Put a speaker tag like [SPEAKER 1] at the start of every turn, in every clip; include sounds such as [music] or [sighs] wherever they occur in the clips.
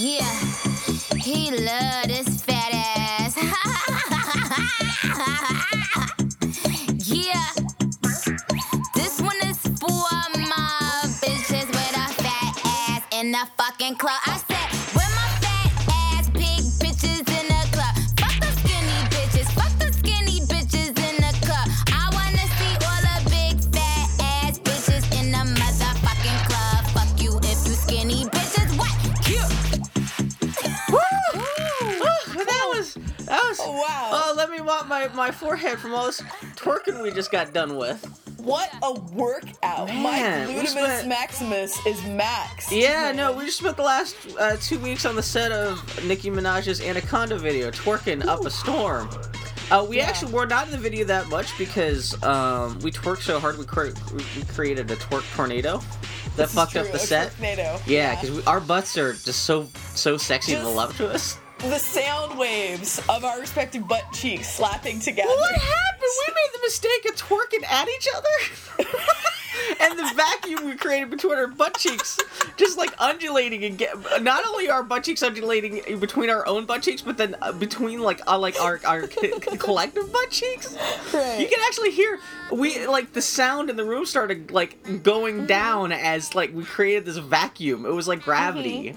[SPEAKER 1] Yeah, he love this fat ass. [laughs] yeah, this one is for my bitches with a fat ass in the fucking club. I my
[SPEAKER 2] my forehead from all this twerking we just got done with.
[SPEAKER 3] What a workout.
[SPEAKER 2] Man,
[SPEAKER 3] My gluteus
[SPEAKER 2] spent-
[SPEAKER 3] maximus is max.
[SPEAKER 2] Yeah, no, we just spent the last uh, two weeks on the set of Nicki Minaj's Anaconda video, twerking up a storm. Uh, we
[SPEAKER 3] Yeah.
[SPEAKER 2] actually were not in the video that much because um, we twerked so hard we, cre- we created a twerk tornado that
[SPEAKER 3] This is
[SPEAKER 2] fucked up the
[SPEAKER 3] a
[SPEAKER 2] set.
[SPEAKER 3] tornado.
[SPEAKER 2] Yeah, because our butts are just so so sexy and
[SPEAKER 3] Just-
[SPEAKER 2] voluptuous.
[SPEAKER 3] The sound waves of our respective butt cheeks slapping together.
[SPEAKER 2] What happened? We made the mistake of twerking at each other. [laughs] and the vacuum we created between our butt cheeks, just like undulating and get. Not only our butt cheeks undulating between our own butt cheeks, but then uh, between like uh, like our our collective butt cheeks.
[SPEAKER 3] Right.
[SPEAKER 2] You can actually hear we like the sound in the room started like going down as like we created this vacuum. It was like gravity.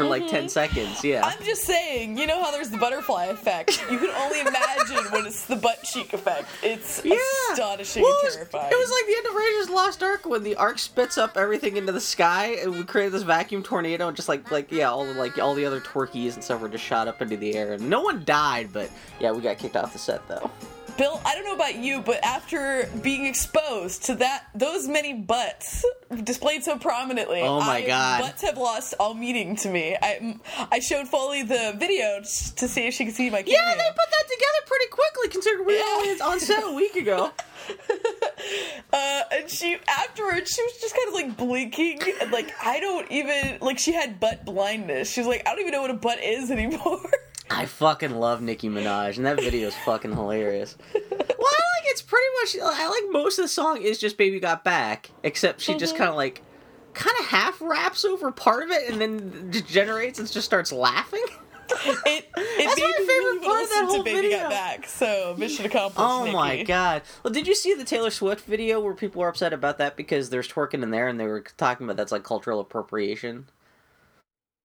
[SPEAKER 2] For like 10 mm-hmm. seconds, yeah.
[SPEAKER 3] I'm just saying, you know how there's the butterfly effect? You can only imagine when it's the butt cheek effect. It's
[SPEAKER 2] Yeah.
[SPEAKER 3] astonishing
[SPEAKER 2] Well,
[SPEAKER 3] and
[SPEAKER 2] it was-
[SPEAKER 3] terrifying.
[SPEAKER 2] It was like the end of Raiders Lost Ark when the Ark spits up everything into the sky, and we created this vacuum tornado, and just like like yeah, all the, like all the other Twerkies and stuff were just shot up into the air, and no one died, but yeah, we got kicked off the set though.
[SPEAKER 3] Bill, I don't know about you, but after being exposed to that those many butts displayed so prominently,
[SPEAKER 2] Oh my
[SPEAKER 3] I-
[SPEAKER 2] God.
[SPEAKER 3] butts have lost all meaning to me. I I showed Foley the video to see if she could see my
[SPEAKER 2] Yeah, they put that together pretty quickly, considering we were
[SPEAKER 3] Yeah.
[SPEAKER 2] only on set a week ago. [laughs]
[SPEAKER 3] Uh, and she afterwards she was just kind of like blinking and like I don't even like she had butt blindness. She was like I don't even know what a butt is anymore. [laughs]
[SPEAKER 2] I fucking love Nicki Minaj, and that video is fucking hilarious. [laughs] Well, I like it's pretty much. I like most of the song is just "Baby Got Back," except she just mm-hmm. kind of like, kind of half raps over part of it, and then degenerates and just starts laughing. [laughs]
[SPEAKER 3] It it
[SPEAKER 2] That's my favorite part of that whole
[SPEAKER 3] Baby
[SPEAKER 2] video.
[SPEAKER 3] Got Back. So mission accomplished.
[SPEAKER 2] Oh my god! Well, did you see the Taylor Swift video where people were upset about that because there's twerking in there, and they were talking about that's like cultural appropriation?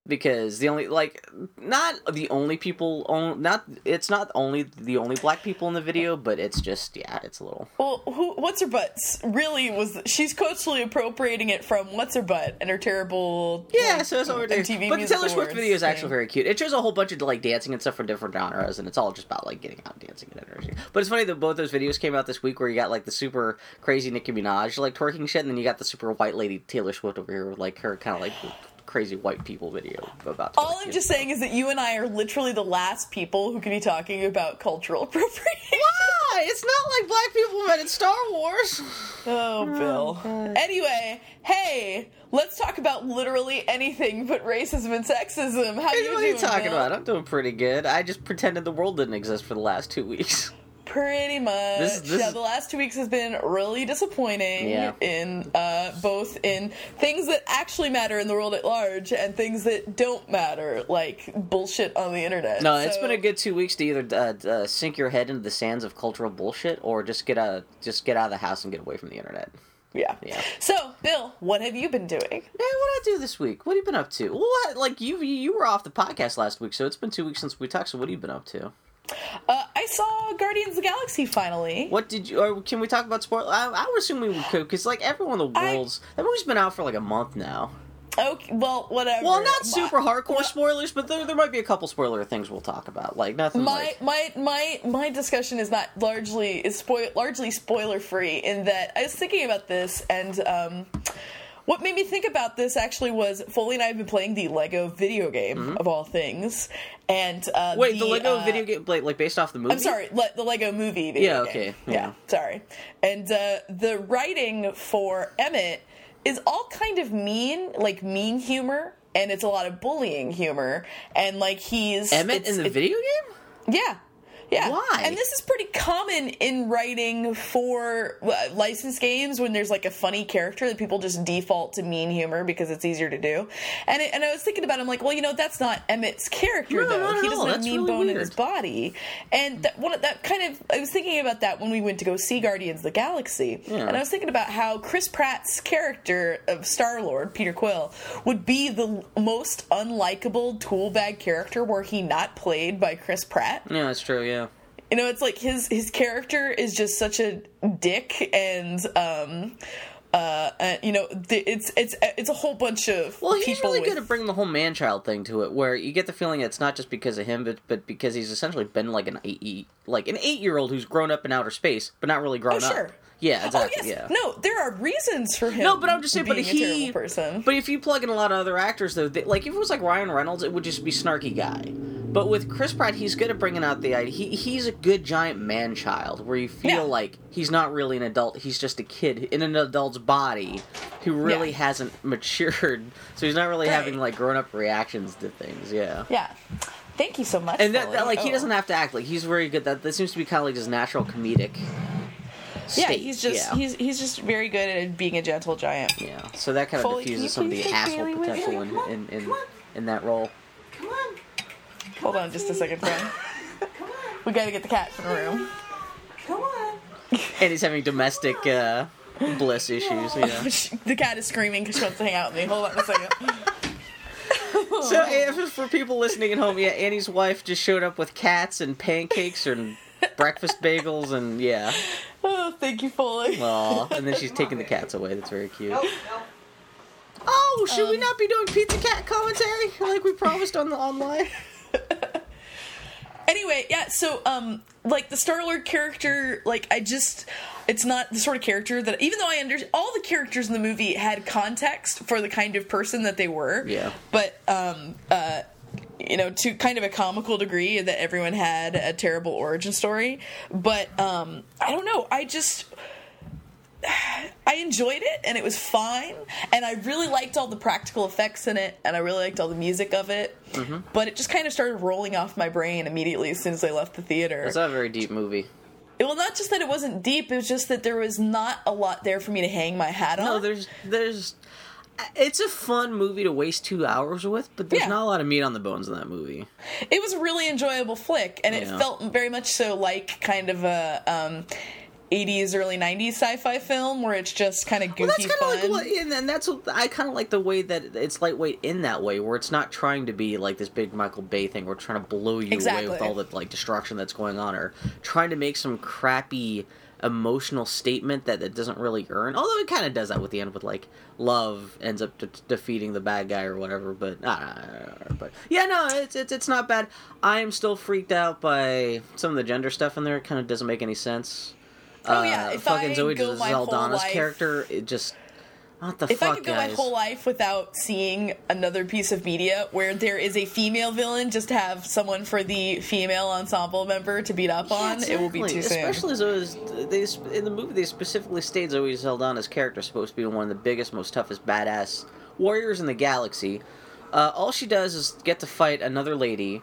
[SPEAKER 2] Because the only like not the only people on not it's not only the only black people in the video, but it's just yeah, it's a little.
[SPEAKER 3] Well, who, what's her butts really was she's culturally appropriating it from what's her butt and her terrible
[SPEAKER 2] Yeah,
[SPEAKER 3] like,
[SPEAKER 2] so it's over.
[SPEAKER 3] MTV
[SPEAKER 2] But the Taylor Swift video is actually very cute. It shows a whole bunch of like dancing and stuff from different genres, and it's all just about like getting out and dancing and energy. But it's funny that both those videos came out this week, where you got like the super crazy Nicki Minaj like twerking shit, and then you got the super white lady Taylor Swift over here with like her kind of like crazy white people video about.
[SPEAKER 3] All I'm
[SPEAKER 2] twerking.
[SPEAKER 3] just saying is that you and I are literally the last people who could be talking about cultural [laughs] appropriation.
[SPEAKER 2] Why? It's not like black people met in Star Wars.
[SPEAKER 3] Oh, oh Bill. Anyway, hey, let's talk about literally anything but racism and sexism. How you
[SPEAKER 2] what are you talking
[SPEAKER 3] Bill?
[SPEAKER 2] about? I'm doing pretty good. I just pretended the world didn't exist for the last two weeks.
[SPEAKER 3] Pretty much.
[SPEAKER 2] This- this
[SPEAKER 3] yeah, the last two weeks has been really disappointing
[SPEAKER 2] Yeah.
[SPEAKER 3] in uh, both in things that actually matter in the world at large and things that don't matter, like bullshit on the internet.
[SPEAKER 2] No, it's
[SPEAKER 3] So-
[SPEAKER 2] been a good two weeks to either uh, uh, sink your head into the sands of cultural bullshit, or just get out, just get out of the house and get away from the internet.
[SPEAKER 3] yeah.
[SPEAKER 2] Yeah.
[SPEAKER 3] So, Bill, what have you been doing?
[SPEAKER 2] Man, what did I do this week? What have you been up to? What? Like you, you were off the podcast last week, so it's been two weeks since we talked. So what have you been up to?
[SPEAKER 3] Uh, I saw Guardians of the Galaxy finally.
[SPEAKER 2] What did you? Or can we talk about spoil? I, I would assume we could, because like everyone in the
[SPEAKER 3] I-
[SPEAKER 2] world's that movie's been out for like a month now.
[SPEAKER 3] Okay, well, whatever.
[SPEAKER 2] Well, not
[SPEAKER 3] My-
[SPEAKER 2] super hardcore spoilers, but there, there might be a couple spoiler things we'll talk about. Like nothing
[SPEAKER 3] my
[SPEAKER 2] like.
[SPEAKER 3] my my my discussion is not largely is spoil largely spoiler free in that I was thinking about this and um what made me think about this actually was Foley and I have been playing the Lego video game of all things, and uh,
[SPEAKER 2] Mm-hmm. Wait, the, Lego
[SPEAKER 3] uh,
[SPEAKER 2] video game, like, like based off the movie?
[SPEAKER 3] I'm sorry, le- the Lego movie. Video
[SPEAKER 2] Yeah, okay,
[SPEAKER 3] Yeah.
[SPEAKER 2] yeah.
[SPEAKER 3] sorry. And uh, the writing for Emmett is all kind of mean, like mean humor, and it's a lot of bullying humor, and like he's
[SPEAKER 2] Emmett in the video game.
[SPEAKER 3] yeah. Yeah.
[SPEAKER 2] Why?
[SPEAKER 3] And this is pretty common in writing for uh, licensed games when there's like a funny character that people just default to mean humor because it's easier to do. And it, and I was thinking about it, I'm like, well, you know, that's not Emmett's character
[SPEAKER 2] No,
[SPEAKER 3] though. he doesn't have mean
[SPEAKER 2] really
[SPEAKER 3] bone in his body. And that one that kind of I was thinking about that when we went to go see Guardians of the Galaxy.
[SPEAKER 2] Yeah.
[SPEAKER 3] And I was thinking about how Chris Pratt's character of Star-Lord, Peter Quill, would be the most unlikable tool bag character were he not played by Chris Pratt.
[SPEAKER 2] Yeah, that's true. Yeah.
[SPEAKER 3] You know, it's like his his character is just such a dick, and um, uh, uh you know, it's it's it's a whole bunch of
[SPEAKER 2] Well, he's really
[SPEAKER 3] with,
[SPEAKER 2] good at bringing the whole man-child thing to it, where you get the feeling it's not just because of him, but but because he's essentially been like an eight, like an eight-year-old who's grown up in outer space, but not really grown
[SPEAKER 3] Oh, sure.
[SPEAKER 2] up. Yeah, oh, exactly.
[SPEAKER 3] Oh yes,
[SPEAKER 2] Yeah.
[SPEAKER 3] no, there are reasons for him.
[SPEAKER 2] No, but I'm just saying. But
[SPEAKER 3] a
[SPEAKER 2] he,
[SPEAKER 3] person.
[SPEAKER 2] but if you plug in a lot of other actors, though, they, like if it was like Ryan Reynolds, it would just be snarky guy. But with Chris Pratt, he's good at bringing out the idea. He, he's a good giant man child, where you feel
[SPEAKER 3] Yeah.
[SPEAKER 2] like he's not really an adult. He's just a kid in an adult's body who really
[SPEAKER 3] Yeah.
[SPEAKER 2] hasn't [laughs] matured. So he's not really
[SPEAKER 3] Right.
[SPEAKER 2] having like grown up reactions to things. Yeah.
[SPEAKER 3] yeah, thank you so much.
[SPEAKER 2] And that, that like he
[SPEAKER 3] Oh.
[SPEAKER 2] doesn't have to act like he's very good. That that seems to be kind of like his natural comedic.
[SPEAKER 3] Yeah, he's just
[SPEAKER 2] yeah.
[SPEAKER 3] he's he's just very good at being a gentle giant.
[SPEAKER 2] Yeah, so that kind of
[SPEAKER 3] Foley,
[SPEAKER 2] diffuses some of the asshole
[SPEAKER 3] Bailey
[SPEAKER 2] potential in,
[SPEAKER 4] on,
[SPEAKER 2] in in, in that role.
[SPEAKER 4] Come on.
[SPEAKER 3] Hold on, just a second, friend.
[SPEAKER 4] Come on.
[SPEAKER 3] We gotta get the cat from the room.
[SPEAKER 4] Come on.
[SPEAKER 2] And he's having domestic uh, bliss issues, you [laughs] know.
[SPEAKER 3] the cat is screaming because she wants to hang out with me. Hold on a second.
[SPEAKER 2] So, if for people listening at home, yeah, Annie's wife just showed up with cats and pancakes and breakfast bagels, and yeah.
[SPEAKER 3] Oh, thank you, Foley.
[SPEAKER 2] Aw, and then she's [laughs] taking the cats away. That's very cute.
[SPEAKER 4] No, no.
[SPEAKER 2] Oh, should we
[SPEAKER 3] Um,
[SPEAKER 2] not be doing pizza cat commentary like we promised on the online? [laughs]
[SPEAKER 3] anyway, yeah, so um like the Star Lord character, like I just it's not the sort of character that even though I under all the characters in the movie had context for the kind of person that they were.
[SPEAKER 2] Yeah.
[SPEAKER 3] But um uh you know, to kind of a comical degree that everyone had a terrible origin story. But um I don't know, I just [sighs] I enjoyed it and it was fine and I really liked all the practical effects in it and I really liked all the music of it.
[SPEAKER 2] Mm-hmm.
[SPEAKER 3] But it just kind of started rolling off my brain immediately as soon as I left the theater.
[SPEAKER 2] It's not a very deep movie.
[SPEAKER 3] well, not just that it wasn't deep, it was just that there was not a lot there for me to hang my hat on.
[SPEAKER 2] No, there's there's it's a fun movie to waste two hours with, but there's
[SPEAKER 3] Yeah.
[SPEAKER 2] not a lot of meat on the bones in that movie.
[SPEAKER 3] it was a really enjoyable flick and it felt very much so like kind of a um 80s early 90s sci-fi film where it's just kind of goofy
[SPEAKER 2] Well, that's kind
[SPEAKER 3] fun.
[SPEAKER 2] of like, what, and, and that's what, I kind of like the way that it's lightweight in that way, where it's not trying to be like this big Michael Bay thing, or trying to blow you away with all the like destruction that's going on, or trying to make some crappy emotional statement that it doesn't really earn. Although it kind of does that with the end, with like love ends up de- defeating the bad guy or whatever. But uh, but yeah, no, it's it's it's not bad. I am still freaked out by some of the gender stuff in there. It kind of doesn't make any sense.
[SPEAKER 3] Oh, yeah, if
[SPEAKER 2] fucking Zoe
[SPEAKER 3] go my whole life-
[SPEAKER 2] character, it just
[SPEAKER 3] if
[SPEAKER 2] fuck,
[SPEAKER 3] I could go
[SPEAKER 2] guys?
[SPEAKER 3] my whole life without seeing another piece of media where there is a female villain, just to have someone for the female ensemble member to beat up
[SPEAKER 2] Yeah,
[SPEAKER 3] on, it will be
[SPEAKER 2] exactly.
[SPEAKER 3] too soon.
[SPEAKER 2] Especially Zoe's, they in the movie they specifically state Zoe Saldana's character is supposed to be one of the biggest, most toughest, badass warriors in the galaxy. Uh, all she does is get to fight another lady,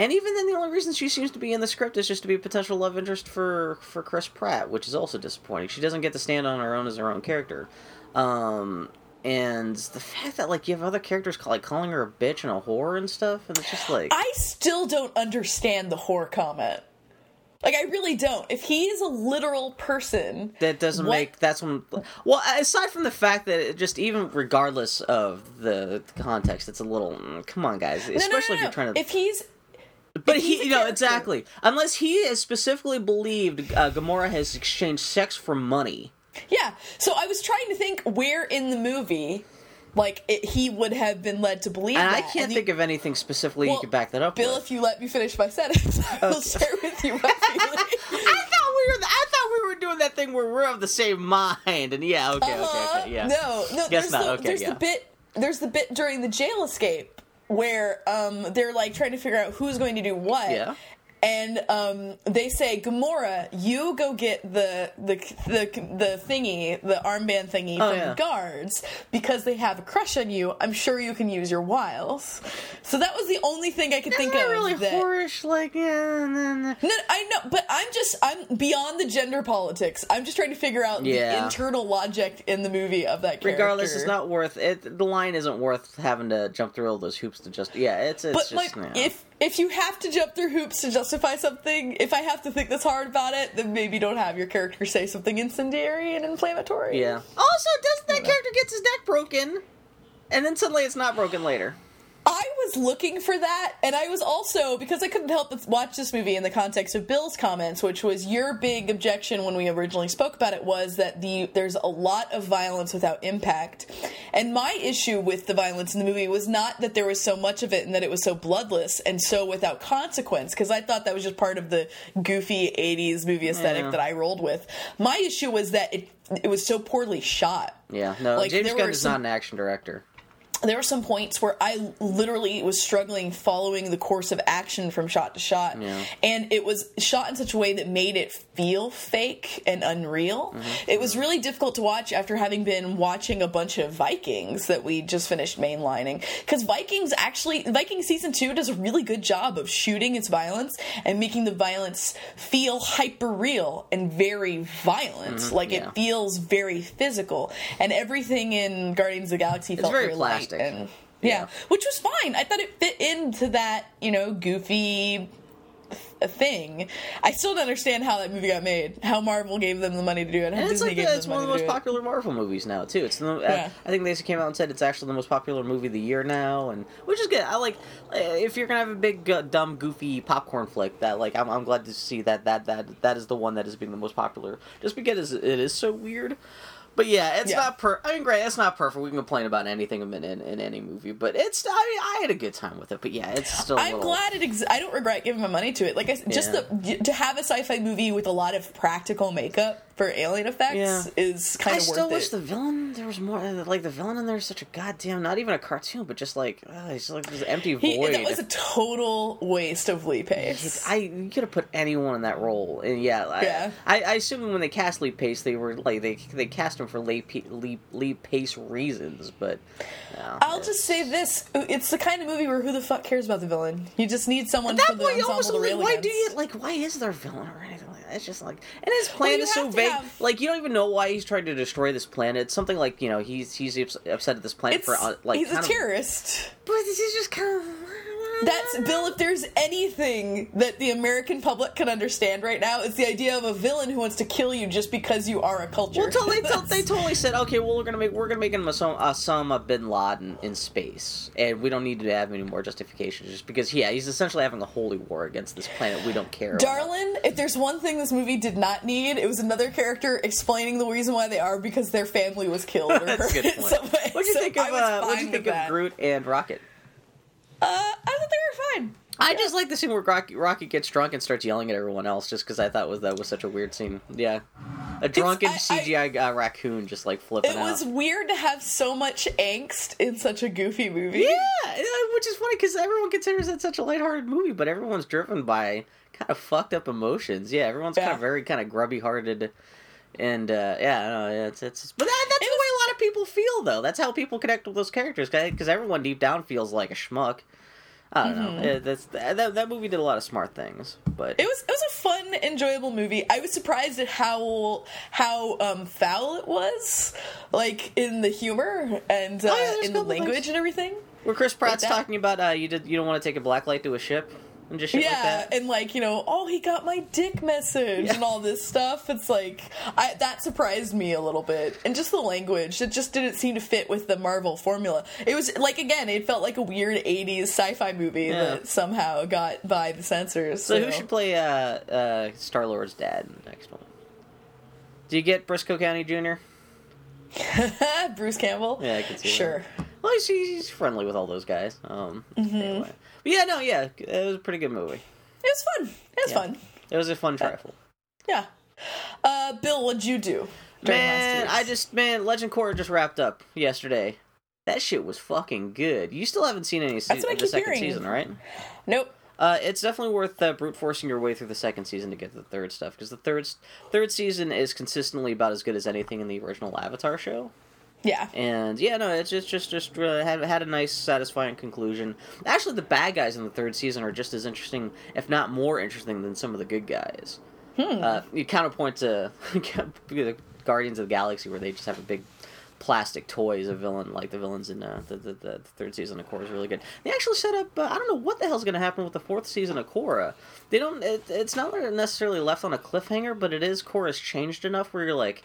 [SPEAKER 2] and even then, the only reason she seems to be in the script is just to be a potential love interest for for Chris Pratt, which is also disappointing. She doesn't get to stand on her own as her own character. Um, and the fact that like you have other characters call, like calling her a bitch and a whore and stuff, and it's just like
[SPEAKER 3] I still don't understand the whore comment. Like I really don't. If he is a literal person,
[SPEAKER 2] that doesn't
[SPEAKER 3] What-
[SPEAKER 2] make that's when well aside from the fact that it just even regardless of the context it's a little mm, come on guys
[SPEAKER 3] No,
[SPEAKER 2] especially
[SPEAKER 3] no, no.
[SPEAKER 2] if you're trying to
[SPEAKER 3] If he's
[SPEAKER 2] but
[SPEAKER 3] if
[SPEAKER 2] he
[SPEAKER 3] he's
[SPEAKER 2] you know exactly unless he has specifically believed uh, Gamora has exchanged sex for money
[SPEAKER 3] yeah. So I was trying to think where in the movie, like it, he would have been led to believe
[SPEAKER 2] and
[SPEAKER 3] that.
[SPEAKER 2] I can't
[SPEAKER 3] the-
[SPEAKER 2] think of anything specifically
[SPEAKER 3] Well,
[SPEAKER 2] you could back that up
[SPEAKER 3] Bill,
[SPEAKER 2] with.
[SPEAKER 3] if you let me finish my sentence, [laughs] I will share with you my feeling. [laughs]
[SPEAKER 2] I thought we were I thought we were doing that thing where we're of the same mind and yeah okay okay
[SPEAKER 3] Uh,
[SPEAKER 2] okay yeah
[SPEAKER 3] No, no.
[SPEAKER 2] Guess
[SPEAKER 3] there's
[SPEAKER 2] not,
[SPEAKER 3] the
[SPEAKER 2] okay,
[SPEAKER 3] there's
[SPEAKER 2] yeah.
[SPEAKER 3] the bit there's the bit during the jail escape where um they're like trying to figure out who's going to do what.
[SPEAKER 2] Yeah.
[SPEAKER 3] And um, they say, "Gamora, you go get the the the the thingy, the armband thingy
[SPEAKER 2] Oh,
[SPEAKER 3] from
[SPEAKER 2] yeah.
[SPEAKER 3] the guards because they have a crush on you. I'm sure you can use your wiles." So that was the only thing I could think
[SPEAKER 2] Isn't
[SPEAKER 3] of.
[SPEAKER 2] that really
[SPEAKER 3] that,
[SPEAKER 2] whorish? Like, yeah,
[SPEAKER 3] no, I know, but I'm just I'm beyond the gender politics. I'm just trying to figure out the internal logic in the movie of that character.
[SPEAKER 2] regardless, it's not worth it. The line isn't worth having to jump through all those hoops to just. Yeah, it's it's
[SPEAKER 3] But
[SPEAKER 2] just.
[SPEAKER 3] like,
[SPEAKER 2] yeah.
[SPEAKER 3] if if you have to jump through hoops to justify something, if I have to think this hard about it, then maybe don't have your character say something incendiary and inflammatory.
[SPEAKER 2] yeah. Also, doesn't that character gets his neck broken, and then suddenly it's not broken later?
[SPEAKER 3] I was looking for that, and I was also because I couldn't help but watch this movie in the context of Bill's comments, which was your big objection when we originally spoke about it was that the there's a lot of violence without impact, and my issue with the violence in the movie was not that there was so much of it and that it was so bloodless and so without consequence, because I thought that was just part of the goofy '80s movie aesthetic
[SPEAKER 2] Yeah.
[SPEAKER 3] that I rolled with. My issue was that it it was so poorly shot.
[SPEAKER 2] Yeah, no.
[SPEAKER 3] Like,
[SPEAKER 2] James Gunn is
[SPEAKER 3] some-
[SPEAKER 2] not an action director.
[SPEAKER 3] There were some points where I literally was struggling following the course of action from shot to shot.
[SPEAKER 2] Yeah.
[SPEAKER 3] And it was shot in such a way that made it feel fake and unreal.
[SPEAKER 2] Mm-hmm.
[SPEAKER 3] It was really difficult to watch after having been watching a bunch of Vikings that we just finished mainlining. Because Vikings actually, Viking season two does a really good job of shooting its violence and making the violence feel hyper real and very violent. Like
[SPEAKER 2] Mm-hmm. yeah.
[SPEAKER 3] it feels very physical. And everything in Guardians of the Galaxy felt
[SPEAKER 2] very
[SPEAKER 3] very light
[SPEAKER 2] plastic.
[SPEAKER 3] and yeah.
[SPEAKER 2] Yeah.
[SPEAKER 3] which was fine. I thought it fit into that you know goofy th- thing. I still don't understand how that movie got made. How Marvel gave them the money to do it. How
[SPEAKER 2] And it's
[SPEAKER 3] Disney
[SPEAKER 2] like
[SPEAKER 3] gave them
[SPEAKER 2] it's one of the most
[SPEAKER 3] do it.
[SPEAKER 2] popular Marvel movies now too. It's the,
[SPEAKER 3] Yeah.
[SPEAKER 2] I, I think they came out and said it's actually the most popular movie of the year now, and which is good. I like uh, if you're gonna have a big uh, dumb goofy popcorn flick that like I'm, I'm glad to see that that that that is the one that is being the most popular just because it is so weird. But yeah, it's
[SPEAKER 3] Yeah.
[SPEAKER 2] not per. I mean, great, it's not perfect. We can complain about anything in, in, in any movie, but it's. I mean, I had a good time with it. But yeah, it's still. a
[SPEAKER 3] I'm
[SPEAKER 2] little-
[SPEAKER 3] glad it. Ex- I don't regret giving my money to it. Like I just
[SPEAKER 2] Yeah.
[SPEAKER 3] the to have a sci-fi movie with a lot of practical makeup for alien effects
[SPEAKER 2] Yeah.
[SPEAKER 3] is kind of worth it.
[SPEAKER 2] I still wish the villain there was more. Like the villain in there is such a goddamn not even a cartoon, but just like uh, he's like this empty
[SPEAKER 3] He-
[SPEAKER 2] void.
[SPEAKER 3] that was a total waste of Lee Pace.
[SPEAKER 2] I you could have put anyone in that role, and yeah, I,
[SPEAKER 3] Yeah.
[SPEAKER 2] I, I assume when they cast Lee Pace, they were like they they cast him for Lee Lee, Lee Pace reasons, but no,
[SPEAKER 3] I'll just say this: it's the kind of movie where who the fuck cares about the villain? You just need someone
[SPEAKER 2] At
[SPEAKER 3] for
[SPEAKER 2] that
[SPEAKER 3] the
[SPEAKER 2] point,
[SPEAKER 3] ensemble
[SPEAKER 2] almost
[SPEAKER 3] to
[SPEAKER 2] like, why do you like? Why is there a villain or anything like that? It's just like, and his plan
[SPEAKER 3] you
[SPEAKER 2] is so vague.
[SPEAKER 3] have-
[SPEAKER 2] Like you don't even know why he's trying to destroy this planet. It's something like you know he's he's upset at this planet
[SPEAKER 3] It's,
[SPEAKER 2] for uh, like
[SPEAKER 3] he's a
[SPEAKER 2] of-
[SPEAKER 3] terrorist.
[SPEAKER 2] But this is just kind of.
[SPEAKER 3] That's Bill. If there's anything that the American public can understand right now, it's the idea of a villain who wants to kill you just because you are a culture.
[SPEAKER 2] Well, totally, they, they [laughs] totally said, okay, well, we're gonna make we're gonna make him Osama, bin Laden in space, and we don't need to have any more justification, just because, yeah, he's essentially having a holy war against this planet we don't care. about.
[SPEAKER 3] Darlin, if there's one thing this movie did not need, it was another character explaining the reason why they are because their family was killed. [laughs] Or
[SPEAKER 2] That's a good [laughs] point.
[SPEAKER 3] What
[SPEAKER 2] do you
[SPEAKER 3] So
[SPEAKER 2] think of uh, What'd
[SPEAKER 3] fine
[SPEAKER 2] you think of. Groot and Rocket?
[SPEAKER 3] Uh, I thought they were fine.
[SPEAKER 2] I just like the scene where Rocky, Rocky gets drunk and starts yelling at everyone else, just because I thought was that was such a weird scene. Yeah, a drunken
[SPEAKER 3] I- I-
[SPEAKER 2] CGI uh, raccoon just like flipping out.
[SPEAKER 3] It
[SPEAKER 2] out.
[SPEAKER 3] was weird to have so much angst in such a goofy movie.
[SPEAKER 2] Yeah, yeah, which is funny because everyone considers it such a lighthearted movie, but everyone's driven by kind of fucked up emotions. Yeah, everyone's kind of very kind of grubby hearted, and uh, yeah, no, it's it's. But that, that's
[SPEAKER 3] It
[SPEAKER 2] the way a lot of people feel, though. That's how people connect with those characters, because everyone deep down feels like a schmuck. I don't know. Yeah, that's that, that movie did a lot of smart things, but
[SPEAKER 3] Mm-hmm. It was it was a fun, enjoyable movie. I was surprised at how how um, foul it was, like in the humor and uh,
[SPEAKER 2] Oh, yeah,
[SPEAKER 3] in the language
[SPEAKER 2] things.
[SPEAKER 3] and everything.
[SPEAKER 2] where Chris Pratt's
[SPEAKER 3] that-
[SPEAKER 2] talking about uh, you did you don't want to take a black light to a ship and just
[SPEAKER 3] yeah,
[SPEAKER 2] like that.
[SPEAKER 3] and like you know, oh, he got my dick message and all this stuff. It's like I, that surprised me a little bit, and just the language. It just didn't seem to fit with the Marvel formula. It was like again, it felt like a weird '80s sci-fi movie
[SPEAKER 2] Yeah.
[SPEAKER 3] that somehow got by the censors.
[SPEAKER 2] So who should play uh, uh, Star Lord's dad in the next one? Do you get Brisco County Jr.? [laughs]
[SPEAKER 3] Bruce Campbell?
[SPEAKER 2] Yeah, I can see that.
[SPEAKER 3] Sure.
[SPEAKER 2] Well, he's, he's friendly with all those guys. Um,
[SPEAKER 3] Mm-hmm.
[SPEAKER 2] anyway. But yeah, no, yeah, it was a pretty good movie.
[SPEAKER 3] It was fun. It was
[SPEAKER 2] Yeah.
[SPEAKER 3] fun.
[SPEAKER 2] It was a fun trifle.
[SPEAKER 3] Yeah. Uh, Bill, what'd you do?
[SPEAKER 2] Man, I just man, Legend Core just wrapped up yesterday. That shit was fucking good. You still haven't seen any se-
[SPEAKER 3] That's what I
[SPEAKER 2] of the second
[SPEAKER 3] hearing.
[SPEAKER 2] season, right?
[SPEAKER 3] Nope.
[SPEAKER 2] Uh, it's definitely worth uh, brute forcing your way through the second season to get to the third stuff because the third third season is consistently about as good as anything in the original Avatar show.
[SPEAKER 3] Yeah.
[SPEAKER 2] And yeah, no, it's just just just uh, had had a nice, satisfying conclusion. Actually, the bad guys in the third season are just as interesting, if not more interesting, than some of the good guys. Uh, you counterpoint to [laughs] the Guardians of the Galaxy, where they just have a big plastic toy as a villain, like the villains in uh, the, the the third season of Korra is really good. They actually set up. Uh, I don't know what the hell's going to happen with the fourth season of Korra. They don't. It, it's not necessarily left on a cliffhanger, but it is Korra's changed enough where you're like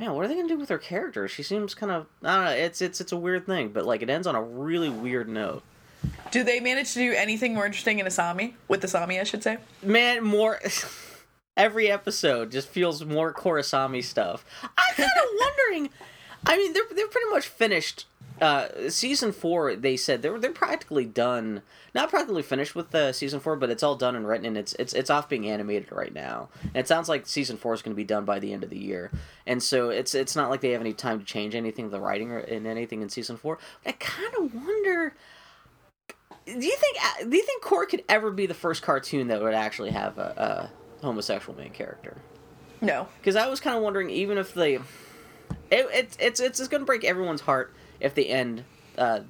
[SPEAKER 2] man, what are they gonna do with her character? She seems kind of I don't know. It's it's it's a weird thing, but like it ends on a really weird note.
[SPEAKER 3] Do they manage to do anything more interesting in Asami with Asami? I should say.
[SPEAKER 2] Man, more. [laughs] Every episode just feels more Korrasami stuff. I'm kind of [laughs] wondering. I mean, they're they're pretty much finished. Uh, season four, they said they're they're practically done. Not practically finished with the season four, but it's all done and written, and it's it's it's off being animated right now. And it sounds like season four is going to be done by the end of the year. And so it's it's not like they have any time to change anything, the writing or in anything in season four. I kind of wonder. Do you think do you think Korra could ever be the first cartoon that would actually have a, a homosexual main character?
[SPEAKER 3] No.
[SPEAKER 2] Because I was kind of wondering, even if they, it, it it's it's it's going to break everyone's heart if they end uh,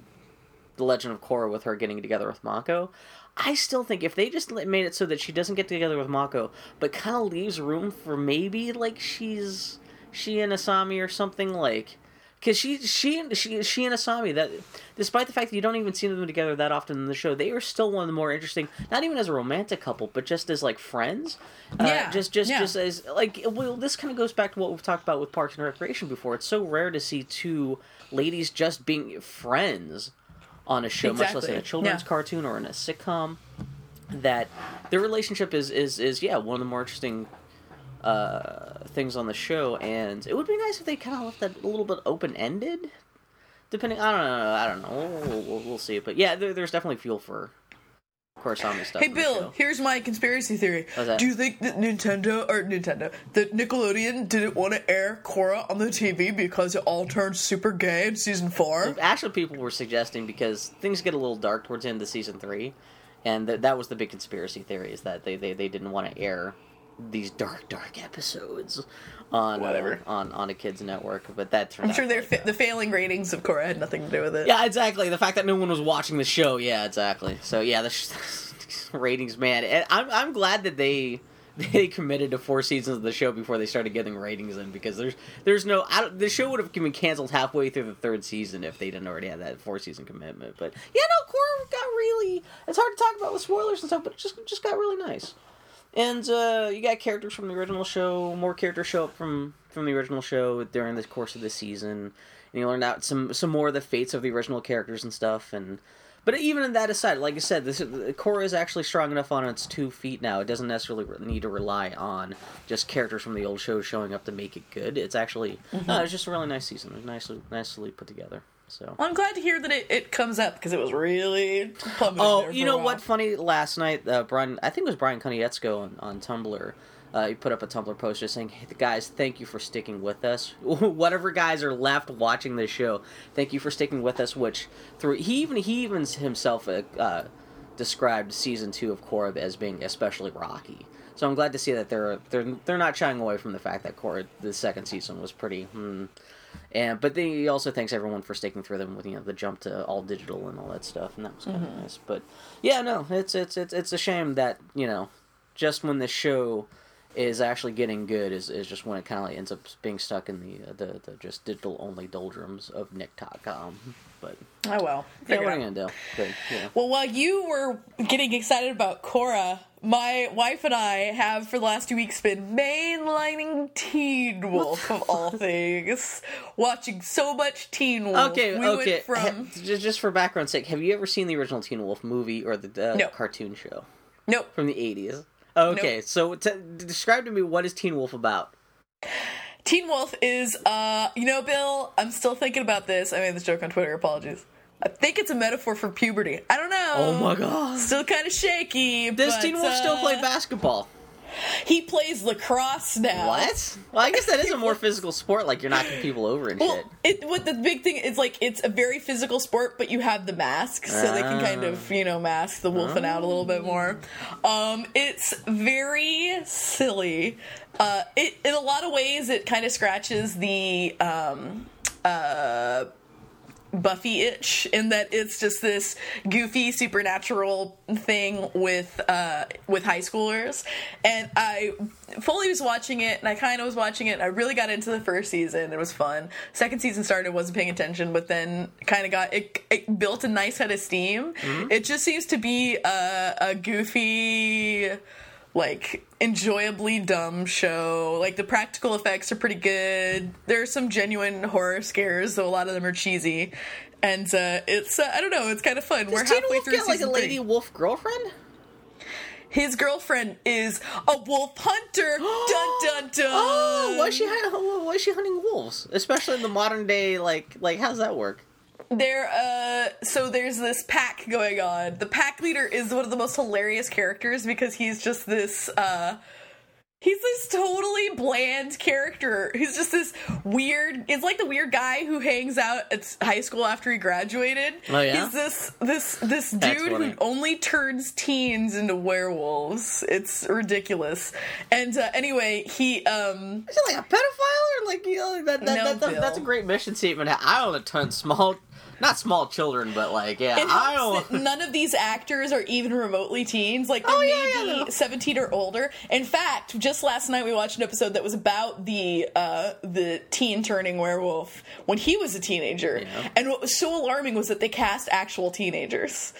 [SPEAKER 2] the Legend of Korra with her getting together with Mako. I still think if they just made it so that she doesn't get together with Mako, but kind of leaves room for maybe like she's she and Asami or something like. Because she, she, she, she and Asami, that despite the fact that you don't even see them together that often in the show, they are still one of the more interesting. Not even as a romantic couple, but just as like friends. Uh,
[SPEAKER 3] Yeah,
[SPEAKER 2] just, just,
[SPEAKER 3] yeah.
[SPEAKER 2] just as like. Well, this kind of goes back to what we've talked about with Parks and Recreation before. It's so rare to see two ladies just being friends on a show, much less in a children's
[SPEAKER 3] yeah.
[SPEAKER 2] cartoon or in a sitcom. That their relationship is is is yeah one of the more interesting uh, things on the show, and it would be nice if they kind of left that a little bit open ended. Depending, I don't know, I don't know. We'll, we'll, we'll, see, but yeah, there, there's definitely fuel for Korrasami stuff.
[SPEAKER 3] Hey Bill, here's my conspiracy theory. Do you think that Nintendo or Nintendo, that Nickelodeon didn't want to air Korra on the TV because it all turned super gay in season four?
[SPEAKER 2] Actually, people were suggesting because things get a little dark towards the end of season three, and th- that was the big conspiracy theory is that they, they, they didn't want to air these dark dark episodes on
[SPEAKER 3] Whatever.
[SPEAKER 2] uh, on on a kids network. But that turned
[SPEAKER 3] I'm
[SPEAKER 2] out
[SPEAKER 3] sure their
[SPEAKER 2] like,
[SPEAKER 3] fa- the failing ratings of Korra had nothing to do with it.
[SPEAKER 2] Yeah, exactly. The fact that no one was watching the show. Yeah, exactly. So yeah, the sh- [laughs] ratings, man. And I'm I'm glad that they [laughs] they committed to four seasons of the show before they started getting ratings in because there's there's no I don't, the show would have been canceled halfway through the third season if they didn't already have that four season commitment. But yeah, no, Korra got really. It's hard to talk about with spoilers and stuff, but it just just got really nice. And uh, you got characters from the original show. More characters show up from from the original show during the course of the season, and you learn out some some more of the fates of the original characters and stuff. And but even in that aside, like I said, this Korra is actually strong enough on its two feet now. It doesn't necessarily need to rely on just characters from the old show showing up to make it good. It's actually no, it's just a really nice season. It's nicely nicely put together. So.
[SPEAKER 3] Well, I'm glad to hear that it, it comes up because it was really.
[SPEAKER 2] Oh, you know what? Funny. Last night, uh, Brian. I think it was Brian Konietzko on, on Tumblr. Uh, he put up a Tumblr post just saying, "Hey, guys, thank you for sticking with us. [laughs] Whatever guys are left watching this show, thank you for sticking with us." Which through he even he even himself uh, uh, described season two of Korra as being especially rocky. So I'm glad to see that they're they're they're not shying away from the fact that Korra the second season was pretty. Hmm, and but then he also thanks everyone for sticking through them with you know the jump to all digital and all that stuff, and that was kind of
[SPEAKER 3] Mm-hmm.
[SPEAKER 2] nice. But yeah, no, it's it's it's it's a shame that you know just when the show is actually getting good is, is just when it kind of like ends up being stuck in the uh, the, the just digital only doldrums of Nick.com. But
[SPEAKER 3] Oh well.
[SPEAKER 2] yeah, what are you gonna do? But, yeah.
[SPEAKER 3] Well, while you were getting excited about Korra, my wife and I have for the last two weeks been mainlining Teen Wolf of all [laughs] things, watching so much Teen Wolf.
[SPEAKER 2] Okay,
[SPEAKER 3] we
[SPEAKER 2] okay.
[SPEAKER 3] Went from
[SPEAKER 2] Ha- just for background sake, have you ever seen the original Teen Wolf movie or the uh,
[SPEAKER 3] No.
[SPEAKER 2] cartoon show
[SPEAKER 3] nope.
[SPEAKER 2] from the eighties? Okay, so t- describe to me what is Teen Wolf about?
[SPEAKER 3] Teen Wolf is, uh, you know, Bill, I'm still thinking about this. I made this joke on Twitter. Apologies. I think it's a metaphor for puberty. I don't know.
[SPEAKER 2] Oh my god!
[SPEAKER 3] Still kind of shaky.
[SPEAKER 2] Does
[SPEAKER 3] but,
[SPEAKER 2] Teen Wolf still
[SPEAKER 3] uh,
[SPEAKER 2] play basketball?
[SPEAKER 3] He plays lacrosse now.
[SPEAKER 2] What? Well, I guess that is a more physical sport. Like you're knocking people over and
[SPEAKER 3] Well,
[SPEAKER 2] shit.
[SPEAKER 3] it what the big thing is like it's a very physical sport, but you have the mask, so they can kind of you know mask the wolfing out a little bit more. Um, it's very silly. Uh, it in a lot of ways it kind of scratches the um, uh, Buffy itch in that it's just this goofy supernatural thing with uh, with high schoolers, and I fully was watching it, and I kind of was watching it. And I really got into the first season; it was fun. Second season started, wasn't paying attention, but then kind of got it, it. built a nice head of steam. It just seems to be a, a goofy like enjoyably dumb show. Like the practical effects are pretty good. There's some genuine horror scares, though a lot of them are cheesy. And uh, it's uh, I don't know, it's kind of fun. We're
[SPEAKER 2] Does Teen
[SPEAKER 3] halfway
[SPEAKER 2] Wolf
[SPEAKER 3] through
[SPEAKER 2] get like a lady
[SPEAKER 3] three.
[SPEAKER 2] wolf girlfriend?
[SPEAKER 3] His girlfriend is a wolf hunter. [gasps] dun dun dun.
[SPEAKER 2] Oh, why is she why is she hunting wolves? Especially in the modern day, like like how's that work?
[SPEAKER 3] There, uh, so there's this pack going on. The pack leader is one of the most hilarious characters because he's just this, uh, he's this totally bland character. He's just this weird, it's like the weird guy who hangs out at high school after he graduated.
[SPEAKER 2] Oh, yeah?
[SPEAKER 3] He's this, this, this dude who only turns teens into werewolves. It's ridiculous. And, uh, anyway, he, um,
[SPEAKER 2] Is it like a pedophile or like you know that, that,
[SPEAKER 3] No,
[SPEAKER 2] that- that-
[SPEAKER 3] Bill.
[SPEAKER 2] that's a great mission statement. I don't ton small, not small children, but like yeah, I don't.
[SPEAKER 3] none of these actors are even remotely teens. Like they
[SPEAKER 2] Oh, yeah, yeah,
[SPEAKER 3] be
[SPEAKER 2] no.
[SPEAKER 3] seventeen or older. In fact, just last night we watched an episode that was about the uh, the teen turning werewolf when he was a teenager. And what was so alarming was that they cast actual teenagers.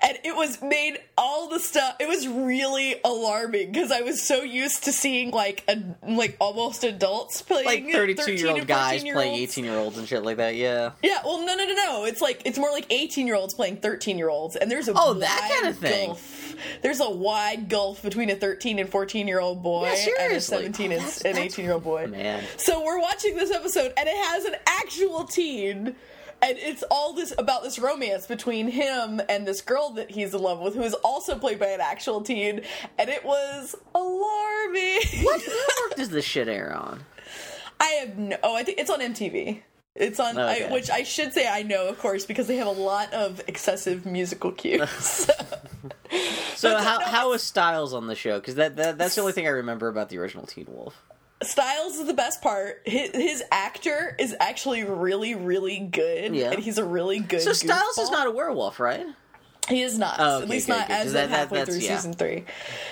[SPEAKER 3] And it was made all the stuff. It was really alarming because I was so used to seeing like a, like almost adults playing
[SPEAKER 2] Like thirty
[SPEAKER 3] two
[SPEAKER 2] year old guys playing eighteen year olds and shit like that. Yeah.
[SPEAKER 3] Yeah, well, no, no, no, no. It's like it's more like eighteen-year-olds playing thirteen-year-olds, and there's a
[SPEAKER 2] Oh, that
[SPEAKER 3] wide
[SPEAKER 2] kind of thing.
[SPEAKER 3] Gulf. There's a wide gulf between a thirteen and fourteen-year-old boy
[SPEAKER 2] Yeah,
[SPEAKER 3] and a
[SPEAKER 2] seriously.
[SPEAKER 3] seventeen oh, and
[SPEAKER 2] That's-
[SPEAKER 3] an eighteen-year-old boy.
[SPEAKER 2] Man.
[SPEAKER 3] So we're watching this episode, and it has an actual teen. And it's all this about this romance between him and this girl that he's in love with, who is also played by an actual teen, and it was alarming.
[SPEAKER 2] What [laughs] network does this shit air on?
[SPEAKER 3] I have no. Oh, I think it's on MTV. It's on,
[SPEAKER 2] Okay.
[SPEAKER 3] I, which I should say I know, of course, because they have a lot of excessive musical cues. [laughs] [laughs]
[SPEAKER 2] So
[SPEAKER 3] But
[SPEAKER 2] how how is Stiles on the show? Because that, that that's the only thing I remember about the original Teen Wolf.
[SPEAKER 3] Stiles is the best part. His, his actor is actually really, really good,
[SPEAKER 2] Yeah.
[SPEAKER 3] and he's a really good.
[SPEAKER 2] So Stiles is not a werewolf, right?
[SPEAKER 3] He is not.
[SPEAKER 2] Oh, okay,
[SPEAKER 3] at least
[SPEAKER 2] good,
[SPEAKER 3] not
[SPEAKER 2] 'cause
[SPEAKER 3] as
[SPEAKER 2] that-
[SPEAKER 3] of
[SPEAKER 2] that-
[SPEAKER 3] halfway
[SPEAKER 2] that's-
[SPEAKER 3] through
[SPEAKER 2] yeah.
[SPEAKER 3] season three.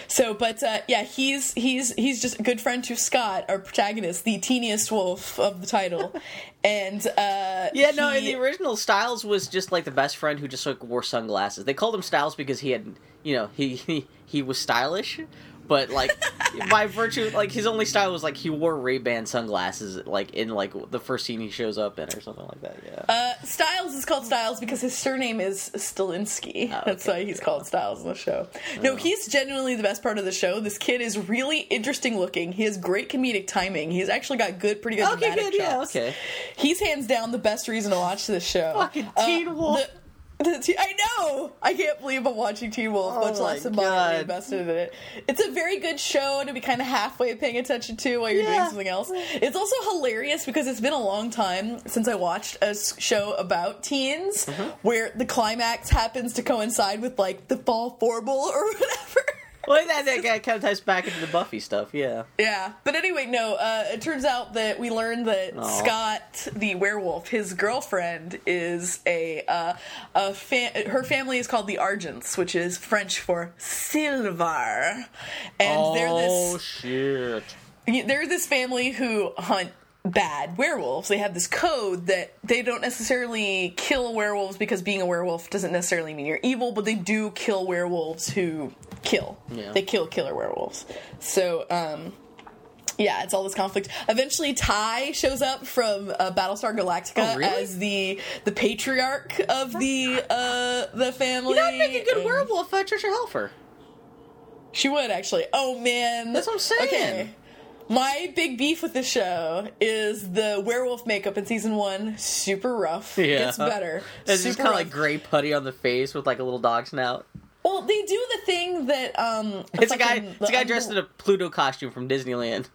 [SPEAKER 3] So, but uh, yeah, he's he's he's just a good friend to Scott, our protagonist, the teeniest wolf of the title, [laughs] and uh,
[SPEAKER 2] Yeah, no. In the original, Stiles was just like the best friend who just like wore sunglasses. They called him Stiles because he had, you know, he he, he was stylish, but like [laughs] by virtue, like his only style was like he wore Ray Ban sunglasses, like in like the first scene he shows up in or something like that. Yeah.
[SPEAKER 3] Uh, Stiles is called Stiles because his surname is Stilinski.
[SPEAKER 2] Oh,
[SPEAKER 3] That's why he's
[SPEAKER 2] yeah.
[SPEAKER 3] called Stiles in the show. No, he's genuinely the best part of the show. This kid is really interesting looking. He has great comedic timing. He's actually got good, pretty good
[SPEAKER 2] Okay, good, yeah,
[SPEAKER 3] chops.
[SPEAKER 2] okay.
[SPEAKER 3] He's hands down the best reason to watch this show. Uh,
[SPEAKER 2] Fucking Teen Wolf.
[SPEAKER 3] the- the te- I know. I can't believe I'm watching Teen Wolf,
[SPEAKER 2] Oh
[SPEAKER 3] much less
[SPEAKER 2] God.
[SPEAKER 3] invested in it. It's a very good show to be kind of halfway paying attention to while you're doing something else. It's also hilarious because it's been a long time since I watched a show about teens
[SPEAKER 2] Mm-hmm.
[SPEAKER 3] where the climax happens to coincide with like the fall formal or [laughs] whatever.
[SPEAKER 2] Well, that, that kind of ties back into the Buffy stuff. Yeah.
[SPEAKER 3] Yeah, but anyway, no. Uh, it turns out that we learned that
[SPEAKER 2] Aw.
[SPEAKER 3] Scott, the werewolf, his girlfriend is a uh, a fa- her family is called the Argents, which is French for silver, and they're
[SPEAKER 2] oh
[SPEAKER 3] this
[SPEAKER 2] shit.
[SPEAKER 3] they're this family who hunt bad werewolves. They have this code that they don't necessarily kill werewolves because being a werewolf doesn't necessarily mean you're evil, but they do kill werewolves who kill.
[SPEAKER 2] Yeah.
[SPEAKER 3] They kill killer werewolves. So, um, yeah, it's all this conflict. Eventually, Tigh shows up from uh, Battlestar Galactica
[SPEAKER 2] Oh, really?
[SPEAKER 3] as the the patriarch of the uh, the family.
[SPEAKER 2] You know, make a good
[SPEAKER 3] and-
[SPEAKER 2] werewolf, uh, Tricia Helfer.
[SPEAKER 3] She would actually. Oh man,
[SPEAKER 2] That's what I'm saying.
[SPEAKER 3] Okay. My big beef with the show is the werewolf makeup in season one. Super rough.
[SPEAKER 2] Yeah.
[SPEAKER 3] It's better. [laughs]
[SPEAKER 2] It's just kind of like gray putty on the face with like a little dog snout.
[SPEAKER 3] Well, they do the thing that um.
[SPEAKER 2] It's a guy. It's a guy dressed in a Pluto costume from Disneyland.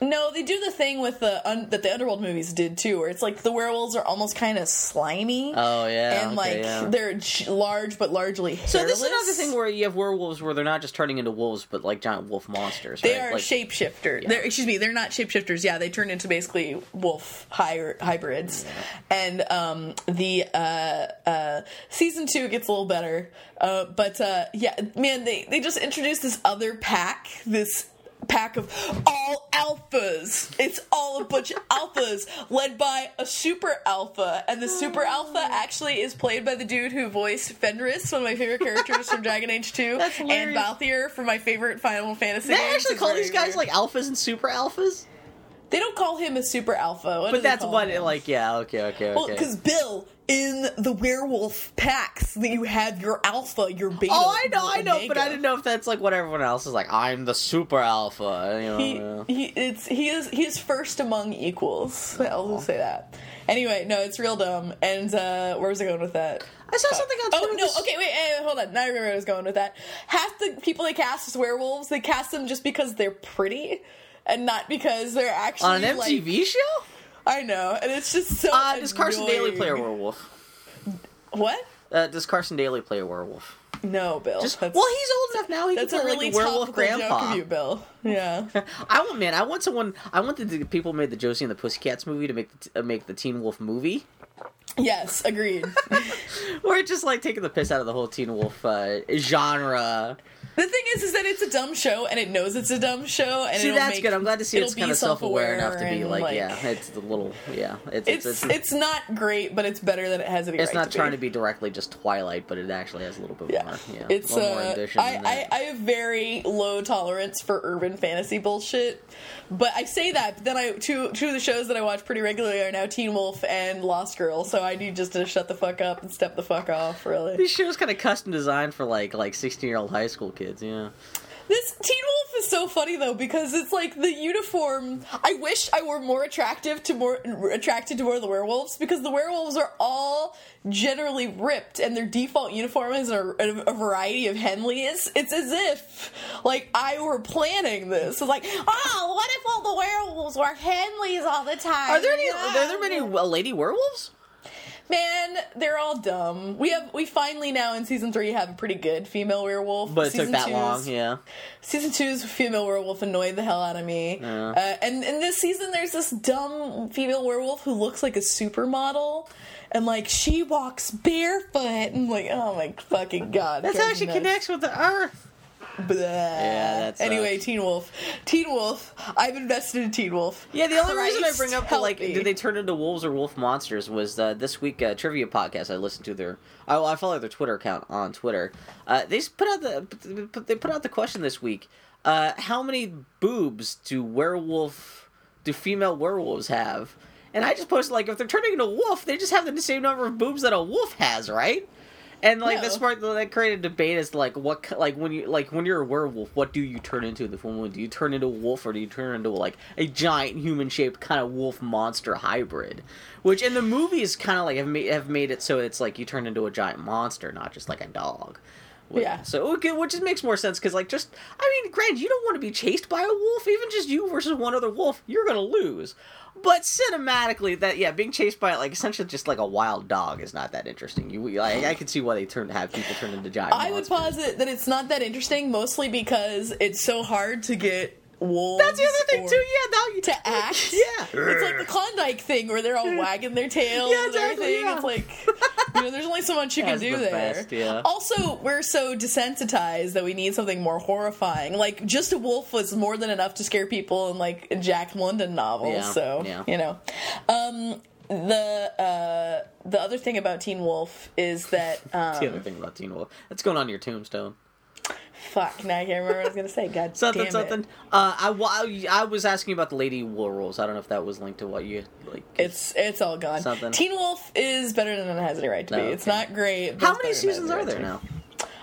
[SPEAKER 3] No, they do the thing with the un- that the Underworld movies did too, where it's like the werewolves are almost kind of slimy.
[SPEAKER 2] Oh yeah,
[SPEAKER 3] and
[SPEAKER 2] okay,
[SPEAKER 3] like
[SPEAKER 2] yeah.
[SPEAKER 3] they're j- large but largely hairless.
[SPEAKER 2] So this is another thing where you have werewolves where they're not just turning into wolves, but like giant wolf monsters.
[SPEAKER 3] They
[SPEAKER 2] right?
[SPEAKER 3] are
[SPEAKER 2] like,
[SPEAKER 3] shapeshifter. They're excuse me, they're not shapeshifters. Yeah, they turn into basically wolf hy- hybrids. And um, the uh, uh, season two gets a little better, uh, but uh, yeah, man, they they just introduced this other pack, this pack of all alphas. It's all a bunch of alphas led by a super alpha, and the super oh. alpha actually is played by the dude who voiced Fenris, one of my favorite characters from Dragon Age Two, [laughs]
[SPEAKER 2] That's
[SPEAKER 3] and. Balthier from my favorite Final Fantasy.
[SPEAKER 2] They actually
[SPEAKER 3] It's
[SPEAKER 2] call these guys
[SPEAKER 3] weird.
[SPEAKER 2] like alphas and super alphas,
[SPEAKER 3] They don't call him a super alpha, what
[SPEAKER 2] but that's what like. Yeah, okay, okay, okay.
[SPEAKER 3] Well, because Bill in the werewolf packs, that you have your alpha, your beta.
[SPEAKER 2] oh, I know, I know, but I didn't know if that's like what everyone else is like. I'm the super alpha. You know,
[SPEAKER 3] He, he it's he is he is first among equals. I'll just say that. Anyway, no, it's real dumb. And uh where was I going with that?
[SPEAKER 2] I saw something on
[SPEAKER 3] Oh no! Okay, wait, eh, hold on. Now I remember where I was going with that. Half the people they cast as werewolves, they cast them just because they're pretty, and not because they're actually
[SPEAKER 2] on an
[SPEAKER 3] like-
[SPEAKER 2] MTV show.
[SPEAKER 3] I know, and it's just so.
[SPEAKER 2] Uh, does Carson Daly play a werewolf?
[SPEAKER 3] What?
[SPEAKER 2] Uh, does Carson Daly play a werewolf?
[SPEAKER 3] No, Bill.
[SPEAKER 2] Just well, he's old enough now. He
[SPEAKER 3] that's
[SPEAKER 2] can
[SPEAKER 3] a really
[SPEAKER 2] like a werewolf
[SPEAKER 3] joke
[SPEAKER 2] grandpa.
[SPEAKER 3] of you, Bill. Yeah. [laughs]
[SPEAKER 2] I want man. I want someone. I want the, people who made the Josie and the Pussycats movie to make the, uh, make the Teen Wolf movie,
[SPEAKER 3] yes, agreed. [laughs]
[SPEAKER 2] We're just like taking the piss out of the whole Teen Wolf uh, genre.
[SPEAKER 3] The thing is, is that it's a dumb show, and it knows it's a dumb show, and
[SPEAKER 2] See, that's
[SPEAKER 3] make-
[SPEAKER 2] good. I'm glad to see it's kind of self aware enough to be
[SPEAKER 3] and,
[SPEAKER 2] like, yeah, it's the little, yeah, it's
[SPEAKER 3] It's
[SPEAKER 2] it's,
[SPEAKER 3] it's, not great, but it's better than it has any
[SPEAKER 2] it's
[SPEAKER 3] right
[SPEAKER 2] not
[SPEAKER 3] to
[SPEAKER 2] trying
[SPEAKER 3] be.
[SPEAKER 2] to be directly just Twilight, but it actually has a little bit
[SPEAKER 3] Yeah,
[SPEAKER 2] more, yeah,
[SPEAKER 3] it's
[SPEAKER 2] a little more
[SPEAKER 3] uh,
[SPEAKER 2] ambition.
[SPEAKER 3] I,
[SPEAKER 2] than
[SPEAKER 3] I. I have very low tolerance for urban fantasy bullshit, but I say that. But then I two two of the shows that I watch pretty regularly are now Teen Wolf and Lost Girl, so I need just to shut the fuck up and step the fuck off. Really,
[SPEAKER 2] These shows kind of custom designed for like like 16 year old high school kids. Yeah,
[SPEAKER 3] this Teen Wolf is so funny though because it's like the uniform. I wish I were more attractive to more attracted to more of the werewolves because the werewolves are all generally ripped and their default uniform is a, a, a variety of Henleys. It's as if like I were planning this. It's like, oh, what if all the werewolves were Henleys all the time?
[SPEAKER 2] are there any?
[SPEAKER 3] Yeah.
[SPEAKER 2] Are there many uh, lady werewolves?
[SPEAKER 3] Man, they're all dumb. We have we finally now in season three have a pretty good female werewolf.
[SPEAKER 2] But it
[SPEAKER 3] season
[SPEAKER 2] took that long. Yeah.
[SPEAKER 3] Season two's female werewolf annoyed the hell out of me.
[SPEAKER 2] Yeah.
[SPEAKER 3] Uh, and in this season, there's this dumb female werewolf who looks like a supermodel. And like she walks barefoot, and like, oh my fucking god!
[SPEAKER 2] That's how she connects with the Earth. [laughs]
[SPEAKER 3] Blah.
[SPEAKER 2] that sucks.
[SPEAKER 3] Anyway, Teen Wolf, Teen Wolf. I've invested in Teen Wolf.
[SPEAKER 2] Yeah, the only reason I bring up the like,
[SPEAKER 3] me.
[SPEAKER 2] did they turn into wolves or wolf monsters? Was uh, this week uh, trivia podcast I listened to their. I, I follow their Twitter account on Twitter. Uh, they put out the they put out the question this week. Uh, how many boobs do werewolf do female werewolves have? And I just posted like if they're turning into wolf, they just have the same number of boobs that a wolf has, right? And like
[SPEAKER 3] No.
[SPEAKER 2] this part that created debate is like what like when you like when you're a werewolf, what do you turn into? The woman do you turn into a wolf or do you turn into like a giant human shaped kind of wolf monster hybrid? Which in the movies kind of like have made have made it so it's like you turn into a giant monster, not just like a dog.
[SPEAKER 3] Yeah.
[SPEAKER 2] So okay, which just makes more sense because like just I mean, granted, you don't want to be chased by a wolf, even just you versus one other wolf, you're gonna lose. But cinematically, that yeah, being chased by like essentially just like a wild dog is not that interesting. You, I, I can see why they turn have people turn into giant.
[SPEAKER 3] I would posit that it's not that interesting, mostly because it's so hard to get wolves.
[SPEAKER 2] That's the other thing
[SPEAKER 3] or-
[SPEAKER 2] too. Yeah, now you
[SPEAKER 3] to [laughs] act.
[SPEAKER 2] Yeah,
[SPEAKER 3] It's like the Klondike thing where they're all wagging their tails
[SPEAKER 2] Yeah,
[SPEAKER 3] and everything.
[SPEAKER 2] yeah.
[SPEAKER 3] It's like, [laughs] you know, there's only so much you can do
[SPEAKER 2] the
[SPEAKER 3] there.
[SPEAKER 2] best, yeah.
[SPEAKER 3] Also, we're so desensitized that we need something more horrifying. Like, just a wolf was more than enough to scare people in, like, Jack London novels.
[SPEAKER 2] Yeah,
[SPEAKER 3] so,
[SPEAKER 2] yeah.
[SPEAKER 3] you know. Um, the uh, the other thing about Teen Wolf is that
[SPEAKER 2] That's [laughs] the
[SPEAKER 3] um,
[SPEAKER 2] other thing about Teen Wolf. That's going on your tombstone.
[SPEAKER 3] Fuck now I can't remember what I was gonna say. God
[SPEAKER 2] Something,
[SPEAKER 3] damn it.
[SPEAKER 2] something. Uh, I, wa- I was asking about the lady werewolves. I don't know if that was linked to what you like.
[SPEAKER 3] It's it's all gone.
[SPEAKER 2] Something.
[SPEAKER 3] Teen Wolf is better than it has any right to be.
[SPEAKER 2] No,
[SPEAKER 3] It's
[SPEAKER 2] okay.
[SPEAKER 3] not great.
[SPEAKER 2] How many
[SPEAKER 3] better than it has
[SPEAKER 2] seasons are there
[SPEAKER 3] be.
[SPEAKER 2] now?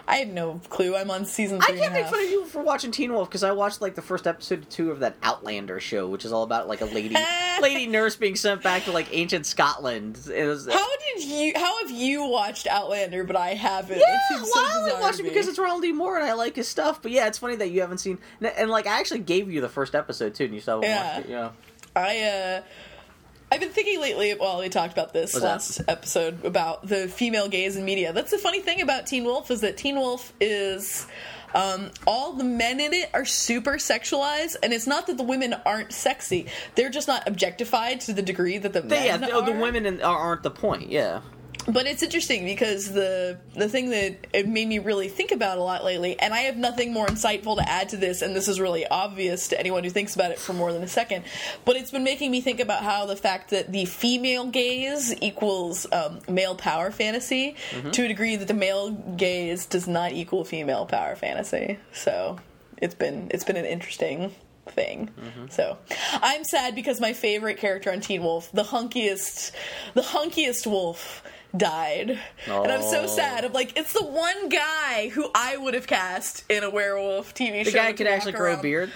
[SPEAKER 3] I have no clue. I'm on season
[SPEAKER 2] I can't make fun of you for watching Teen Wolf because I watched like the first episode two of that Outlander show, which is all about like a lady [laughs] lady nurse being sent back to like ancient Scotland. It was,
[SPEAKER 3] How did you? How have you watched Outlander, but I haven't?
[SPEAKER 2] yeah,
[SPEAKER 3] seems so
[SPEAKER 2] I only watched it because it's Ronald D. Moore and I like his stuff. But yeah, it's funny that you haven't seen and, and, like I actually gave you the first episode too, and you still haven't
[SPEAKER 3] Yeah.
[SPEAKER 2] watched it. Yeah.
[SPEAKER 3] I uh I've been thinking lately, well, we talked about this
[SPEAKER 2] What's that?
[SPEAKER 3] last episode about the female gaze in media. That's the funny thing about Teen Wolf is that Teen Wolf is um, all the men in it are super sexualized, and it's not that the women aren't sexy; they're just not objectified to the degree that the
[SPEAKER 2] They-
[SPEAKER 3] men
[SPEAKER 2] yeah, the, the women in, aren't the point. Yeah.
[SPEAKER 3] But it's interesting because the the thing that it made me really think about a lot lately, and I have nothing more insightful to add to this, and this is really obvious to anyone who thinks about it for more than a second. But it's been making me think about how the fact that the female gaze equals um, male power fantasy to a degree that the male gaze does not equal female power fantasy. So it's been it's been an interesting thing. So I'm sad because my favorite character on Teen Wolf, the hunkiest, the hunkiest wolf, died, and I'm so
[SPEAKER 2] Oh.
[SPEAKER 3] sad. I'm like, it's the one guy who I would have cast in a werewolf TV
[SPEAKER 2] The
[SPEAKER 3] show.
[SPEAKER 2] guy could actually grow a beard.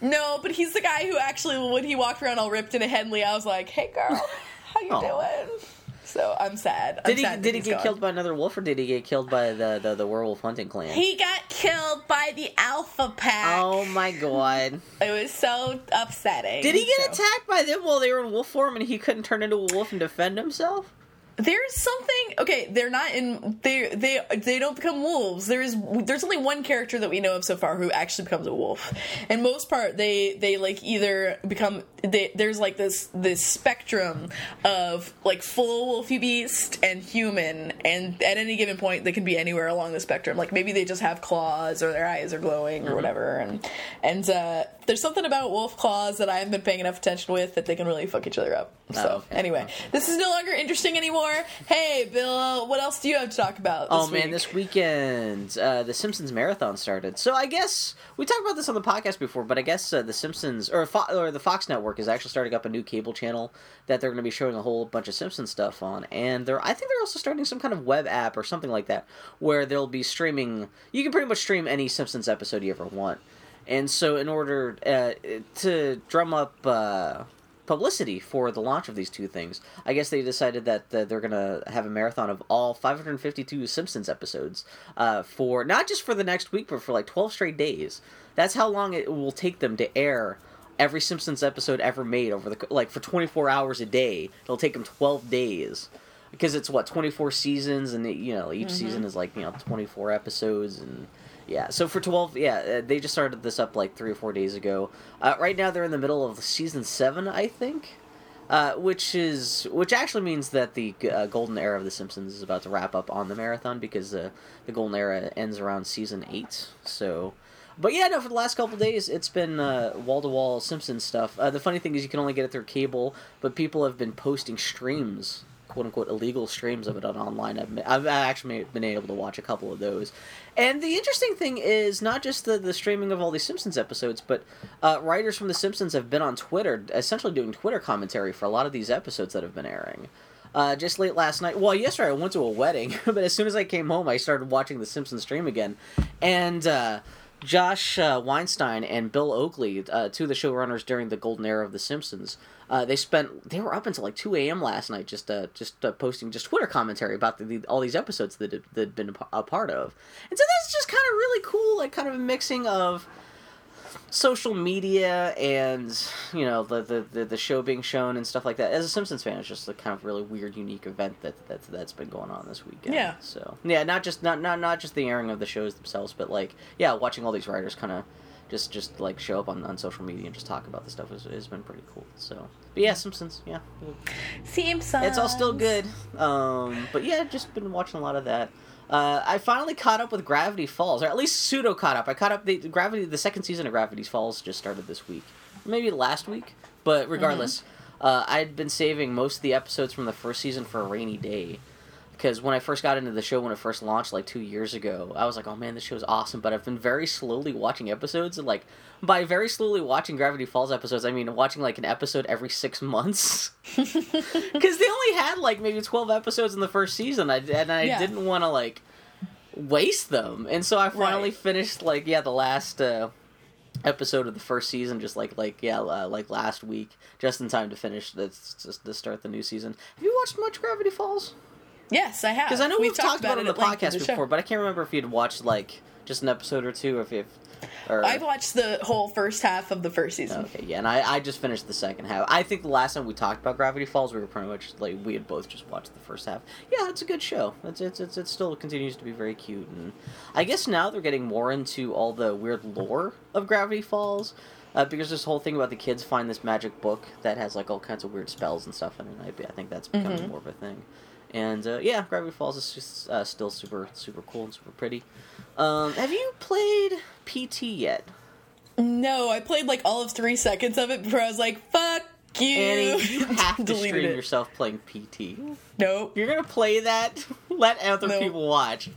[SPEAKER 3] No, but he's the guy who actually, when he walked around all ripped in a Henley, I was like, "Hey, girl, [laughs] how you
[SPEAKER 2] Aw.
[SPEAKER 3] doing?" So I'm sad. I'm
[SPEAKER 2] Did he
[SPEAKER 3] sad
[SPEAKER 2] did he get
[SPEAKER 3] gone.
[SPEAKER 2] killed by another wolf or did he get killed by the the, the werewolf hunting clan?
[SPEAKER 3] He got killed by the Alpha Pack.
[SPEAKER 2] oh my god. [laughs]
[SPEAKER 3] It was so upsetting.
[SPEAKER 2] Did he get
[SPEAKER 3] So-
[SPEAKER 2] attacked by them while they were in wolf form and he couldn't turn into a wolf and defend himself?
[SPEAKER 3] There's something okay. They're not in. They they they don't become wolves. There is there's only one character that we know of so far who actually becomes a wolf. And most part, they they like either become. They, there's like this this spectrum of like full wolfy beast and human, and at any given point, they can be anywhere along the spectrum. Like maybe they just have claws or their eyes are glowing or whatever. And and uh, there's something about wolf claws that I haven't been paying enough attention with that they can really fuck each other up. So
[SPEAKER 2] Oh, okay.
[SPEAKER 3] anyway, this is no longer interesting anymore. Hey, Bill, what else do you have to talk about? This
[SPEAKER 2] Oh man,
[SPEAKER 3] week?
[SPEAKER 2] this weekend uh, the Simpsons marathon started. So I guess we talked about this on the podcast before, but I guess uh, the Simpsons or Fo- or the Fox Network is actually starting up a new cable channel that they're going to be showing a whole bunch of Simpsons stuff on, and they're I think they're also starting some kind of web app or something like that where they'll be streaming. You can pretty much stream any Simpsons episode you ever want, and so in order uh, to drum up. Uh, publicity for the launch of these two things. I guess they decided that uh, they're gonna have a marathon of all 552 Simpsons episodes uh, for not just for the next week, but for like 12 straight days. That's how long it will take them to air every Simpsons episode ever made over the like for 24 hours a day. It'll take them 12 days because it's what 24 seasons, and you know each season is like you know 24 episodes and. Yeah, so for 12, yeah, uh, they just started this up like three or four days ago. Uh, right now they're in the middle of season seven, I think, uh, which is which actually means that the uh, golden era of The Simpsons is about to wrap up on the marathon because uh, the golden era ends around season eight. So, but yeah, no, for the last couple days it's been wall to wall Simpsons stuff. Uh, the funny thing is you can only get it through cable, but people have been posting streams. "Quote unquote" illegal streams of it on online. I've, I've actually been able to watch a couple of those, and the interesting thing is not just the, the streaming of all these Simpsons episodes, but uh, writers from The Simpsons have been on Twitter, essentially doing Twitter commentary for a lot of these episodes that have been airing. Uh, just late last night, well, yesterday I went to a wedding, [laughs] but as soon as I came home, I started watching The Simpsons stream again, and uh, Josh uh, Weinstein and Bill Oakley, uh, two of the showrunners during the golden era of The Simpsons, uh, they spent they were up until like two a.m. last night just uh, just uh, posting just Twitter commentary about the, the, all these episodes that had, that had been a part of, and so that's just kind of really cool, like kind of a mixing of social media and you know the, the the the show being shown and stuff like that. As a Simpsons fan, it's just a kind of really weird, unique event that that that's been going on this weekend.
[SPEAKER 3] Yeah.
[SPEAKER 2] So yeah, not just not not not just the airing of the shows themselves, but like yeah, watching all these writers kind of just just like show up on, on social media and just talk about the stuff has, has been pretty cool. So but yeah, Simpsons, yeah,
[SPEAKER 3] Simpsons.
[SPEAKER 2] it's all still good. Um, but yeah, just been watching a lot of that. Uh, I finally caught up with Gravity Falls, or at least pseudo caught up. I caught up the Gravity. The second season of Gravity Falls just started this week, maybe last week. But regardless, uh, I'd been saving most of the episodes from the first season for a rainy day. Because when I first got into the show, when it first launched like two years ago, I was like, "Oh man, this show's awesome." But I've been very slowly watching episodes, and like by very slowly watching Gravity Falls episodes, I mean watching like an episode every six [laughs] months. [laughs] Because they only had like maybe twelve episodes in the first season, I, and I
[SPEAKER 3] Yeah.
[SPEAKER 2] didn't want to like waste them. And so I finally
[SPEAKER 3] Right.
[SPEAKER 2] finished like yeah the last uh, episode of the first season just like like yeah uh, like last week just in time to finish this just to start the new season. Have you watched much Gravity Falls?
[SPEAKER 3] Yes, I have.
[SPEAKER 2] Because I know we've, talked, about, it on the
[SPEAKER 3] at length in
[SPEAKER 2] podcast
[SPEAKER 3] the
[SPEAKER 2] before, but I can't remember if you'd watched like just an episode or two, or if you've. Or,
[SPEAKER 3] I've watched the whole first half of the first season.
[SPEAKER 2] Okay, yeah, and I, I just finished the second half. I think the last time we talked about Gravity Falls, we were pretty much like we had both just watched the first half. Yeah, it's a good show. It's it's it's it still continues to be very cute, and I guess now they're getting more into all the weird lore of Gravity Falls. Uh, because this whole thing about the kids find this magic book that has like all kinds of weird spells and stuff in it. I, I think that's becoming more of a thing. And uh, yeah, Gravity Falls is just uh, still super super cool and super pretty. Um, have you played PT yet?
[SPEAKER 3] No, I played like all of three seconds of it before I was like, "Fuck you!"
[SPEAKER 2] Annie, you [laughs] have to stream
[SPEAKER 3] it.
[SPEAKER 2] yourself playing PT.
[SPEAKER 3] Nope.
[SPEAKER 2] You're gonna play that? [laughs] Let other
[SPEAKER 3] No.
[SPEAKER 2] people watch.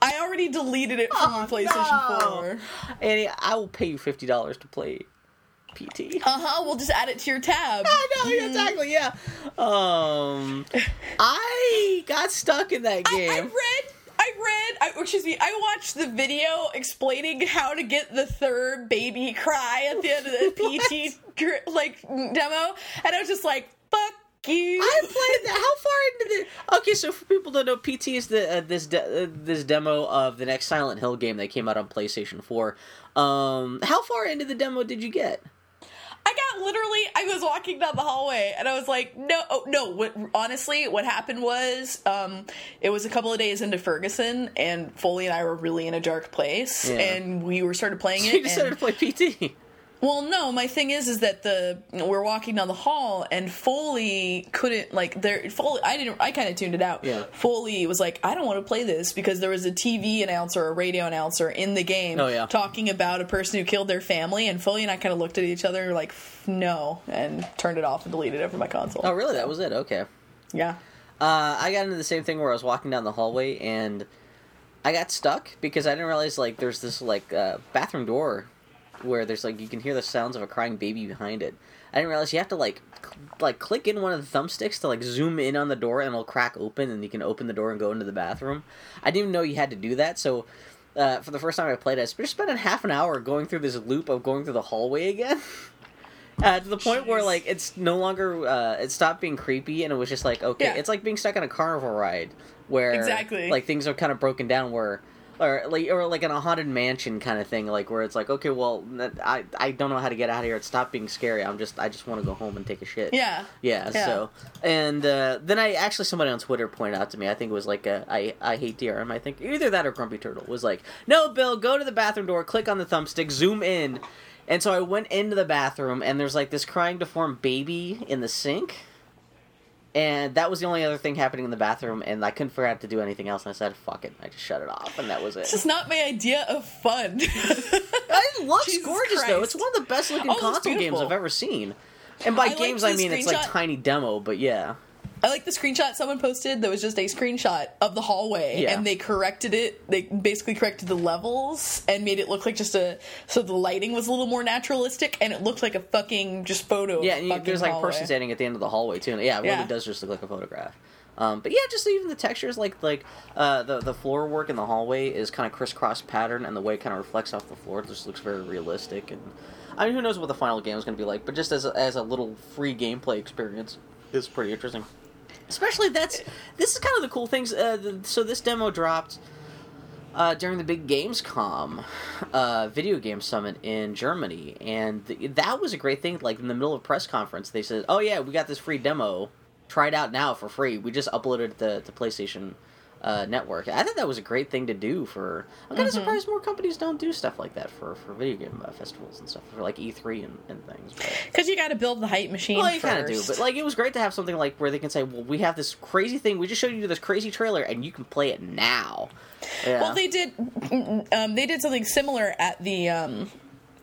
[SPEAKER 3] I already deleted it from
[SPEAKER 2] Oh,
[SPEAKER 3] PlayStation
[SPEAKER 2] no.
[SPEAKER 3] 4.
[SPEAKER 2] Annie, I will pay you fifty dollars to play PT.
[SPEAKER 3] Uh huh. We'll just add it to your tab.
[SPEAKER 2] I know, yeah, exactly, yeah. Um, I got stuck in that game.
[SPEAKER 3] I read. I read. I, excuse me. I watched the video explaining how to get the third baby cry at the end of the [laughs] PT like demo, and I was just like, "Fuck you."
[SPEAKER 2] I played that. How far into the? Okay, so for people that don't know, PT is the uh, this de- uh, this demo of the next Silent Hill game that came out on PlayStation Four. Um, how far into the demo did you get?
[SPEAKER 3] I got literally. I was walking down the hallway, and I was like, "No, oh, no." What, honestly, what happened was, um, it was a couple of days into Ferguson, and Foley and I were really in a dark place,
[SPEAKER 2] Yeah.
[SPEAKER 3] and we were started playing [laughs] it.
[SPEAKER 2] You decided to play PT.
[SPEAKER 3] Well, no, my thing is, is that the we're walking down the hall and Foley couldn't like there. Foley, I didn't. I kind of tuned it out.
[SPEAKER 2] Yeah.
[SPEAKER 3] Foley was like, I don't want to play this because there was a TV announcer, a radio announcer in the game,
[SPEAKER 2] Oh, yeah.
[SPEAKER 3] talking about a person who killed their family, and Foley and I kind of looked at each other and were like, no, and turned it off and deleted it from my console.
[SPEAKER 2] Oh, really? That was it. Okay.
[SPEAKER 3] Yeah.
[SPEAKER 2] Uh, I got into the same thing where I was walking down the hallway and I got stuck because I didn't realize like there's this like uh, bathroom door where there's like you can hear the sounds of a crying baby behind it. I didn't realize you have to like cl- like click in one of the thumbsticks to like zoom in on the door and it'll crack open and you can open the door and go into the bathroom. I didn't even know you had to do that. So uh, for the first time I played, it, I just spent a half an hour going through this loop of going through the hallway again. [laughs] Uh, to the point where like it's no longer uh, it stopped being creepy and it was just like okay
[SPEAKER 3] Yeah.
[SPEAKER 2] it's like being stuck on a carnival ride where
[SPEAKER 3] Exactly.
[SPEAKER 2] like things are kind of broken down where or like or like in a haunted mansion kind of thing like where it's like okay well I I don't know how to get out of here. It stopped being scary. I'm just I just want to go home and take a shit.
[SPEAKER 3] Yeah.
[SPEAKER 2] yeah,
[SPEAKER 3] Yeah.
[SPEAKER 2] so and uh, then I actually somebody on Twitter pointed out to me I think it was like uh, I I hate DRM I think either that or Grumpy Turtle was like no Bill go to the bathroom door click on the thumbstick zoom in. And so I went into the bathroom and there's like this crying deformed baby in the sink and that was the only other thing happening in the bathroom and I couldn't figure out to do anything else and I said fuck it I just shut it off and that was it.
[SPEAKER 3] It's just not my idea of fun. [laughs]
[SPEAKER 2] It looks
[SPEAKER 3] Jesus
[SPEAKER 2] gorgeous though. It's one of the best looking
[SPEAKER 3] Oh,
[SPEAKER 2] console games. I've ever seen. And by
[SPEAKER 3] I
[SPEAKER 2] games I mean it's like tiny demo, but yeah.
[SPEAKER 3] I like the screenshot someone posted that was just a screenshot of the hallway
[SPEAKER 2] Yeah.
[SPEAKER 3] and they corrected it. They basically corrected the levels and made it look like just a so the lighting was a little more naturalistic and it looked like a fucking just photo.
[SPEAKER 2] Yeah, you, there's like a person standing at the end of the hallway too. And yeah, it
[SPEAKER 3] Yeah.
[SPEAKER 2] really does just look like a photograph. Um, but yeah, just even the textures, like like uh, the the floor work in the hallway is kind of crisscross pattern, and the way it kind of reflects off the floor it just looks very realistic. And I mean, who knows what the final game is going to be like? But just as a, as a little free gameplay experience, it's pretty interesting. Especially that's this is kind of the cool things. Uh, the, so this demo dropped uh, during the big Gamescom uh, video game summit in Germany, and th- that was a great thing. Like in the middle of a press conference, they said, "Oh yeah, we got this free demo. Try it out now for free. We just uploaded it to the PlayStation uh, Network." I thought that was a great thing to do. For I'm kind of surprised more companies don't do stuff like that for for video game uh, festivals and stuff for like E3 and, and things.
[SPEAKER 3] Because you got to build the hype machine.
[SPEAKER 2] well, you kind of do, but like it was great to have something like where they can say, "Well, we have this crazy thing. We just showed you this crazy trailer, and you can play it now." Yeah.
[SPEAKER 3] Well, they did. Um, they did something similar at the um,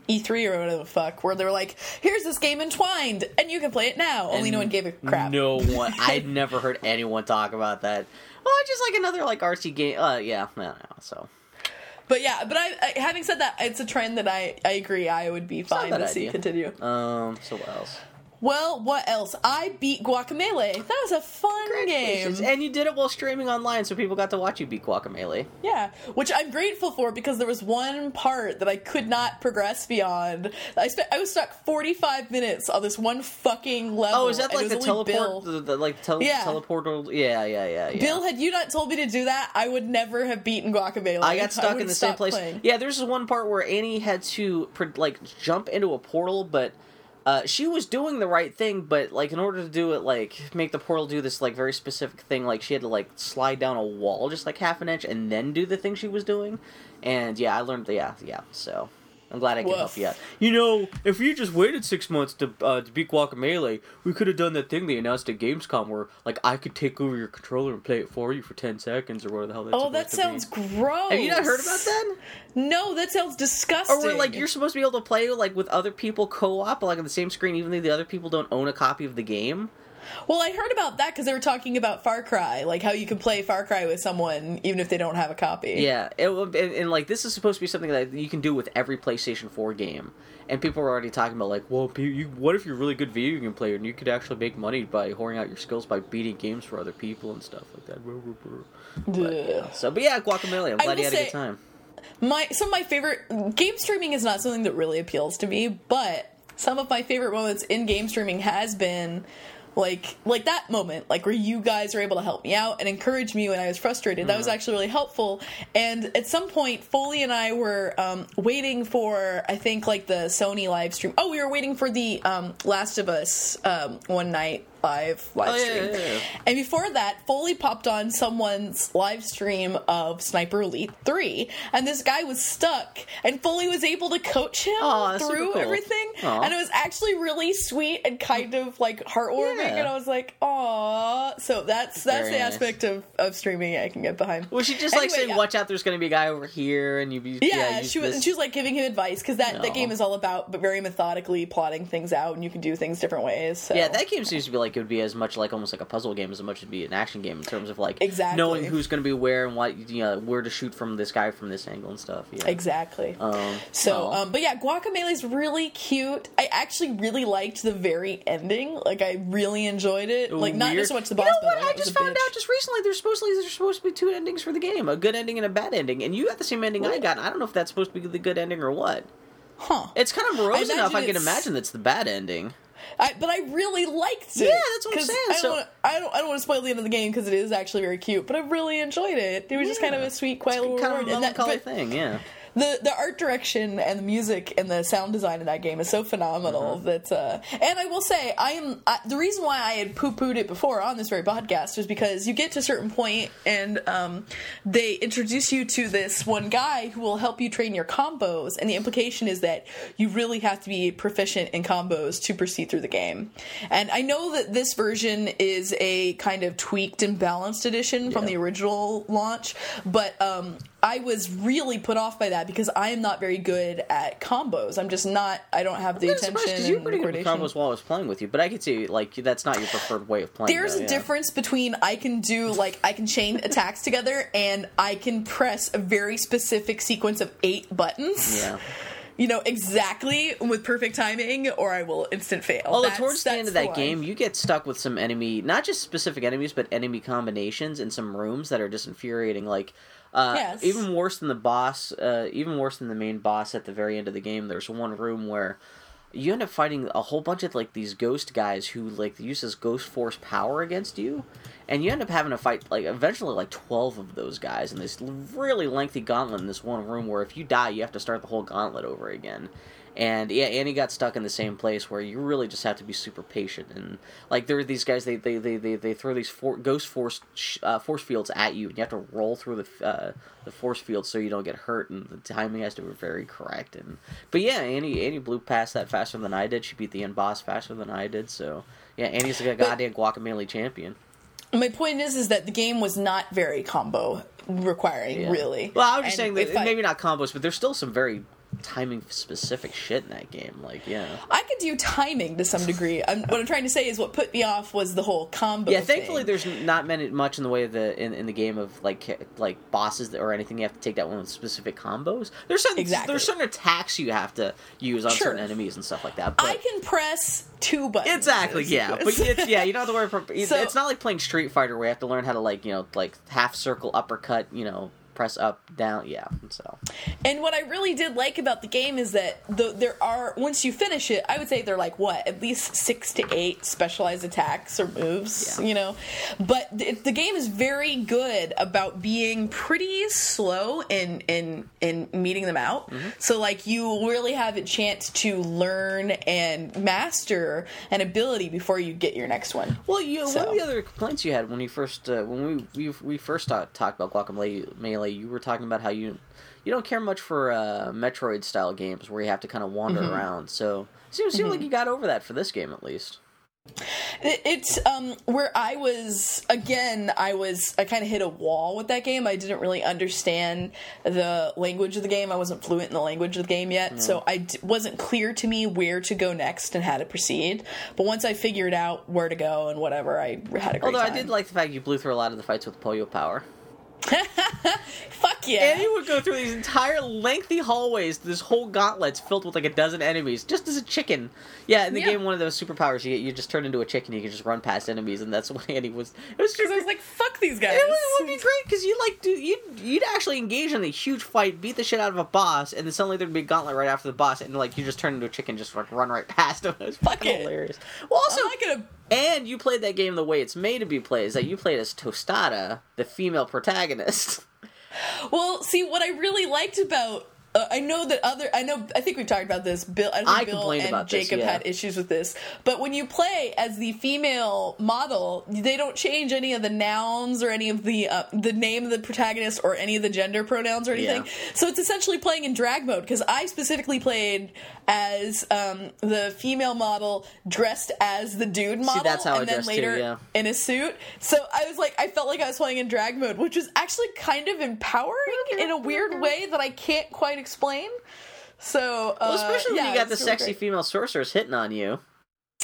[SPEAKER 3] E3 or whatever the fuck, where they were like, "Here's this game entwined, and you can play it now." Only no one gave a crap.
[SPEAKER 2] No one. [laughs] I'd never heard anyone talk about that. Well, just like another like RC game. Uh, yeah, I don't know. So
[SPEAKER 3] But yeah, but I, I having said that, it's a trend that I I agree I would be fine to see continue.
[SPEAKER 2] um, so what else?
[SPEAKER 3] Well, what else? I beat Guacamelee. That was a fun game.
[SPEAKER 2] And you did it while streaming online, so people got to watch you beat Guacamelee.
[SPEAKER 3] Yeah, which I'm grateful for because there was one part that I could not progress beyond. I spent I was stuck 45 minutes on this one fucking level.
[SPEAKER 2] Oh, is that like the teleport? The, the, like tele-
[SPEAKER 3] Yeah.
[SPEAKER 2] teleporter? Yeah, yeah, yeah, yeah.
[SPEAKER 3] Bill, had you not told me to do that, I would never have beaten Guacamelee.
[SPEAKER 2] I got stuck in the same place.
[SPEAKER 3] playing.
[SPEAKER 2] Yeah, there's this one part where Annie had to like jump into a portal, but uh, she was doing the right thing. But like in order to do it, like make the portal do this like very specific thing, like she had to like slide down a wall just like half an inch and then do the thing she was doing. And yeah, I learned. Yeah, yeah. So. I'm glad I can help
[SPEAKER 3] Woof.
[SPEAKER 2] you out. You know, if you just waited six months to uh, to beat Guacamelee, we could have done that thing they announced at Gamescom where, like, I could take over your controller and play it for you for ten seconds or whatever the hell that's
[SPEAKER 3] Oh, that
[SPEAKER 2] supposed to be.
[SPEAKER 3] sounds gross.
[SPEAKER 2] Have you not heard about that?
[SPEAKER 3] No, that sounds disgusting.
[SPEAKER 2] Or where like you're supposed to be able to play like with other people co-op, like on the same screen, even though the other people don't own a copy of the game.
[SPEAKER 3] Well, I heard about that because they were talking about Far Cry, like how you can play Far Cry with someone even if they don't have a copy.
[SPEAKER 2] Yeah, it, will- and, and like this is supposed to be something that you can do with every PlayStation 4 game. And people are already talking about like, well, you, what if you're a really good video game player and you could actually make money by whoring out your skills by beating games for other people and stuff like that. But, yeah. So, but yeah, Guacamole. I'm glad you had a good time.
[SPEAKER 3] my some of my favorite game streaming is not something that really appeals to me, but some of my favorite moments in game streaming has been like like that moment like where you guys were able to help me out and encourage me when I was frustrated. That was actually really helpful. And at some point, Foley and I were um, waiting for I think like the Sony live stream. Oh, we were waiting for the um, Last of Us um, one night live live
[SPEAKER 2] Oh,
[SPEAKER 3] stream.
[SPEAKER 2] yeah, yeah.
[SPEAKER 3] And before that, Foley popped on someone's live stream of Sniper Elite 3, and this guy was stuck, and Foley was able to coach him
[SPEAKER 2] Aw, that's super
[SPEAKER 3] through
[SPEAKER 2] cool.
[SPEAKER 3] everything.
[SPEAKER 2] Aw.
[SPEAKER 3] And it was actually really sweet and kind of like heartwarming,
[SPEAKER 2] Yeah.
[SPEAKER 3] and I was like, aw. So that's that's
[SPEAKER 2] Very
[SPEAKER 3] the
[SPEAKER 2] nice.
[SPEAKER 3] aspect of, of streaming I can get behind.
[SPEAKER 2] Was she just like
[SPEAKER 3] Anyway,
[SPEAKER 2] saying,
[SPEAKER 3] yeah.
[SPEAKER 2] "Watch out, there's going to be a guy over here," and you be
[SPEAKER 3] Yeah, she was.
[SPEAKER 2] this-
[SPEAKER 3] She was like giving him advice because that, that game is all about, but very methodically plotting things out, and you can do things different ways. So.
[SPEAKER 2] Yeah, that game seems to be like it would be as much like almost like a puzzle game as much as it'd be an action game in terms of like
[SPEAKER 3] Exactly.
[SPEAKER 2] knowing who's going to be where and what you know where to shoot from this guy from this angle and stuff. Yeah,
[SPEAKER 3] exactly.
[SPEAKER 2] Um,
[SPEAKER 3] So, um, but yeah, Guacamelee's really cute. I actually really liked the very ending. Like, I really enjoyed it. Like, not just so much the boss
[SPEAKER 2] You know what? I just found
[SPEAKER 3] bitch.
[SPEAKER 2] out just recently there's supposedly there's supposed to be two endings for the game, a good ending and a bad ending, and you got the same ending I got. I don't know if that's supposed to be the good ending or what.
[SPEAKER 3] huh?
[SPEAKER 2] It's kind of morose enough. I can imagine that's the bad ending.
[SPEAKER 3] I, but I really liked it.
[SPEAKER 2] Yeah, that's what I'm saying,
[SPEAKER 3] I
[SPEAKER 2] so-
[SPEAKER 3] don't, wanna, I don't. I don't want to spoil the end of the game because it is actually very cute. But I really enjoyed it. It was just kind of a sweet, quiet little
[SPEAKER 2] kind of a
[SPEAKER 3] that-
[SPEAKER 2] melancholy
[SPEAKER 3] but-
[SPEAKER 2] thing. Yeah.
[SPEAKER 3] The the art direction and the music and the sound design in that game is so phenomenal
[SPEAKER 2] Mm-hmm.
[SPEAKER 3] that uh and I will say I am I, the reason why I had poo pooed it before on this very podcast was because you get to a certain point and um they introduce you to this one guy who will help you train your combos and the implication is that you really have to be proficient in combos to proceed through the game and I know that this version is a kind of tweaked and balanced edition from
[SPEAKER 2] Yeah.
[SPEAKER 3] the original launch but um I was really put off by that because I am not very good at combos. I'm just not. I don't have the attention
[SPEAKER 2] because you were pretty good
[SPEAKER 3] at
[SPEAKER 2] combos while I was playing with you, but I could see like that's not your preferred way of playing.
[SPEAKER 3] There's
[SPEAKER 2] though,
[SPEAKER 3] a
[SPEAKER 2] yeah.
[SPEAKER 3] difference between I can do like I can chain attacks together and I can press a very specific sequence of eight buttons.
[SPEAKER 2] Yeah.
[SPEAKER 3] You know exactly with perfect timing, or I will instant fail.
[SPEAKER 2] Although
[SPEAKER 3] That's-
[SPEAKER 2] towards the end of that
[SPEAKER 3] line.
[SPEAKER 2] game, you get stuck with some enemy, not just specific enemies, but enemy combinations in some rooms that are just infuriating. Like, uh,
[SPEAKER 3] Yes.
[SPEAKER 2] even worse than the boss, uh, even worse than the main boss at the very end of the game. There's one room where you end up fighting a whole bunch of like these ghost guys who like use this ghost force power against you, and you end up having to fight like eventually like twelve of those guys in this really lengthy gauntlet in this one room. Where if you die, you have to start the whole gauntlet over again. And yeah, Annie got stuck in the same place where you really just have to be super patient and like there are these guys they they they they, they throw these for, ghost force uh, force fields at you and you have to roll through the uh, the force field so you don't get hurt and the timing has to be very correct and but yeah Annie Annie blew past that faster than I did she beat the end boss faster than I did so yeah Annie's like a goddamn guacamole champion
[SPEAKER 3] My point is, is that the game was not very combo requiring,
[SPEAKER 2] Yeah.
[SPEAKER 3] really.
[SPEAKER 2] well I was just
[SPEAKER 3] And
[SPEAKER 2] saying that
[SPEAKER 3] I-
[SPEAKER 2] maybe not combos but there's still some very timing specific shit in that game. Like, yeah.
[SPEAKER 3] I could do timing to some degree. I'm, what I'm trying to say is what put me off was the whole combo.
[SPEAKER 2] Yeah, thankfully
[SPEAKER 3] thing.
[SPEAKER 2] there's not many much in the way of the in, in the game of like like bosses that, or anything you have to take that one with specific combos. There's certain
[SPEAKER 3] Exactly.
[SPEAKER 2] there's certain attacks you have to use on
[SPEAKER 3] Sure.
[SPEAKER 2] certain enemies and stuff like that. But
[SPEAKER 3] I can press two buttons.
[SPEAKER 2] exactly, yeah. [laughs] But it's yeah, you don't have to worry. For,
[SPEAKER 3] So-
[SPEAKER 2] it's not like playing Street Fighter where you have to learn how to like you know like half circle uppercut. You know, press up down. Yeah, so
[SPEAKER 3] And what I really did like about the game is that the, there are once you finish it, I would say they're like what at least six to eight specialized attacks or moves,
[SPEAKER 2] Yeah.
[SPEAKER 3] you know. But the, the game is very good about being pretty slow in in in meting them out.
[SPEAKER 2] Mm-hmm.
[SPEAKER 3] So like you really have a chance to learn and master an ability before you get your next one.
[SPEAKER 2] Well, you one
[SPEAKER 3] So-
[SPEAKER 2] of the other complaints you had when you first uh, when we we, we first talked, talked about Guacamelee, You were talking about how you you don't care much for uh, Metroid style games where you have to kind of wander
[SPEAKER 3] Mm-hmm.
[SPEAKER 2] around. So it seems, seems like you got over that for this game at least.
[SPEAKER 3] It's um where I was again. I was I kind of hit a wall with that game. I didn't really understand the language of the game. I wasn't fluent in the language of the game yet, so I d- wasn't clear to me where to go next and how to proceed. But once I figured out where to go and whatever, I had a great
[SPEAKER 2] Although
[SPEAKER 3] time.
[SPEAKER 2] I did like the fact you blew through a lot of the fights with Pollo Power. [laughs]
[SPEAKER 3] fuck yeah.
[SPEAKER 2] And he would go through these entire lengthy hallways, this whole gauntlet's filled with like a dozen enemies, just as a chicken. Yeah, in the
[SPEAKER 3] Yeah.
[SPEAKER 2] game, one of those superpowers you get, you just turn into a chicken, you can just run past enemies, and that's [laughs] what Andy was. It was
[SPEAKER 3] Because I was like, fuck these guys.
[SPEAKER 2] It would, it would be great because you like do you'd you'd actually engage in a huge fight, beat the shit out of a boss, and then suddenly there'd be a gauntlet right after the boss, and like you just turn into a chicken, just like run right [laughs] past him. It was fucking hilarious. Well, also,
[SPEAKER 3] I'm not gonna.
[SPEAKER 2] And you played that game the way it's made to be played. Is that you played as Tostada, the female protagonist.
[SPEAKER 3] Well, see what I really liked about. Uh, I know that other. I know. I think we've talked about this. Bill. I,
[SPEAKER 2] I
[SPEAKER 3] Bill and
[SPEAKER 2] about this,
[SPEAKER 3] Jacob
[SPEAKER 2] yeah.
[SPEAKER 3] had issues with this. But when you play as the female model, they don't change any of the nouns or any of the uh, the name of the protagonist or any of the gender pronouns or anything.
[SPEAKER 2] Yeah.
[SPEAKER 3] So it's essentially playing in drag mode because I specifically played as um, the female model dressed as the dude model,
[SPEAKER 2] that's how I
[SPEAKER 3] and then
[SPEAKER 2] dressed too,
[SPEAKER 3] later
[SPEAKER 2] yeah.
[SPEAKER 3] in a suit. So I was like, I felt like I was playing in drag mode, which was actually kind of empowering in a weird way that I can't quite explain. So, uh,
[SPEAKER 2] Well, especially when you got the sexy
[SPEAKER 3] great.
[SPEAKER 2] female sorceress hitting on you.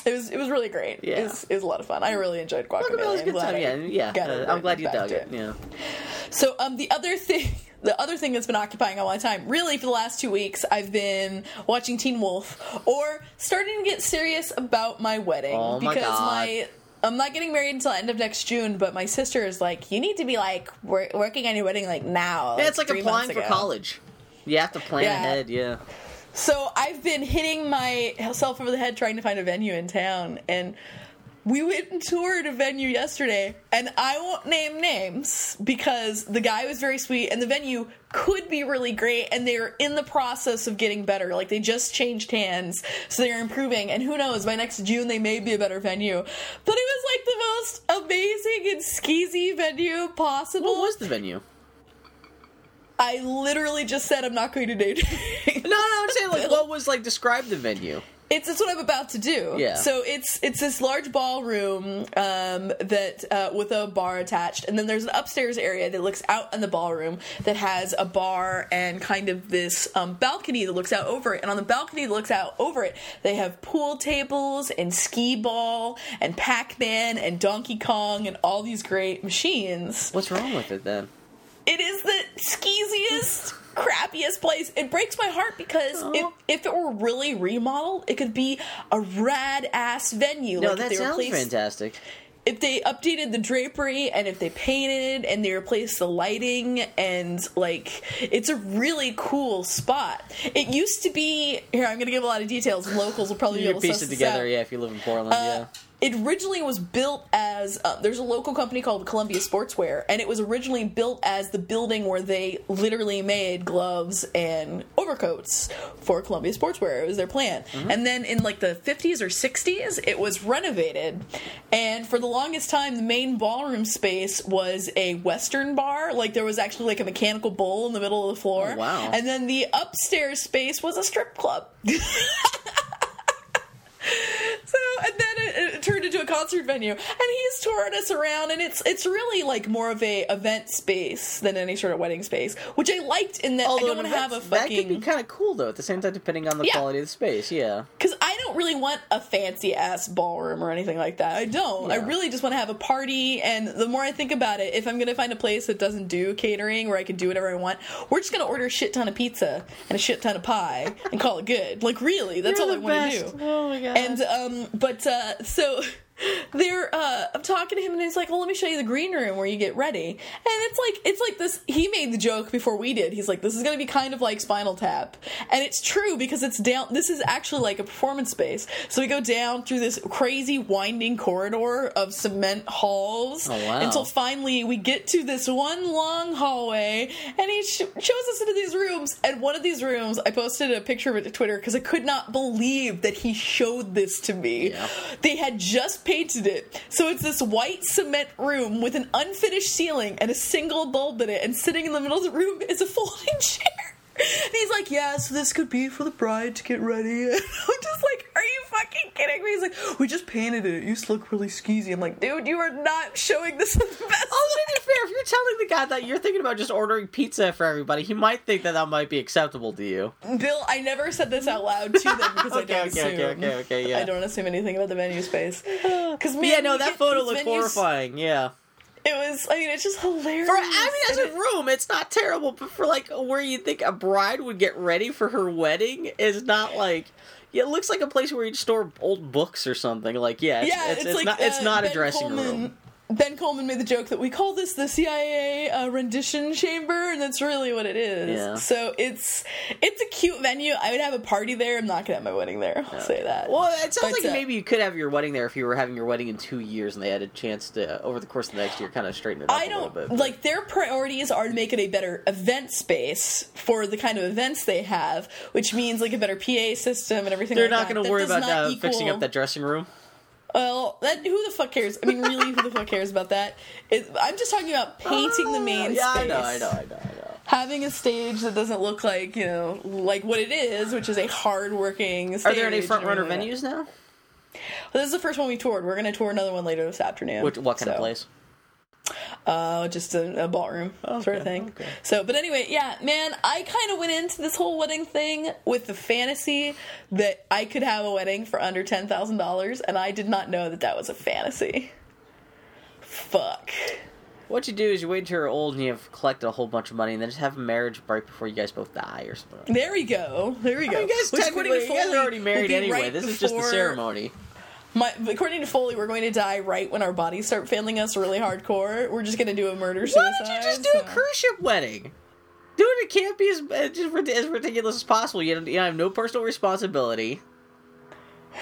[SPEAKER 3] It was it was really great.
[SPEAKER 2] Yeah.
[SPEAKER 3] It was, it was a lot of fun. I really enjoyed Guacamole.
[SPEAKER 2] It was a
[SPEAKER 3] I'm
[SPEAKER 2] good
[SPEAKER 3] glad
[SPEAKER 2] time. yeah, yeah. Uh, I'm glad you dug
[SPEAKER 3] to
[SPEAKER 2] it. Yeah.
[SPEAKER 3] So um, the other thing, [laughs] the other thing that's been occupying all my time, really for the last two weeks, I've been watching Teen Wolf or starting to get serious about my wedding
[SPEAKER 2] Oh my
[SPEAKER 3] because
[SPEAKER 2] God.
[SPEAKER 3] my. I'm not getting married until end of next June, but my sister is like, you need to be like wor- working on your wedding like now.
[SPEAKER 2] Yeah, it's like applying for college. You have to plan
[SPEAKER 3] Yeah.
[SPEAKER 2] ahead. Yeah.
[SPEAKER 3] So I've been hitting myself over the head trying to find a venue in town, and we went and toured a venue yesterday, and I won't name names because the guy was very sweet, and the venue could be really great, and they're in the process of getting better. Like they just changed hands, so they're improving, and who knows? By next June, they may be a better venue. But it was like the most amazing and skeezy venue possible.
[SPEAKER 2] What was the venue?
[SPEAKER 3] I literally just said I'm not going to name names.
[SPEAKER 2] No, no, I'm saying like [laughs] what was like describe the venue.
[SPEAKER 3] It's it's what I'm about to do.
[SPEAKER 2] Yeah.
[SPEAKER 3] So it's it's this large ballroom um, that uh, with a bar attached, and then there's an upstairs area that looks out on the ballroom that has a bar and kind of this um, balcony that looks out over it. And on the balcony that looks out over it, they have pool tables and skee ball and Pac Man and Donkey Kong and all these great machines.
[SPEAKER 2] What's wrong with it then?
[SPEAKER 3] It is the skeeziest, crappiest place. It breaks my heart because if, if it were really remodeled, it could be a rad ass venue.
[SPEAKER 2] No,
[SPEAKER 3] like
[SPEAKER 2] that
[SPEAKER 3] if they
[SPEAKER 2] sounds
[SPEAKER 3] replaced,
[SPEAKER 2] fantastic.
[SPEAKER 3] If they updated the drapery and if they painted and they replaced the lighting and like it's a really cool spot. It used to be here. I'm going to give a lot of details. Locals will probably
[SPEAKER 2] You
[SPEAKER 3] be able to
[SPEAKER 2] piece it together, yeah. If you live in Portland, uh, yeah.
[SPEAKER 3] It originally was built as uh, there's a local company called Columbia Sportswear, and it was originally built as the building where they literally made gloves and overcoats for Columbia Sportswear. It was their plan. And then in like the 50s or 60s, it was renovated, and for the longest time, the main ballroom space was a Western bar. Like there was actually like a mechanical bowl in the middle of the floor.
[SPEAKER 2] Oh, wow.
[SPEAKER 3] And then the upstairs space was a strip club. [laughs] So and then it, it turned into a concert venue, and he's touring us around, and it's it's really like more of a event space than any sort of wedding space, which I liked in that I don't want to have a fucking.
[SPEAKER 2] that could be kind of cool though. At the same time, depending on the
[SPEAKER 3] Yeah.
[SPEAKER 2] quality of the space, yeah.
[SPEAKER 3] because I don't really want a fancy ass ballroom or anything like that. I don't. I really just want to have a party. And the more I think about it, if I'm going to find a place that doesn't do catering where I can do whatever I want, we're just going to order a shit ton of pizza and a shit ton of pie and call it good. Like really, that's all I want to do.
[SPEAKER 2] Oh my god.
[SPEAKER 3] And um, but uh, so [laughs] they're uh, I'm talking to him and he's like, "Well, let me show you the green room where you get ready." And it's like it's like this. He made the joke before we did. He's like, "This is going to be kind of like Spinal Tap," and it's true because it's down. This is actually like a performance space. So we go down through this crazy winding corridor of cement halls
[SPEAKER 2] Oh, wow.
[SPEAKER 3] until finally we get to this one long hallway, and he sh- shows us into these rooms. And one of these rooms, I posted a picture of it to Twitter because I could not believe that he showed this to me.
[SPEAKER 2] Yeah.
[SPEAKER 3] They had just painted it, so it's this white cement room with an unfinished ceiling and a single bulb in it, and sitting in the middle of the room is a folding [laughs] chair. And [laughs] he's like, yeah, so this could be for the bride to get ready. [laughs] And I'm just like, are you fucking kidding me? He's like, we just painted it. It used to look really skeezy. I'm like, dude, you are not showing this [laughs] in the best
[SPEAKER 2] Oh, to be fair, if you're telling the guy that you're thinking about just ordering pizza for everybody, he might think that that might be acceptable to you.
[SPEAKER 3] Bill, I never said this out loud to them because I
[SPEAKER 2] Okay,
[SPEAKER 3] don't
[SPEAKER 2] okay,
[SPEAKER 3] assume.
[SPEAKER 2] okay, okay, okay, yeah.
[SPEAKER 3] I don't assume anything about the venue space. [sighs] Because
[SPEAKER 2] yeah, no, that photo looks horrifying. Yeah. [laughs]
[SPEAKER 3] It was. I mean, it's just hilarious.
[SPEAKER 2] For I mean, as a room, it's not terrible, but for like where you think a bride would get ready for her wedding is not like. Yeah, it looks like a place where you'd store old books or something. Like, yeah, it's,
[SPEAKER 3] yeah,
[SPEAKER 2] it's,
[SPEAKER 3] it's,
[SPEAKER 2] it's
[SPEAKER 3] like
[SPEAKER 2] not. It's not a dressing
[SPEAKER 3] Coleman,
[SPEAKER 2] room.
[SPEAKER 3] Ben Coleman made the joke that we call this the CIA uh, rendition chamber, and that's really what it is.
[SPEAKER 2] Yeah.
[SPEAKER 3] So it's it's a cute venue. I would have a party there. I'm not gonna have my wedding there. I'll say that.
[SPEAKER 2] Well, it sounds
[SPEAKER 3] But,
[SPEAKER 2] like
[SPEAKER 3] uh,
[SPEAKER 2] maybe you could have your wedding there if you were having your wedding in two years and they had a chance to, over the course of the next year, kind of straighten it up
[SPEAKER 3] I
[SPEAKER 2] a little
[SPEAKER 3] don't
[SPEAKER 2] bit.
[SPEAKER 3] like their priorities are to make it a better event space for the kind of events they have, which means like a better PA system and everything.
[SPEAKER 2] They're
[SPEAKER 3] like
[SPEAKER 2] not
[SPEAKER 3] that.
[SPEAKER 2] going to
[SPEAKER 3] That
[SPEAKER 2] worry
[SPEAKER 3] does
[SPEAKER 2] about
[SPEAKER 3] not
[SPEAKER 2] uh, fixing up that dressing room.
[SPEAKER 3] Well, that who the fuck cares? I mean, really, who the fuck cares about that? It, I'm just talking about painting the main
[SPEAKER 2] Ah, yeah,
[SPEAKER 3] space.
[SPEAKER 2] I know, I know, I know, I know.
[SPEAKER 3] Having a stage that doesn't look like you know, like what it is, which is a hard-working. Stage
[SPEAKER 2] Are there any front runner venues now?
[SPEAKER 3] Well, this is the first one we toured. We're going to tour another one later this afternoon.
[SPEAKER 2] Which, what kind of place?
[SPEAKER 3] Uh, just a, a ballroom sort of thing.
[SPEAKER 2] okay.
[SPEAKER 3] So, but anyway, yeah, man, I kind of went into this whole wedding thing with the fantasy that I could have a wedding for under ten thousand dollars, and I did not know that that was a fantasy. Fuck.
[SPEAKER 2] What you do is you wait until you're old and you have collected a whole bunch of money, and then just have a marriage right before you guys both die or something.
[SPEAKER 3] There we go. There we go.
[SPEAKER 2] I mean, you guys,
[SPEAKER 3] Which
[SPEAKER 2] technically, you guys are already married anyway.
[SPEAKER 3] right
[SPEAKER 2] this is just the ceremony.
[SPEAKER 3] My, according to Foley, we're going to die right when our bodies start failing us really hardcore. We're just going to do a murder suicide.
[SPEAKER 2] Why don't you just do a cruise ship wedding? Do it. It can't be as just as ridiculous as possible. You, you have no personal responsibility.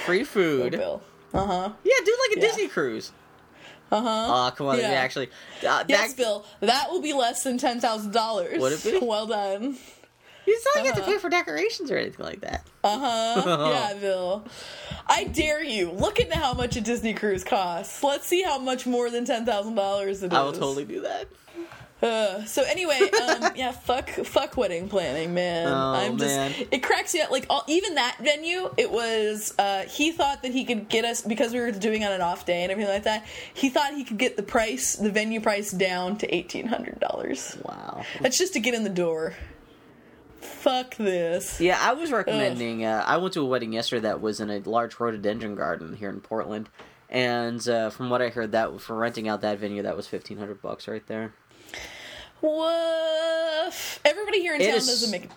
[SPEAKER 2] Free
[SPEAKER 3] Oh,
[SPEAKER 2] food.
[SPEAKER 3] Uh huh.
[SPEAKER 2] Yeah, do like a
[SPEAKER 3] Yeah.
[SPEAKER 2] Disney cruise.
[SPEAKER 3] Uh huh.
[SPEAKER 2] Aw, come on.
[SPEAKER 3] Yeah.
[SPEAKER 2] Actually, uh,
[SPEAKER 3] Yes,
[SPEAKER 2] that,
[SPEAKER 3] Bill. That will be less than ten thousand dollars.
[SPEAKER 2] Would it be?
[SPEAKER 3] Well done.
[SPEAKER 2] It's not like you have to
[SPEAKER 3] Uh-huh.
[SPEAKER 2] pay for decorations or anything like that.
[SPEAKER 3] Uh huh. [laughs] yeah, Bill. I dare you. Look into how much a Disney cruise costs. Let's see how much more than ten thousand dollars it is.
[SPEAKER 2] I will totally do that.
[SPEAKER 3] Uh, so anyway, um, [laughs] yeah, fuck, fuck wedding planning, man.
[SPEAKER 2] Oh,
[SPEAKER 3] I'm just,
[SPEAKER 2] man.
[SPEAKER 3] it cracks me up. Like all, even that venue, it was. Uh, he thought that he could get us because we were doing on an off day and everything like that. He thought he could get the price, the venue price, down to eighteen hundred dollars.
[SPEAKER 2] Wow.
[SPEAKER 3] That's just to get in the door. Fuck this.
[SPEAKER 2] Yeah, I was recommending. Uh, I went to a wedding yesterday that was in a large rhododendron garden here in Portland, and uh, from what I heard, that for renting out that venue, that was fifteen hundred bucks right there.
[SPEAKER 3] Woof. Everybody here in
[SPEAKER 2] It
[SPEAKER 3] town
[SPEAKER 2] is-
[SPEAKER 3] does a Mc,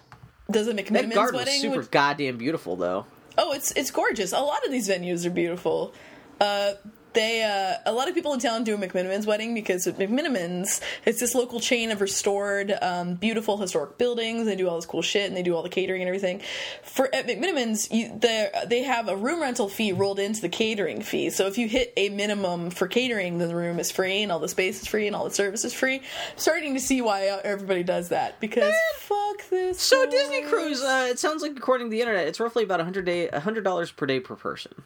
[SPEAKER 3] does a
[SPEAKER 2] That garden was
[SPEAKER 3] wedding.
[SPEAKER 2] super
[SPEAKER 3] which-
[SPEAKER 2] goddamn beautiful, though.
[SPEAKER 3] Oh, it's it's gorgeous. A lot of these venues are beautiful. Uh, they uh, a lot of people in town do a McMenamins wedding because at McMenamins it's this local chain of restored, um, beautiful historic buildings. They do all this cool shit and they do all the catering and everything. For at McMenamins, you, they they have a room rental fee rolled into the catering fee. So if you hit a minimum for catering, then the room is free and all the space is free and all the service is free. I'm starting to see why everybody does that because fuck this.
[SPEAKER 2] So Disney. Cruise, uh, it sounds like according to the internet, it's roughly about a hundred day, hundred dollars per day per person.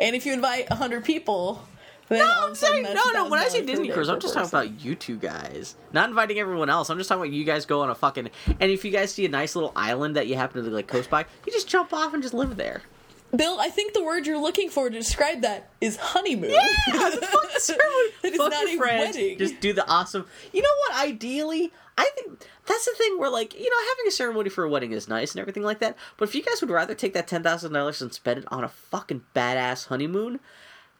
[SPEAKER 3] And if you invite hundred people, then
[SPEAKER 2] No,
[SPEAKER 3] all of
[SPEAKER 2] I'm
[SPEAKER 3] a sudden
[SPEAKER 2] saying, no, no. When I say Disney Cruise, I'm
[SPEAKER 3] per
[SPEAKER 2] just talking about you two guys, not inviting everyone else. I'm just talking about you guys go on a fucking. And if you guys see a nice little island that you happen to like coast by, you just jump off and just live there.
[SPEAKER 3] Bill, I think the word you're looking for to describe that is honeymoon.
[SPEAKER 2] Yeah, [laughs] fuck ceremony.
[SPEAKER 3] That is
[SPEAKER 2] Fuck
[SPEAKER 3] not
[SPEAKER 2] your
[SPEAKER 3] a
[SPEAKER 2] friends.
[SPEAKER 3] wedding.
[SPEAKER 2] Just do the awesome. You know what? Ideally, I think that's the thing where, like, you know, having a ceremony for a wedding is nice and everything like that. But if you guys would rather take that ten thousand dollars and spend it on a fucking badass honeymoon,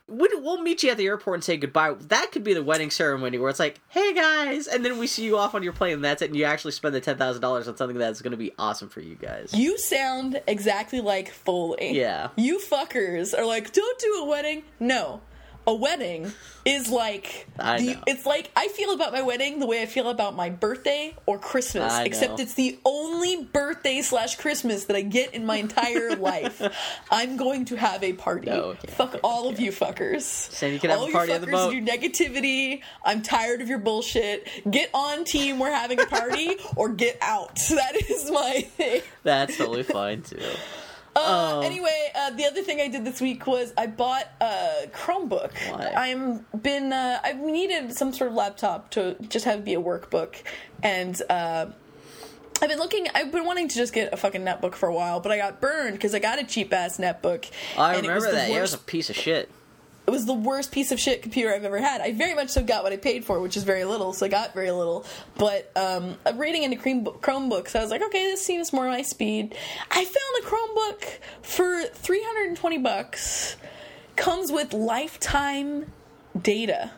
[SPEAKER 2] we- we'll meet you at the airport and say goodbye. That could be the wedding ceremony where it's like, hey guys, and then we see you off on your plane and that's it. And you actually spend the ten thousand dollars on something that's going to be awesome for you guys.
[SPEAKER 3] You sound exactly like Foley.
[SPEAKER 2] Yeah.
[SPEAKER 3] You fuckers are like, don't do a wedding. No. A wedding is like the, it's like I feel about my wedding the way I feel about my birthday or Christmas. Except it's the only birthday slash Christmas that I get in my entire [laughs] life. I'm going to have a party.
[SPEAKER 2] No, okay,
[SPEAKER 3] Fuck
[SPEAKER 2] okay,
[SPEAKER 3] all of you fuckers.
[SPEAKER 2] Sam, you can have
[SPEAKER 3] all
[SPEAKER 2] a party
[SPEAKER 3] you
[SPEAKER 2] on the
[SPEAKER 3] fuckers
[SPEAKER 2] boat.
[SPEAKER 3] do negativity. I'm tired of your bullshit. Get on team. We're having a party, or get out. [laughs] That is my thing.
[SPEAKER 2] That's totally fine too.
[SPEAKER 3] Uh,
[SPEAKER 2] Um,
[SPEAKER 3] anyway, uh, the other thing I did this week was I bought a Chromebook.
[SPEAKER 2] Why?
[SPEAKER 3] I'm been uh, I've needed some sort of laptop to just have it be a workbook, and uh, I've been looking. I've been wanting to just get a fucking netbook for a while, but I got burned because I got a cheap ass netbook.
[SPEAKER 2] I
[SPEAKER 3] and it was
[SPEAKER 2] remember that. Yeah, it was a piece of shit.
[SPEAKER 3] It was the worst piece of shit computer I've ever had. I very much so got what I paid for, which is very little, so I got very little. But um, I'm reading into Chrome- Chromebooks, I was like, okay, this seems more my speed. I found a Chromebook for 320 bucks. Comes with lifetime data,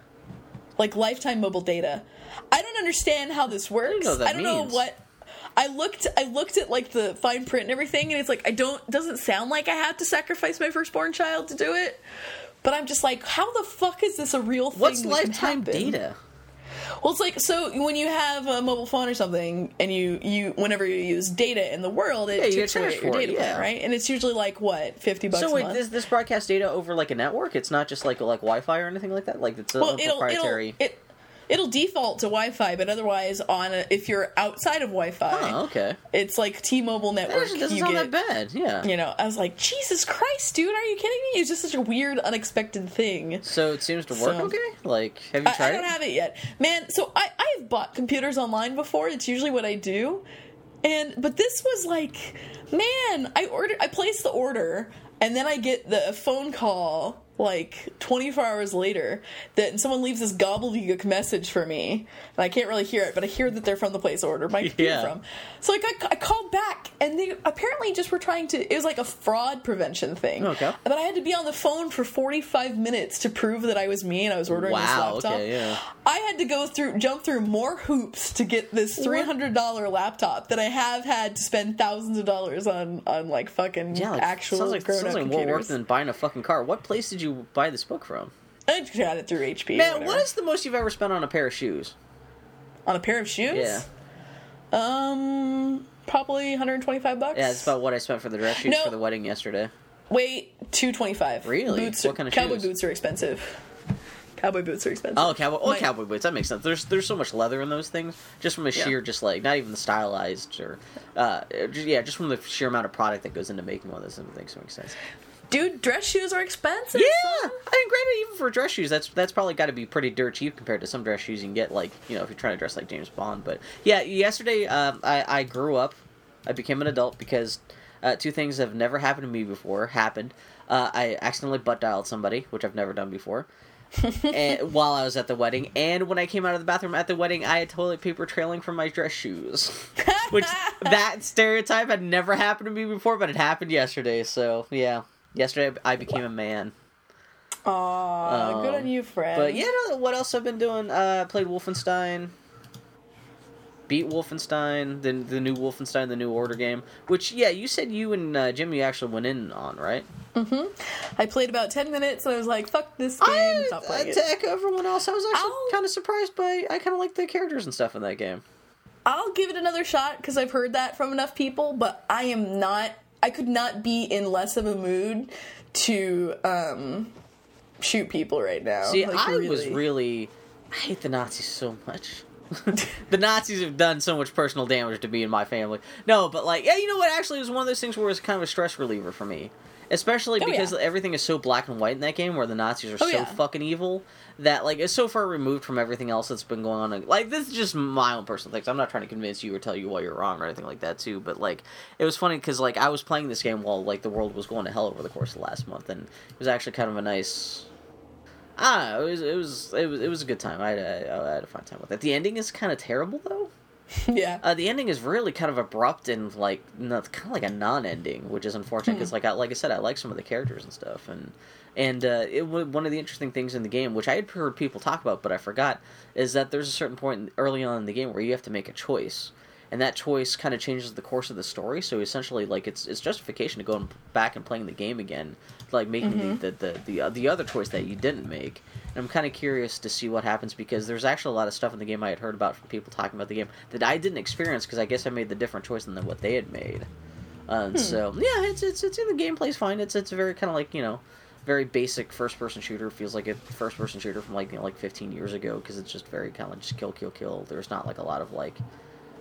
[SPEAKER 3] like lifetime mobile data. I don't understand how this works.
[SPEAKER 2] know what that
[SPEAKER 3] I don't know what. I looked. I looked at like the fine print and everything, and it's like I don't. Doesn't sound like I have to sacrifice my firstborn child to do it. But I'm just like, how the fuck is this a real thing?
[SPEAKER 2] What's lifetime data?
[SPEAKER 3] Well, it's like so when you have a mobile phone or something, and you you whenever you use data in the world, it
[SPEAKER 2] Yeah, you
[SPEAKER 3] takes away your
[SPEAKER 2] for it,
[SPEAKER 3] data
[SPEAKER 2] yeah.
[SPEAKER 3] plan, right? And it's usually like what fifty bucks
[SPEAKER 2] So
[SPEAKER 3] a
[SPEAKER 2] wait, this this broadcast data over like a network? It's not just like like Wi-Fi or anything like that. Like it's a
[SPEAKER 3] well, it'll
[SPEAKER 2] proprietary.
[SPEAKER 3] it'll it, it'll default to Wi-Fi, but otherwise, on a, if you're outside of Wi-Fi,
[SPEAKER 2] oh, okay.
[SPEAKER 3] it's like T-Mobile network.
[SPEAKER 2] actually doesn't
[SPEAKER 3] you
[SPEAKER 2] sound
[SPEAKER 3] get,
[SPEAKER 2] that bad. Yeah.
[SPEAKER 3] You know, I was like, Jesus Christ, dude, are you kidding me? It's just such a weird, unexpected thing.
[SPEAKER 2] So it seems to work
[SPEAKER 3] So-
[SPEAKER 2] okay. Like, have you
[SPEAKER 3] I,
[SPEAKER 2] tried
[SPEAKER 3] I don't
[SPEAKER 2] it?
[SPEAKER 3] have it yet, man. So I I've bought computers online before. It's usually what I do, and but this was like, man, I ordered, I placed the order, and then I get the phone call like 24 hours later that someone leaves this gobbledygook message for me and i can't really hear it but i hear that they're from the place I ordered my computer
[SPEAKER 2] Yeah.
[SPEAKER 3] from so like I, I called back and they apparently just were trying to it was like a fraud prevention thing oh,
[SPEAKER 2] Okay.
[SPEAKER 3] but i had to be on the phone for 45 minutes to prove that i was me and i was ordering this
[SPEAKER 2] Wow.
[SPEAKER 3] laptop
[SPEAKER 2] Okay. Yeah.
[SPEAKER 3] I had to go through, jump through more hoops to get this three hundred dollar laptop that I have had to spend thousands of dollars on, on like fucking
[SPEAKER 2] Yeah. Like,
[SPEAKER 3] actual
[SPEAKER 2] sounds like
[SPEAKER 3] grown
[SPEAKER 2] sounds
[SPEAKER 3] up
[SPEAKER 2] like more work than buying a fucking car. What place did you buy this book from?
[SPEAKER 3] I just got it through HP.
[SPEAKER 2] Man, what is the most you've ever spent on a pair of shoes?
[SPEAKER 3] on a pair of shoes?
[SPEAKER 2] Yeah.
[SPEAKER 3] Um, probably one hundred twenty five bucks.
[SPEAKER 2] Yeah, that's about what I spent for the dress shoes
[SPEAKER 3] No.
[SPEAKER 2] for the wedding yesterday.
[SPEAKER 3] Wait, two twenty five.
[SPEAKER 2] Really?
[SPEAKER 3] Boots.
[SPEAKER 2] What kind of
[SPEAKER 3] cowboy
[SPEAKER 2] shoes?
[SPEAKER 3] boots are expensive. Cowboy boots are expensive.
[SPEAKER 2] Oh, cowboy! Oh,
[SPEAKER 3] My-
[SPEAKER 2] cowboy boots. That makes sense. There's there's so much leather in those things, just from a
[SPEAKER 3] Yeah.
[SPEAKER 2] sheer, just like not even the stylized or, uh, just- yeah, just from the sheer amount of product that goes into making one of those things. Makes sense.
[SPEAKER 3] Dude, dress shoes are expensive.
[SPEAKER 2] Yeah,
[SPEAKER 3] son.
[SPEAKER 2] I mean, granted, even for dress shoes, that's that's probably got to be pretty dirt cheap compared to some dress shoes you can get, like you know, if you're trying to dress like James Bond. But yeah, yesterday um, I I grew up, I became an adult because uh, two things have never happened to me before happened. Uh, I accidentally butt dialed somebody, which I've never done before. [laughs] and, while I was at the wedding, and when I came out of the bathroom at the wedding, I had toilet paper trailing from my dress shoes, which [laughs] that stereotype had never happened to me before, but it happened yesterday. So yeah, yesterday I became a man.
[SPEAKER 3] Aw, good
[SPEAKER 2] Um,
[SPEAKER 3] on you, Fred.
[SPEAKER 2] But yeah, no, what else I've been doing? Uh, played Wolfenstein. Beat Wolfenstein, the the new Wolfenstein, the new Order game. Which yeah, you said you and uh, Jimmy actually went in on, right? Mm-hmm.
[SPEAKER 3] I played about ten minutes and I was like, "Fuck this game."
[SPEAKER 2] I,
[SPEAKER 3] stop playing it.
[SPEAKER 2] to echo everyone else, I was actually kind of surprised by. I kind of like the characters and stuff in that game.
[SPEAKER 3] I'll give it another shot because I've heard that from enough people, but I am not. I could not be in less of a mood to um, shoot people right now.
[SPEAKER 2] See,
[SPEAKER 3] Like,
[SPEAKER 2] I was really. I hate the Nazis so much. [laughs] the Nazis have done so much personal damage to me and my family. No, but like, yeah, you know what? Actually, it was one of those things where it's kind of a stress reliever for me, especially
[SPEAKER 3] Oh,
[SPEAKER 2] because
[SPEAKER 3] yeah.
[SPEAKER 2] everything is so black and white in that game, where the Nazis are
[SPEAKER 3] Oh,
[SPEAKER 2] so
[SPEAKER 3] yeah.
[SPEAKER 2] fucking evil that like is so far removed from everything else that's been going on. Like, this is just my own personal things. I'm not trying to convince you or tell you why you're wrong or anything like that too. But like, it was funny because like I was playing this game while like the world was going to hell over the course of the last month, and it was actually kind of a nice. Ah, it was it was it was it was a good time. I had a, I had a fun time with it. The ending is kind of terrible though. [laughs]
[SPEAKER 3] yeah.
[SPEAKER 2] Uh, the ending is really kind of abrupt and like no, kind of like a non-ending, which is unfortunate because like I, like I said, I like some of the characters and stuff, and and uh, it one of the interesting things in the game, which I had heard people talk about, but I forgot, is that there's a certain point early on in the game where you have to make a choice, and that choice kind of changes the course of the story. So essentially, like it's it's justification to go and back and playing the game again, like making the the the the, uh, the other choice that you didn't make. And I'm kind of curious to see what happens because there's actually a lot of stuff in the game I had heard about from people talking about the game that I didn't experience because I guess I made the different choice than what they had made. And so yeah, it's it's it's in the gameplay's fine. It's it's very kind of like you know, very basic first person shooter. Feels like a first person shooter from like you know, like 15 years ago because it's just very kind of just kill kill kill. There's not like a lot of like.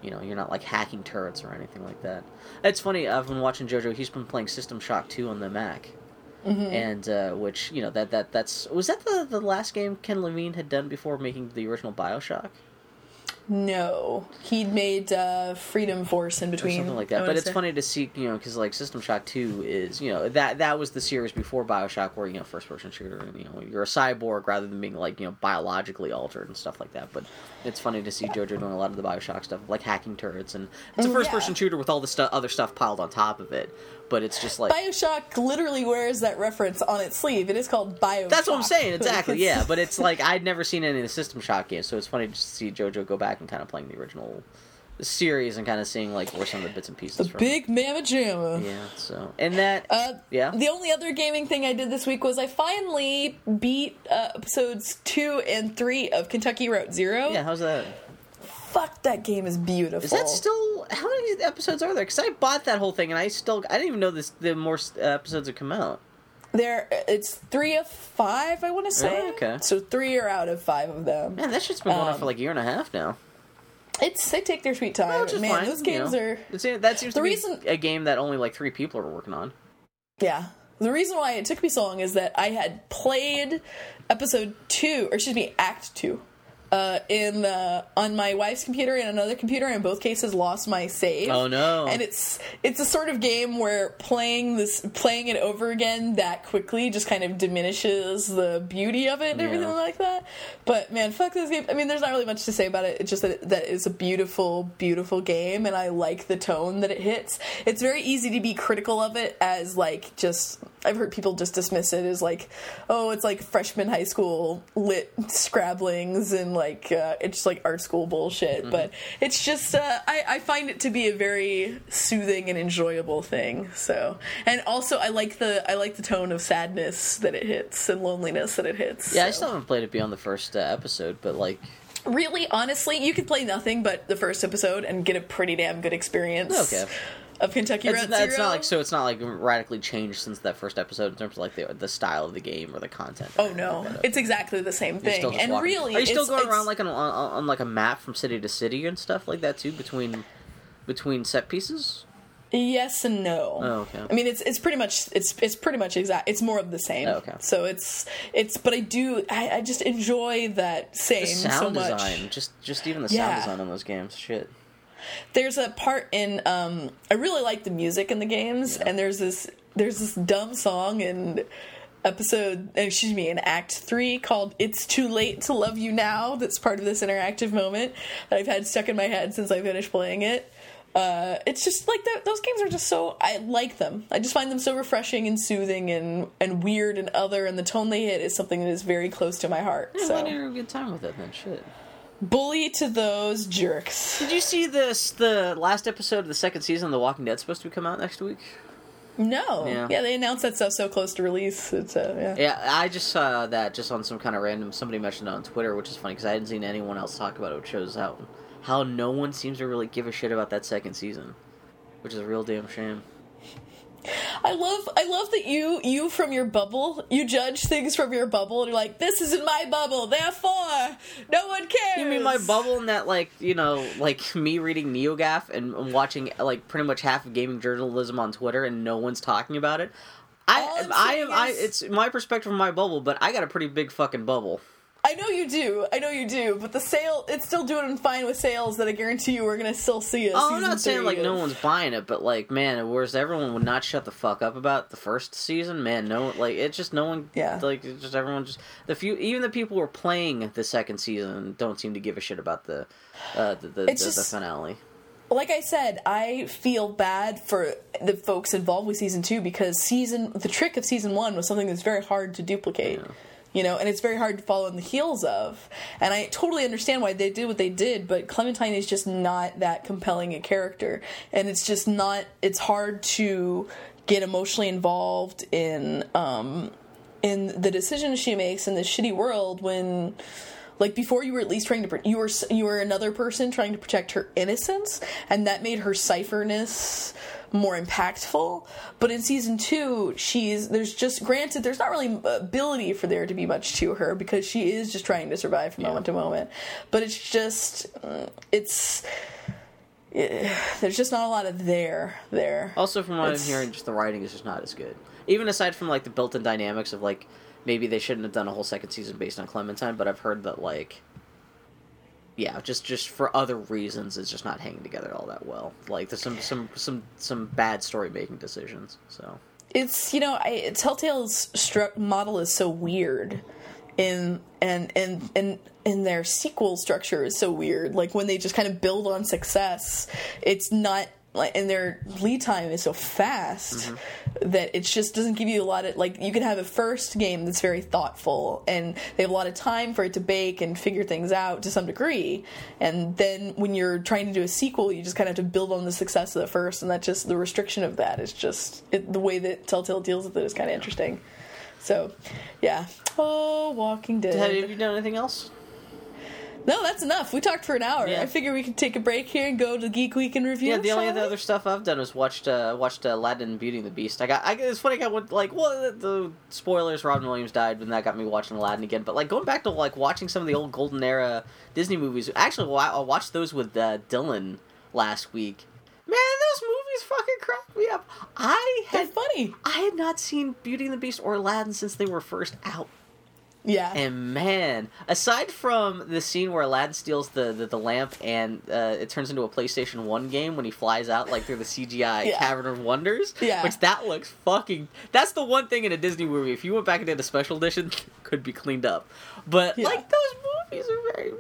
[SPEAKER 2] You know, you're not like hacking turrets or anything like that. It's funny. I've been watching JoJo. He's been playing System Shock 2 on the Mac, and uh, which you know that that that's was that the the last game Ken Levine had done before making the original Bioshock
[SPEAKER 3] No, he'd made uh, Freedom Force in between, or
[SPEAKER 2] something like that. But it's
[SPEAKER 3] say.
[SPEAKER 2] funny to see you know because like System Shock Two is you know that that was the series before Bioshock where you know first person shooter and you know you're a cyborg rather than being like you know biologically altered and stuff like that. But it's funny to see JoJo doing a lot of the Bioshock stuff like hacking turrets and it's a
[SPEAKER 3] Mm,
[SPEAKER 2] first person
[SPEAKER 3] yeah.
[SPEAKER 2] shooter with all the stu- other stuff piled on top of it. But it's just like
[SPEAKER 3] Bioshock literally wears that reference on its sleeve. It is called Bioshock.
[SPEAKER 2] That's what I'm saying, [laughs] exactly. Yeah, but it's like I'd never seen any of the System Shock games, so it's funny to see JoJo go back and kind of playing the original series and kind of seeing like where some of the bits and pieces
[SPEAKER 3] the
[SPEAKER 2] from.
[SPEAKER 3] big mamma jamma.
[SPEAKER 2] Yeah. So and that.
[SPEAKER 3] Uh,
[SPEAKER 2] yeah.
[SPEAKER 3] The only other gaming thing I did this week was I finally beat uh, episodes two and three of Kentucky Route Zero.
[SPEAKER 2] yeah. How's that?
[SPEAKER 3] Fuck, that game is beautiful.
[SPEAKER 2] Is that still how many episodes are there? Because I bought that whole thing and I still I didn't even know this the more episodes have come out.
[SPEAKER 3] there? It's three of five, I want to say.
[SPEAKER 2] Oh, okay.
[SPEAKER 3] So three are out of five of them.
[SPEAKER 2] Man, that shit's been going on
[SPEAKER 3] Um,
[SPEAKER 2] for like a year and a half now.
[SPEAKER 3] It's they take their sweet time.
[SPEAKER 2] Is
[SPEAKER 3] Man,
[SPEAKER 2] fine,
[SPEAKER 3] those
[SPEAKER 2] you
[SPEAKER 3] games
[SPEAKER 2] know.
[SPEAKER 3] are
[SPEAKER 2] that seems
[SPEAKER 3] The
[SPEAKER 2] to be
[SPEAKER 3] reason-
[SPEAKER 2] a game that only like three people are working on.
[SPEAKER 3] Yeah. The reason why it took me so long is that I had played episode two, or excuse me, act two, uh, in uh, on my wife's computer and another computer. and In both cases, lost my save.
[SPEAKER 2] Oh no!
[SPEAKER 3] And it's it's a sort of game where playing this playing it over again that quickly just kind of diminishes the beauty of it and
[SPEAKER 2] Yeah.
[SPEAKER 3] everything like that. But man, fuck this game. I mean, there's not really much to say about it. It's just that it, that it's a beautiful, beautiful game, and I like the tone that it hits. It's very easy to be critical of it as like just. I've heard people just dismiss it as like, oh, it's like freshman high school lit scrabblings and like uh, it's just like art school bullshit. But it's just uh, I, I find it to be a very soothing and enjoyable thing. So and also I like the I like the tone of sadness that it hits and loneliness that it hits.
[SPEAKER 2] yeah, I still haven't played it beyond the first uh, episode, but like
[SPEAKER 3] really honestly you could play nothing but the first episode and get a pretty damn good experience.
[SPEAKER 2] Okay.
[SPEAKER 3] Of Kentucky
[SPEAKER 2] It's,
[SPEAKER 3] Route
[SPEAKER 2] not,
[SPEAKER 3] Zero.
[SPEAKER 2] it's not like so. It's not like radically changed since that first episode in terms of like the the style of the game or the content.
[SPEAKER 3] Oh no, it's exactly the same thing. And
[SPEAKER 2] walking-
[SPEAKER 3] really,
[SPEAKER 2] are you still going
[SPEAKER 3] it's-
[SPEAKER 2] around like on, on on like a map from city to city and stuff like that too between between set pieces?
[SPEAKER 3] Yes and no.
[SPEAKER 2] Oh, okay.
[SPEAKER 3] I mean, it's it's pretty much it's it's pretty much exact. It's more of the same.
[SPEAKER 2] Oh, okay.
[SPEAKER 3] So it's it's, but I do I, I just enjoy that same
[SPEAKER 2] The
[SPEAKER 3] so
[SPEAKER 2] sound
[SPEAKER 3] much.
[SPEAKER 2] design, just just even the
[SPEAKER 3] Yeah.
[SPEAKER 2] sound design on those games, shit.
[SPEAKER 3] There's a part in um I really like the music in the games,
[SPEAKER 2] Yeah.
[SPEAKER 3] and there's this there's this dumb song in episode excuse me in act three called it's too late to love you now that's part of this interactive moment that i've had stuck in my head since i finished playing it uh, it's just like that, those games are just so I like them. I just find them so refreshing and soothing and and weird and other. And the tone they hit is something that is very close to my heart.
[SPEAKER 2] Yeah,
[SPEAKER 3] so
[SPEAKER 2] you have a good time with it then? Shit.
[SPEAKER 3] Bully to those jerks.
[SPEAKER 2] Did you see this? The last episode of the second season of The Walking Dead supposed to come out next week.
[SPEAKER 3] No,
[SPEAKER 2] Yeah.
[SPEAKER 3] yeah, they announced that stuff so close to release. It's uh, yeah.
[SPEAKER 2] Yeah, I just saw that just on some kind of random. Somebody mentioned it on Twitter, which is funny because I hadn't seen anyone else talk about it. Which shows how how no one seems to really give a shit about that second season, which is a real damn shame.
[SPEAKER 3] I love I love that you you from your bubble you judge things from your bubble and you're like this isn't my bubble therefore no one cares.
[SPEAKER 2] You mean my bubble in that, like, you know, like me reading NeoGaf and, watching, like, pretty much half of gaming journalism on Twitter and no one's talking about it? I, I I, it's my perspective from my bubble, but I got a pretty big fucking bubble.
[SPEAKER 3] I know you do I know you do but the sale it's still doing fine with sales that I guarantee you we're gonna still see it.
[SPEAKER 2] Oh, I'm not saying like no one's buying it, but like, man, whereas everyone would not shut the fuck up about the first season, man, no, like it's just no one,
[SPEAKER 3] Yeah.
[SPEAKER 2] like it's just everyone just the few, even the people who are playing the second season don't seem to give a shit about the, uh, the the, the, the finale.
[SPEAKER 3] like I said, I feel bad for the folks involved with season two because season the trick of season one was something that's very hard to duplicate. You know, and it's very hard to follow in the heels of. And I totally understand why they did what they did, but Clementine is just not that compelling a character. And it's just not it's hard to get emotionally involved in um in the decisions she makes in this shitty world when like before you were at least trying to you were you were another person trying to protect her innocence and that made her cipherness more impactful. But in season 2 she's there's just granted there's not really ability for there to be much to her because she is just trying to survive from moment to moment. But it's just mm, it's eh, there's just not a lot of there there.
[SPEAKER 2] Also, from what
[SPEAKER 3] It's-
[SPEAKER 2] I'm hearing, just the writing is just not as good. Even aside from like the built-in dynamics of like maybe they shouldn't have done a whole second season based on Clementine, but I've heard that like yeah, just just for other reasons, it's just not hanging together all that well. Like there's some some some some bad story making decisions. So
[SPEAKER 3] it's you know I, Telltale's model is so weird in and and and in their sequel structure is so weird like when they just kind of build on success it's not and their lead time is so fast mm-hmm. that it just doesn't give you a lot of like you can have a first game that's very thoughtful and they have a lot of time for it to bake and figure things out to some degree. And then when you're trying to do a sequel you just kind of have to build on the success of the first and that just the restriction of that is just it, the way that telltale deals with it is kind of interesting. So yeah. Oh walking dead.
[SPEAKER 2] have you done anything else?
[SPEAKER 3] No that's enough we talked for an hour
[SPEAKER 2] Yeah.
[SPEAKER 3] i figure we could take a break here and go to geek week and review
[SPEAKER 2] Yeah, the only other stuff I've done is watched uh, watched uh, Aladdin and Beauty and the Beast. I got I, it's funny I got went, like well the, the spoilers Robin Williams died and that got me watching Aladdin again. But like going back to like watching some of the old golden era Disney movies. Actually, well, I, I watched those with uh, Dylan last week. Man, those movies fucking cracked me up. I
[SPEAKER 3] they're funny
[SPEAKER 2] I had not seen Beauty and the Beast or Aladdin since they were first out.
[SPEAKER 3] Yeah
[SPEAKER 2] And man, aside from the scene where Aladdin steals the, the, the lamp and uh, it turns into a PlayStation 1 game when he flies out like through the CGI [laughs]
[SPEAKER 3] Yeah.
[SPEAKER 2] Cavern of Wonders,
[SPEAKER 3] Yeah.
[SPEAKER 2] which that looks fucking. That's the one thing in a Disney movie. If you went back and did a special edition, [laughs] could be cleaned up. But
[SPEAKER 3] Yeah.
[SPEAKER 2] like those movies are very.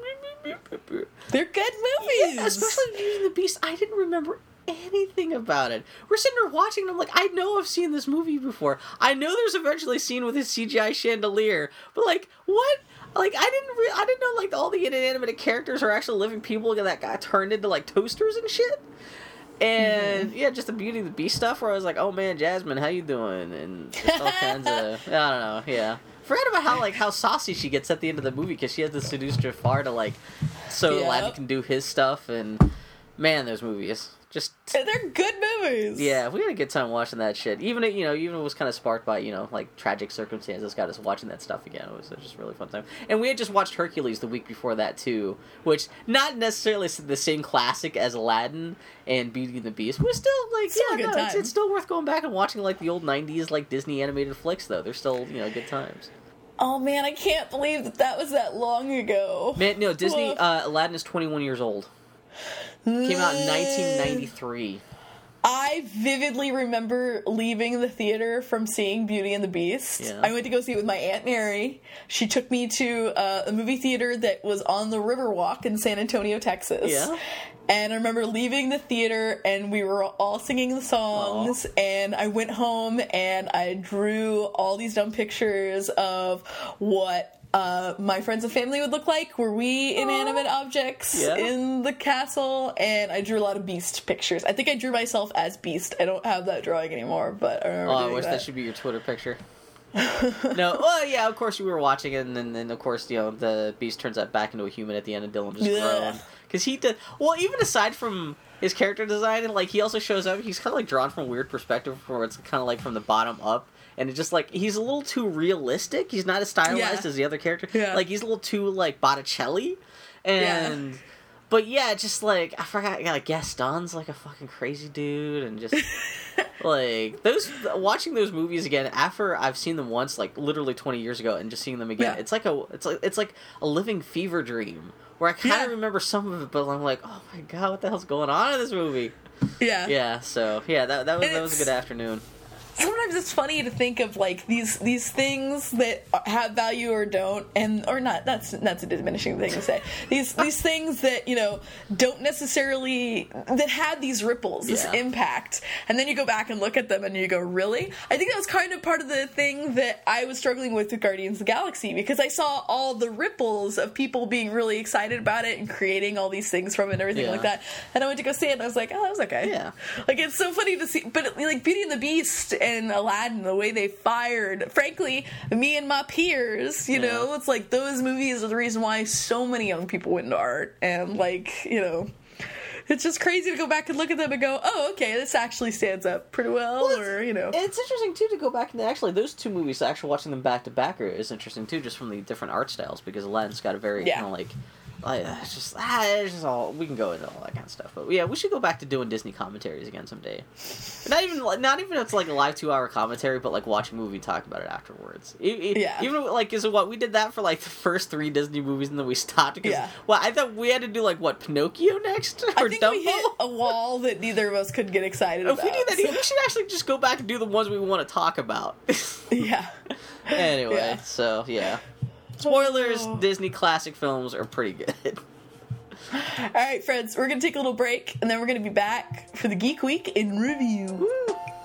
[SPEAKER 3] they're good movies
[SPEAKER 2] Yeah, especially Beauty and the Beast. I didn't remember anything about it. We're sitting there watching, and I'm like, I know I've seen this movie before. I know there's eventually a scene with his CGI chandelier, but like, what? Like, I didn't, re- I didn't know like all the inanimate characters are actually living people that got turned into like toasters and shit. And mm-hmm. yeah, just the Beauty and the Beast stuff where I was like, oh man, Jasmine, how you doing? And all kinds of, [laughs] I don't know, yeah. Forgot about how like how saucy she gets at the end of the movie because she has to seduce Jafar to like so
[SPEAKER 3] Yep.
[SPEAKER 2] Aladdin can do his stuff and man, those movies just [laughs]
[SPEAKER 3] they're good movies
[SPEAKER 2] yeah, we had a good time watching that shit. Even it, you know, even it was kind of sparked by you know like tragic circumstances, got us watching that stuff again. It was just a really fun time. And we had just watched Hercules the week before that too, which not necessarily the same classic as Aladdin and Beauty and the Beast, but still like
[SPEAKER 3] Still
[SPEAKER 2] yeah,
[SPEAKER 3] good
[SPEAKER 2] no, it's, it's still worth going back and watching like the old '90s like Disney animated flicks though. They're still you know good times.
[SPEAKER 3] Oh man, I can't believe that that was that long ago.
[SPEAKER 2] Man, no, Disney uh, Aladdin is 21 years old. Came out in 1993.
[SPEAKER 3] I vividly remember leaving the theater from seeing Beauty and the Beast.
[SPEAKER 2] Yeah.
[SPEAKER 3] I went to go see it with my aunt Mary. She took me to uh, a movie theater that was on the Riverwalk in San Antonio, Texas.
[SPEAKER 2] Yeah.
[SPEAKER 3] And I remember leaving the theater and we were all singing the songs and I went home and I drew all these dumb pictures of what uh, my friends and family would look like were we inanimate objects
[SPEAKER 2] Yeah.
[SPEAKER 3] in the castle and I drew a lot of beast pictures. I think I drew myself as beast. I don't have that drawing anymore, but I remember
[SPEAKER 2] Oh, I wish
[SPEAKER 3] that.
[SPEAKER 2] that should be your Twitter picture. [laughs] no, well, yeah, of course we were watching it, and then, then of course you know the beast turns that back into a human at the end, and Dylan just grown because he did well. Even aside from his character design, and like he also shows up, he's kind of like drawn from a weird perspective, where it's kind of like from the bottom up. And it just like he's a little too realistic. He's not as stylized
[SPEAKER 3] Yeah.
[SPEAKER 2] as the other character.
[SPEAKER 3] Yeah.
[SPEAKER 2] Like he's a little too like Botticelli, and but yeah, just like I forgot. Yeah, like Gaston's like a fucking crazy dude, and just [laughs] like those watching those movies again after I've seen them once, like literally twenty years ago, and just seeing them again.
[SPEAKER 3] Yeah.
[SPEAKER 2] It's like a it's like it's like a living fever dream where I kind of
[SPEAKER 3] Yeah.
[SPEAKER 2] remember some of it, but I'm like, oh my god, what the hell's going on in this movie?
[SPEAKER 3] Yeah.
[SPEAKER 2] Yeah, so yeah, that that was
[SPEAKER 3] And
[SPEAKER 2] that was a good afternoon.
[SPEAKER 3] Sometimes it's funny to think of like these these things that have value or don't and or not that's that's a diminishing thing to say these these things that you know don't necessarily that had these ripples this
[SPEAKER 2] Yeah.
[SPEAKER 3] impact and then you go back and look at them and you go really i think that was kind of part of the thing that i was struggling with with guardians of the galaxy because i saw all the ripples of people being really excited about it and creating all these things from it and everything
[SPEAKER 2] Yeah.
[SPEAKER 3] like that and i went to go see it and i was like oh that was okay
[SPEAKER 2] Yeah.
[SPEAKER 3] like it's so funny to see, but like Beauty and the Beast and Aladdin, the way they fired, frankly, me and my peers, you
[SPEAKER 2] Yeah.
[SPEAKER 3] know, it's like those movies are the reason why so many young people went into art, and like you know. It's just crazy to go back and look at them and go, "Oh, okay, this actually stands up pretty well,"
[SPEAKER 2] Well,
[SPEAKER 3] or you know,
[SPEAKER 2] It's interesting too to go back and actually those two movies, actually watching them back to back is interesting too, just from the different art styles because Aladdin's got a very
[SPEAKER 3] Yeah.
[SPEAKER 2] kind of like. Like, uh, it's just ah, it's just all we can go into all that kind of stuff, but yeah, we should go back to doing Disney commentaries again someday. Not even not even if it's like a live two hour commentary, but like watch a movie, talk about it afterwards. E- e-
[SPEAKER 3] Yeah.
[SPEAKER 2] Even like is what we did that for like the first three Disney movies, and then we stopped because
[SPEAKER 3] Yeah.
[SPEAKER 2] well, I thought we had to do like what Pinocchio next or
[SPEAKER 3] I think
[SPEAKER 2] Dumbo.
[SPEAKER 3] we hit a wall that neither of us could get excited
[SPEAKER 2] if
[SPEAKER 3] about.
[SPEAKER 2] we do that, we should actually just go back and do the ones we want to talk about. [laughs]
[SPEAKER 3] yeah. [laughs]
[SPEAKER 2] anyway,
[SPEAKER 3] Yeah.
[SPEAKER 2] so yeah. Spoilers,
[SPEAKER 3] Oh.
[SPEAKER 2] Disney classic films are pretty good. [laughs]
[SPEAKER 3] All right, friends, we're gonna take a little break, and then we're gonna be back for the Geek Week in review.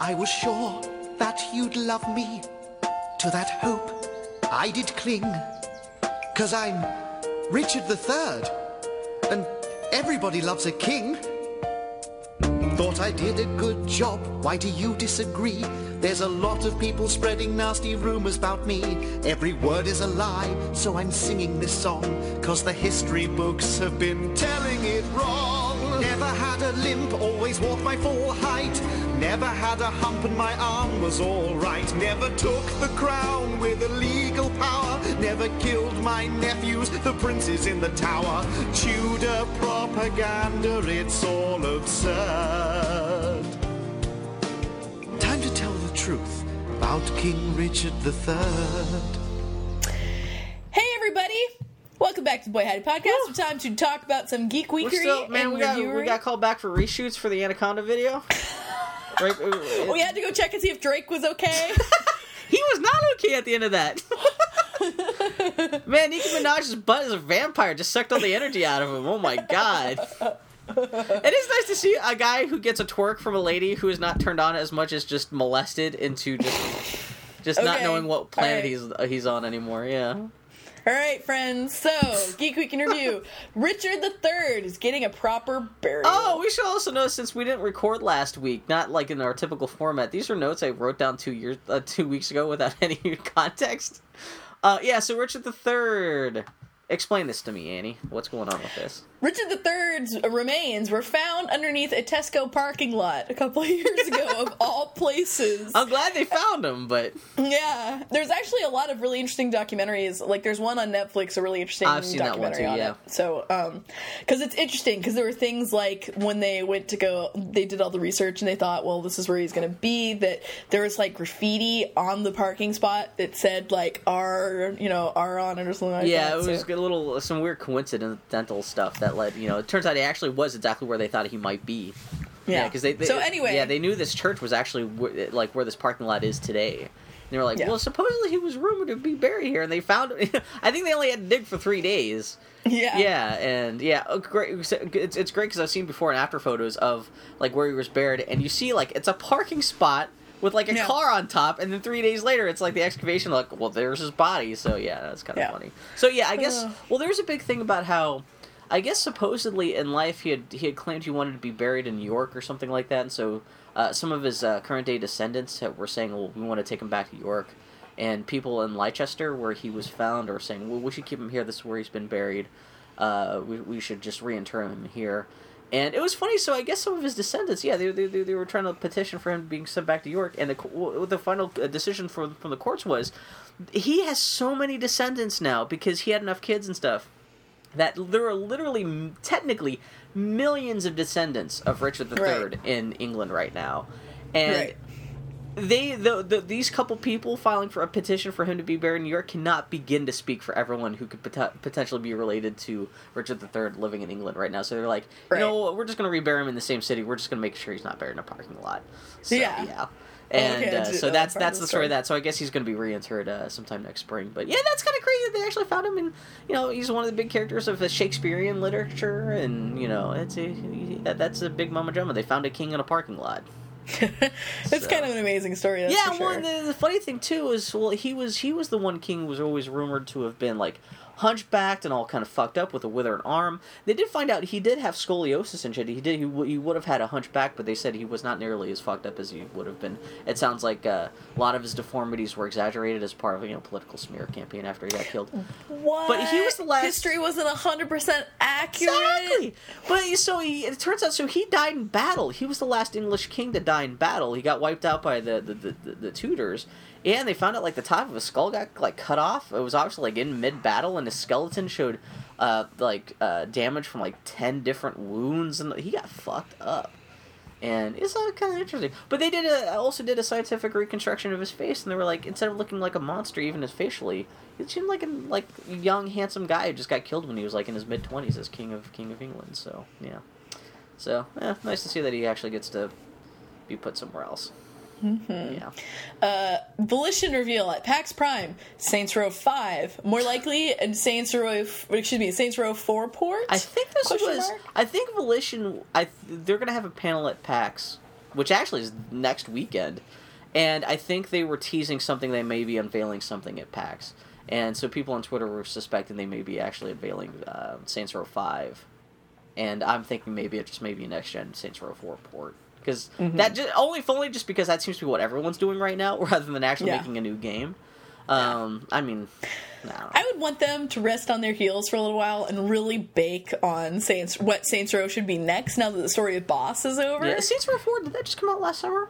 [SPEAKER 5] I was sure that you'd love me. To that hope I did cling. Cause I'm Richard III. And everybody loves a king. Thought I did a good job. Why do you disagree? There's a lot of people spreading nasty rumors about me. Every word is a lie, so I'm singing this song. Cause the history books have been telling it wrong. Never had a limp, always walked my full height. Never had a hump and my arm was alright. Never took the crown with illegal power. Never killed my nephews, the princes in the tower. Tudor propaganda, it's all absurd. Truth about King Richard III.
[SPEAKER 3] Hey, everybody! Welcome back to the Boy Howdy Podcast. It's time to talk about some geek
[SPEAKER 2] We're
[SPEAKER 3] weekery
[SPEAKER 2] still, man, we got we got called back for reshoots for the Anaconda video. [laughs] right,
[SPEAKER 3] We had to go check and see if Drake was okay. [laughs]
[SPEAKER 2] he was not okay at the end of that. [laughs] man, Nicki Minaj's butt is a vampire. Just sucked all the energy out of him. Oh my god. It is nice to see a guy who gets a twerk from a lady who is not turned on as much as just molested into just just not knowing what planet
[SPEAKER 3] Alright.
[SPEAKER 2] he's he's on anymore. Yeah.
[SPEAKER 3] All right, friends. So, Geek Week in review. Richard III is getting a proper burial.
[SPEAKER 2] Oh, we should also know since we didn't record last week, not like in our typical format. These are notes I wrote down two years, uh, two weeks ago without [laughs] any context. Uh, yeah. So Richard the Third. Explain this to me, Annie. What's going on with this?
[SPEAKER 3] Richard III's remains were found underneath a Tesco parking lot a couple of years ago, [laughs] of all places.
[SPEAKER 2] I'm glad they found him, but
[SPEAKER 3] Yeah, there's actually a lot of really interesting documentaries. Like there's one on Netflix, a really interesting
[SPEAKER 2] I've seen that one
[SPEAKER 3] documentary
[SPEAKER 2] too,
[SPEAKER 3] on
[SPEAKER 2] yeah.
[SPEAKER 3] it. So, um, because it's interesting because there were things like when they went to go, they did all the research and they thought, well, this is where he's going to be. That there was like graffiti on the parking spot that said like R, you know, R on it or something like
[SPEAKER 2] yeah,
[SPEAKER 3] that.
[SPEAKER 2] Yeah, it was
[SPEAKER 3] so-
[SPEAKER 2] a little some weird coincidental stuff that led. You know, it turns out he actually was exactly where they thought he might be.
[SPEAKER 3] yeah.
[SPEAKER 2] because they, they.
[SPEAKER 3] So anyway,
[SPEAKER 2] yeah, they knew this church was actually wh- like where this parking lot is today. And they were like,
[SPEAKER 3] Yeah.
[SPEAKER 2] well, supposedly he was rumored to be buried here, and they found. [laughs] I think they only had to dig for three days.
[SPEAKER 3] yeah,
[SPEAKER 2] Yeah, and yeah, oh, great. It's it's great because I've seen before and after photos of like where he was buried, and you see like it's a parking spot with like a
[SPEAKER 3] Yeah.
[SPEAKER 2] car on top, and then three days later, it's like the excavation. Like, well, there's his body. So yeah, that's kind of
[SPEAKER 3] Yeah.
[SPEAKER 2] funny. So yeah, I guess. Well, there's a big thing about how. I guess supposedly in life he had he had claimed he wanted to be buried in New York or something like that, and so uh, some of his uh, current day descendants were saying, "Well, we want to take him back to York," and people in Leicester, where he was found, are saying, "Well, we should keep him here. This is where he's been buried." uh, we, we should just reinter him here. And it was funny. So I guess some of his descendants, yeah, they, they, they, they were trying to petition for him being sent back to York. And the the final uh, decision from from the courts was, he has so many descendants now because he had enough kids and stuff that there are literally technically millions of descendants of Richard III
[SPEAKER 3] Right.
[SPEAKER 2] in England right now, and
[SPEAKER 3] Right.
[SPEAKER 2] they the, the these couple people filing for a petition for him to be buried in New York cannot begin to speak for everyone who could pot- potentially be related to Richard III living in England right now. So they're like,
[SPEAKER 3] Right.
[SPEAKER 2] you know, we're just gonna rebury him in the same city. We're just gonna make sure he's not buried in a parking lot. So,
[SPEAKER 3] Yeah.
[SPEAKER 2] yeah. And
[SPEAKER 3] Okay,
[SPEAKER 2] uh, so that's that's
[SPEAKER 3] the
[SPEAKER 2] story of that. So I guess he's going to be reinterred uh, sometime next spring. But yeah, that's kind of crazy. They actually found him, and you know, he's one of the big characters of the Shakespearean literature, and you know, it's a that- that's a big mama drama. They found a king in a parking lot. [laughs]
[SPEAKER 3] it's
[SPEAKER 2] So-
[SPEAKER 3] kind of an amazing story.
[SPEAKER 2] Yeah, well,
[SPEAKER 3] sure.
[SPEAKER 2] the, the funny thing too is, well, he was he was the one king who was always rumored to have been like hunchbacked and all kind of fucked up with a withered arm. They did find out he did have scoliosis and shit. He did he, w- he would have had a hunchback, but they said he was not nearly as fucked up as he would have been. It sounds like uh, a lot of his deformities were exaggerated as part of a you know political smear campaign after he got killed.
[SPEAKER 3] what?
[SPEAKER 2] but he was the last-
[SPEAKER 3] History wasn't hundred percent accurate.
[SPEAKER 2] Exactly. But so he, it turns out, so he died in battle. He was the last English king to die in battle. He got wiped out by the the, the, the, the Tudors, and they found out like the top of his skull got like cut off. It was obviously like in mid battle, and his skeleton showed uh like uh damage from like ten different wounds, and he got fucked up. And it's uh, kind of interesting. But they did a also did a scientific reconstruction of his face, and they were like instead of looking like a monster, even as facially, he seemed like a like young handsome guy who just got killed when he was like in his mid twenties as king of king of England. So yeah, so yeah, nice to see that he actually gets to be put somewhere else. Mm-hmm. Yeah.
[SPEAKER 3] Uh, Volition reveal at PAX Prime, Saints Row Five, more likely, and Saints Row, excuse me, Saints Row Four port.
[SPEAKER 2] I think this
[SPEAKER 3] Question
[SPEAKER 2] was.
[SPEAKER 3] mark?
[SPEAKER 2] I think Volition. I they're gonna have a panel at PAX, which actually is next weekend, and I think they were teasing something. They may be unveiling something at PAX, and so people on Twitter were suspecting they may be actually unveiling uh, Saints Row Five, and I'm thinking maybe it just may be next gen Saints Row Four port. Because
[SPEAKER 3] Mm-hmm.
[SPEAKER 2] that just, only only just because that seems to be what everyone's doing right now, [laughs] rather than actually
[SPEAKER 3] Yeah.
[SPEAKER 2] making a new game. Um, I mean, no.
[SPEAKER 3] I would want them to rest on their heels for a little while and really bake on Saints what Saints Row should be next. Now that the story of Boss is over,
[SPEAKER 2] yeah, Saints Row Four did that just come out last summer?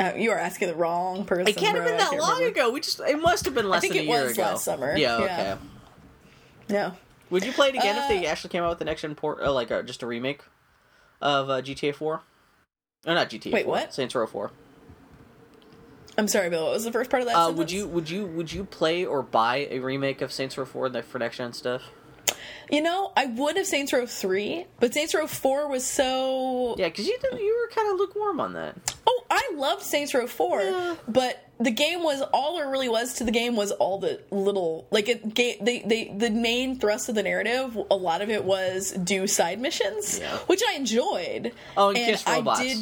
[SPEAKER 3] uh, you are asking the wrong person.
[SPEAKER 2] It can't have been that long
[SPEAKER 3] remember.
[SPEAKER 2] ago. We just it must have been less than a
[SPEAKER 3] it
[SPEAKER 2] year
[SPEAKER 3] was
[SPEAKER 2] ago.
[SPEAKER 3] last summer.
[SPEAKER 2] Yeah,
[SPEAKER 3] Yeah.
[SPEAKER 2] okay.
[SPEAKER 3] No,
[SPEAKER 2] Would you play it again if they
[SPEAKER 3] Uh,
[SPEAKER 2] actually came out with the next gen port, uh, like uh, just a remake of uh, GTA Four? Oh, not GTA.
[SPEAKER 3] Wait,
[SPEAKER 2] 4,
[SPEAKER 3] what?
[SPEAKER 2] Saints Row Four.
[SPEAKER 3] I'm sorry, Bill. What was the first part of that?
[SPEAKER 2] Uh, would you would you would you play or buy a remake of Saints Row Four the- for next gen stuff?
[SPEAKER 3] You know, I would have Saints Row three, but Saints Row four was so.
[SPEAKER 2] Yeah, because you you were kind of lukewarm on that.
[SPEAKER 3] Oh, I loved Saints Row four,
[SPEAKER 2] Yeah.
[SPEAKER 3] but the game was all there really was to the game was all the little like it. Ga- they they the main thrust of the narrative. A lot of it was do side missions,
[SPEAKER 2] Yeah.
[SPEAKER 3] which I enjoyed.
[SPEAKER 2] Oh, and kiss robots.
[SPEAKER 3] I did.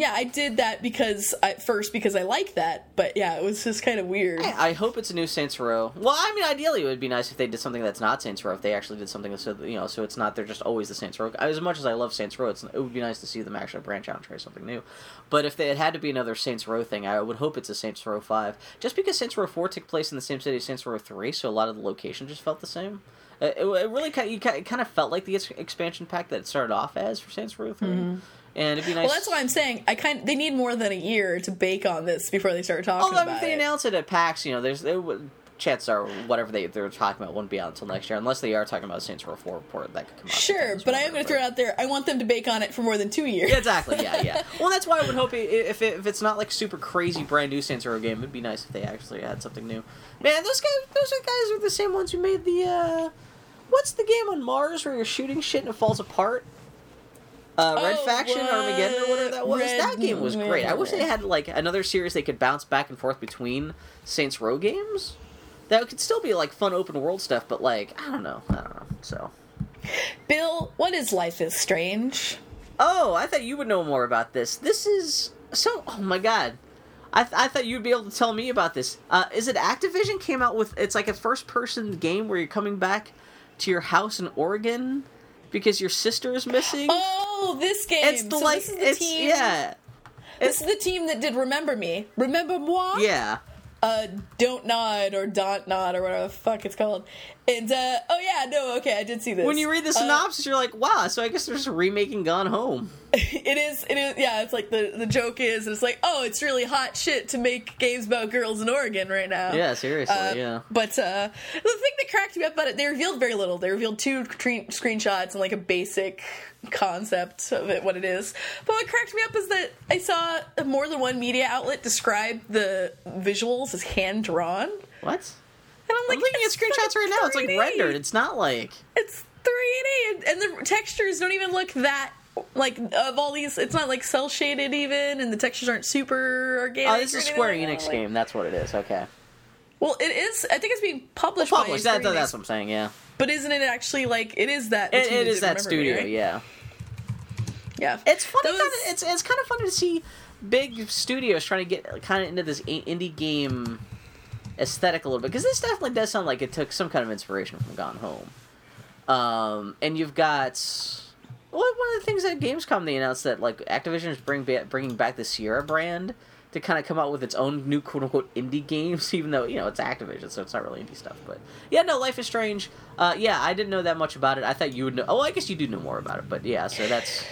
[SPEAKER 3] Yeah, I did that because at first because I like that, but yeah, it was just kind of weird.
[SPEAKER 2] I hope it's a new Saints Row. Well, I mean, ideally, it would be nice if they did something that's not Saints Row. If they actually did something so you know, so it's not they're just always the Saints Row. As much as I love Saints Row, it would be nice to see them actually branch out and try something new. But if they, it had to be another Saints Row thing, I would hope it's a Saints Row Five. Just because Saints Row Four took place in the same city as Saints Row Three, so a lot of the location just felt the same. Uh, It, it really kind of, you kind of, kind of felt like the expansion pack that it started off as for Saints Row 3 and it'd be nice.
[SPEAKER 3] Well, that's why I'm saying I kind they need more than a year to bake on this before they start talking
[SPEAKER 2] Although I mean,
[SPEAKER 3] about
[SPEAKER 2] if they
[SPEAKER 3] it.
[SPEAKER 2] announce it at PAX, you know, there's there, would- chances are whatever they they're talking about won't be out until next year, unless they are talking about Saints Row Four report that could come out.
[SPEAKER 3] Sure, but I am going to throw it out there. I want them to bake on it for more than two years.
[SPEAKER 2] Yeah, exactly. Yeah, yeah. [laughs] Well, that's why I would hope i- if it, if it's not like super crazy brand new Saints Row game, it'd be nice if they actually had something new. Man, those guys, those are guys are the same ones who made the uh, what's the game on Mars where you're shooting shit and it falls apart. Uh, Red
[SPEAKER 3] Oh,
[SPEAKER 2] Faction,
[SPEAKER 3] what?
[SPEAKER 2] Armageddon, or whatever that was.
[SPEAKER 3] Red-
[SPEAKER 2] that game was great. I wish they had like another series they could bounce back and forth between Saints Row games. That could still be like fun open world stuff, but like I don't know, I don't know. So,
[SPEAKER 3] Bill, what is Life is Strange?
[SPEAKER 2] oh, I thought you would know more about this. This is so. Oh my god, I, th- I thought you'd be able to tell me about this. Uh, is it Activision came out with? It's like a first person game where you're coming back to your house in Oregon because your sister is missing.
[SPEAKER 3] Oh, this game.
[SPEAKER 2] it's the
[SPEAKER 3] So
[SPEAKER 2] like
[SPEAKER 3] this is the
[SPEAKER 2] it's
[SPEAKER 3] team.
[SPEAKER 2] yeah
[SPEAKER 3] This is the team that did Remember Me. Remember moi?
[SPEAKER 2] yeah.
[SPEAKER 3] Uh, Don't Nod or Don't Nod or whatever the fuck it's called. And uh, oh yeah, no, okay, I did see this.
[SPEAKER 2] When you read the
[SPEAKER 3] Uh,
[SPEAKER 2] synopsis, you're like, wow. So I guess they're just remaking Gone Home. [laughs]
[SPEAKER 3] it is it is yeah it's like the the joke is it's like oh it's really hot shit to make games about girls in oregon right now
[SPEAKER 2] Yeah, seriously,
[SPEAKER 3] Uh,
[SPEAKER 2] yeah.
[SPEAKER 3] but uh the thing that cracked me up about it they revealed very little they revealed two tre- screenshots and like a basic concept of it what it is but what cracked me up is that i saw more than one media outlet describe the visuals as hand drawn and
[SPEAKER 2] What?
[SPEAKER 3] i'm
[SPEAKER 2] I'm
[SPEAKER 3] like
[SPEAKER 2] looking at
[SPEAKER 3] "It's
[SPEAKER 2] screenshots right now. It's like rendered. It's not like.
[SPEAKER 3] it's 3D and, and the textures don't even look that like of all these it's not like cel shaded even and the textures aren't super organic.
[SPEAKER 2] Oh, this is a Square. Enix
[SPEAKER 3] Like-
[SPEAKER 2] game. That's what it is. Okay.
[SPEAKER 3] Well, it is. I think it's being published,
[SPEAKER 2] Published.
[SPEAKER 3] by
[SPEAKER 2] That, that's what I'm saying. Yeah.
[SPEAKER 3] but isn't it actually like it is that?
[SPEAKER 2] It, it is that studio.
[SPEAKER 3] right?
[SPEAKER 2] Yeah.
[SPEAKER 3] Yeah.
[SPEAKER 2] It's funny.
[SPEAKER 3] Those-
[SPEAKER 2] Kind of, it's it's kind of funny to see big studios trying to get kind of into this indie game aesthetic a little bit because this definitely does sound like it took some kind of inspiration from Gone Home. Um, and you've got well, one of the things at Gamescom they announced that like Activision is bring ba- bringing back the Sierra brand to kind of come out with its own new quote unquote indie games, [laughs] even though you know it's Activision, so it's not really indie stuff. But yeah, no, Life is Strange. Uh, yeah, I didn't know that much about it. I thought you would know. Oh, I guess you do know more about it. But yeah, so that's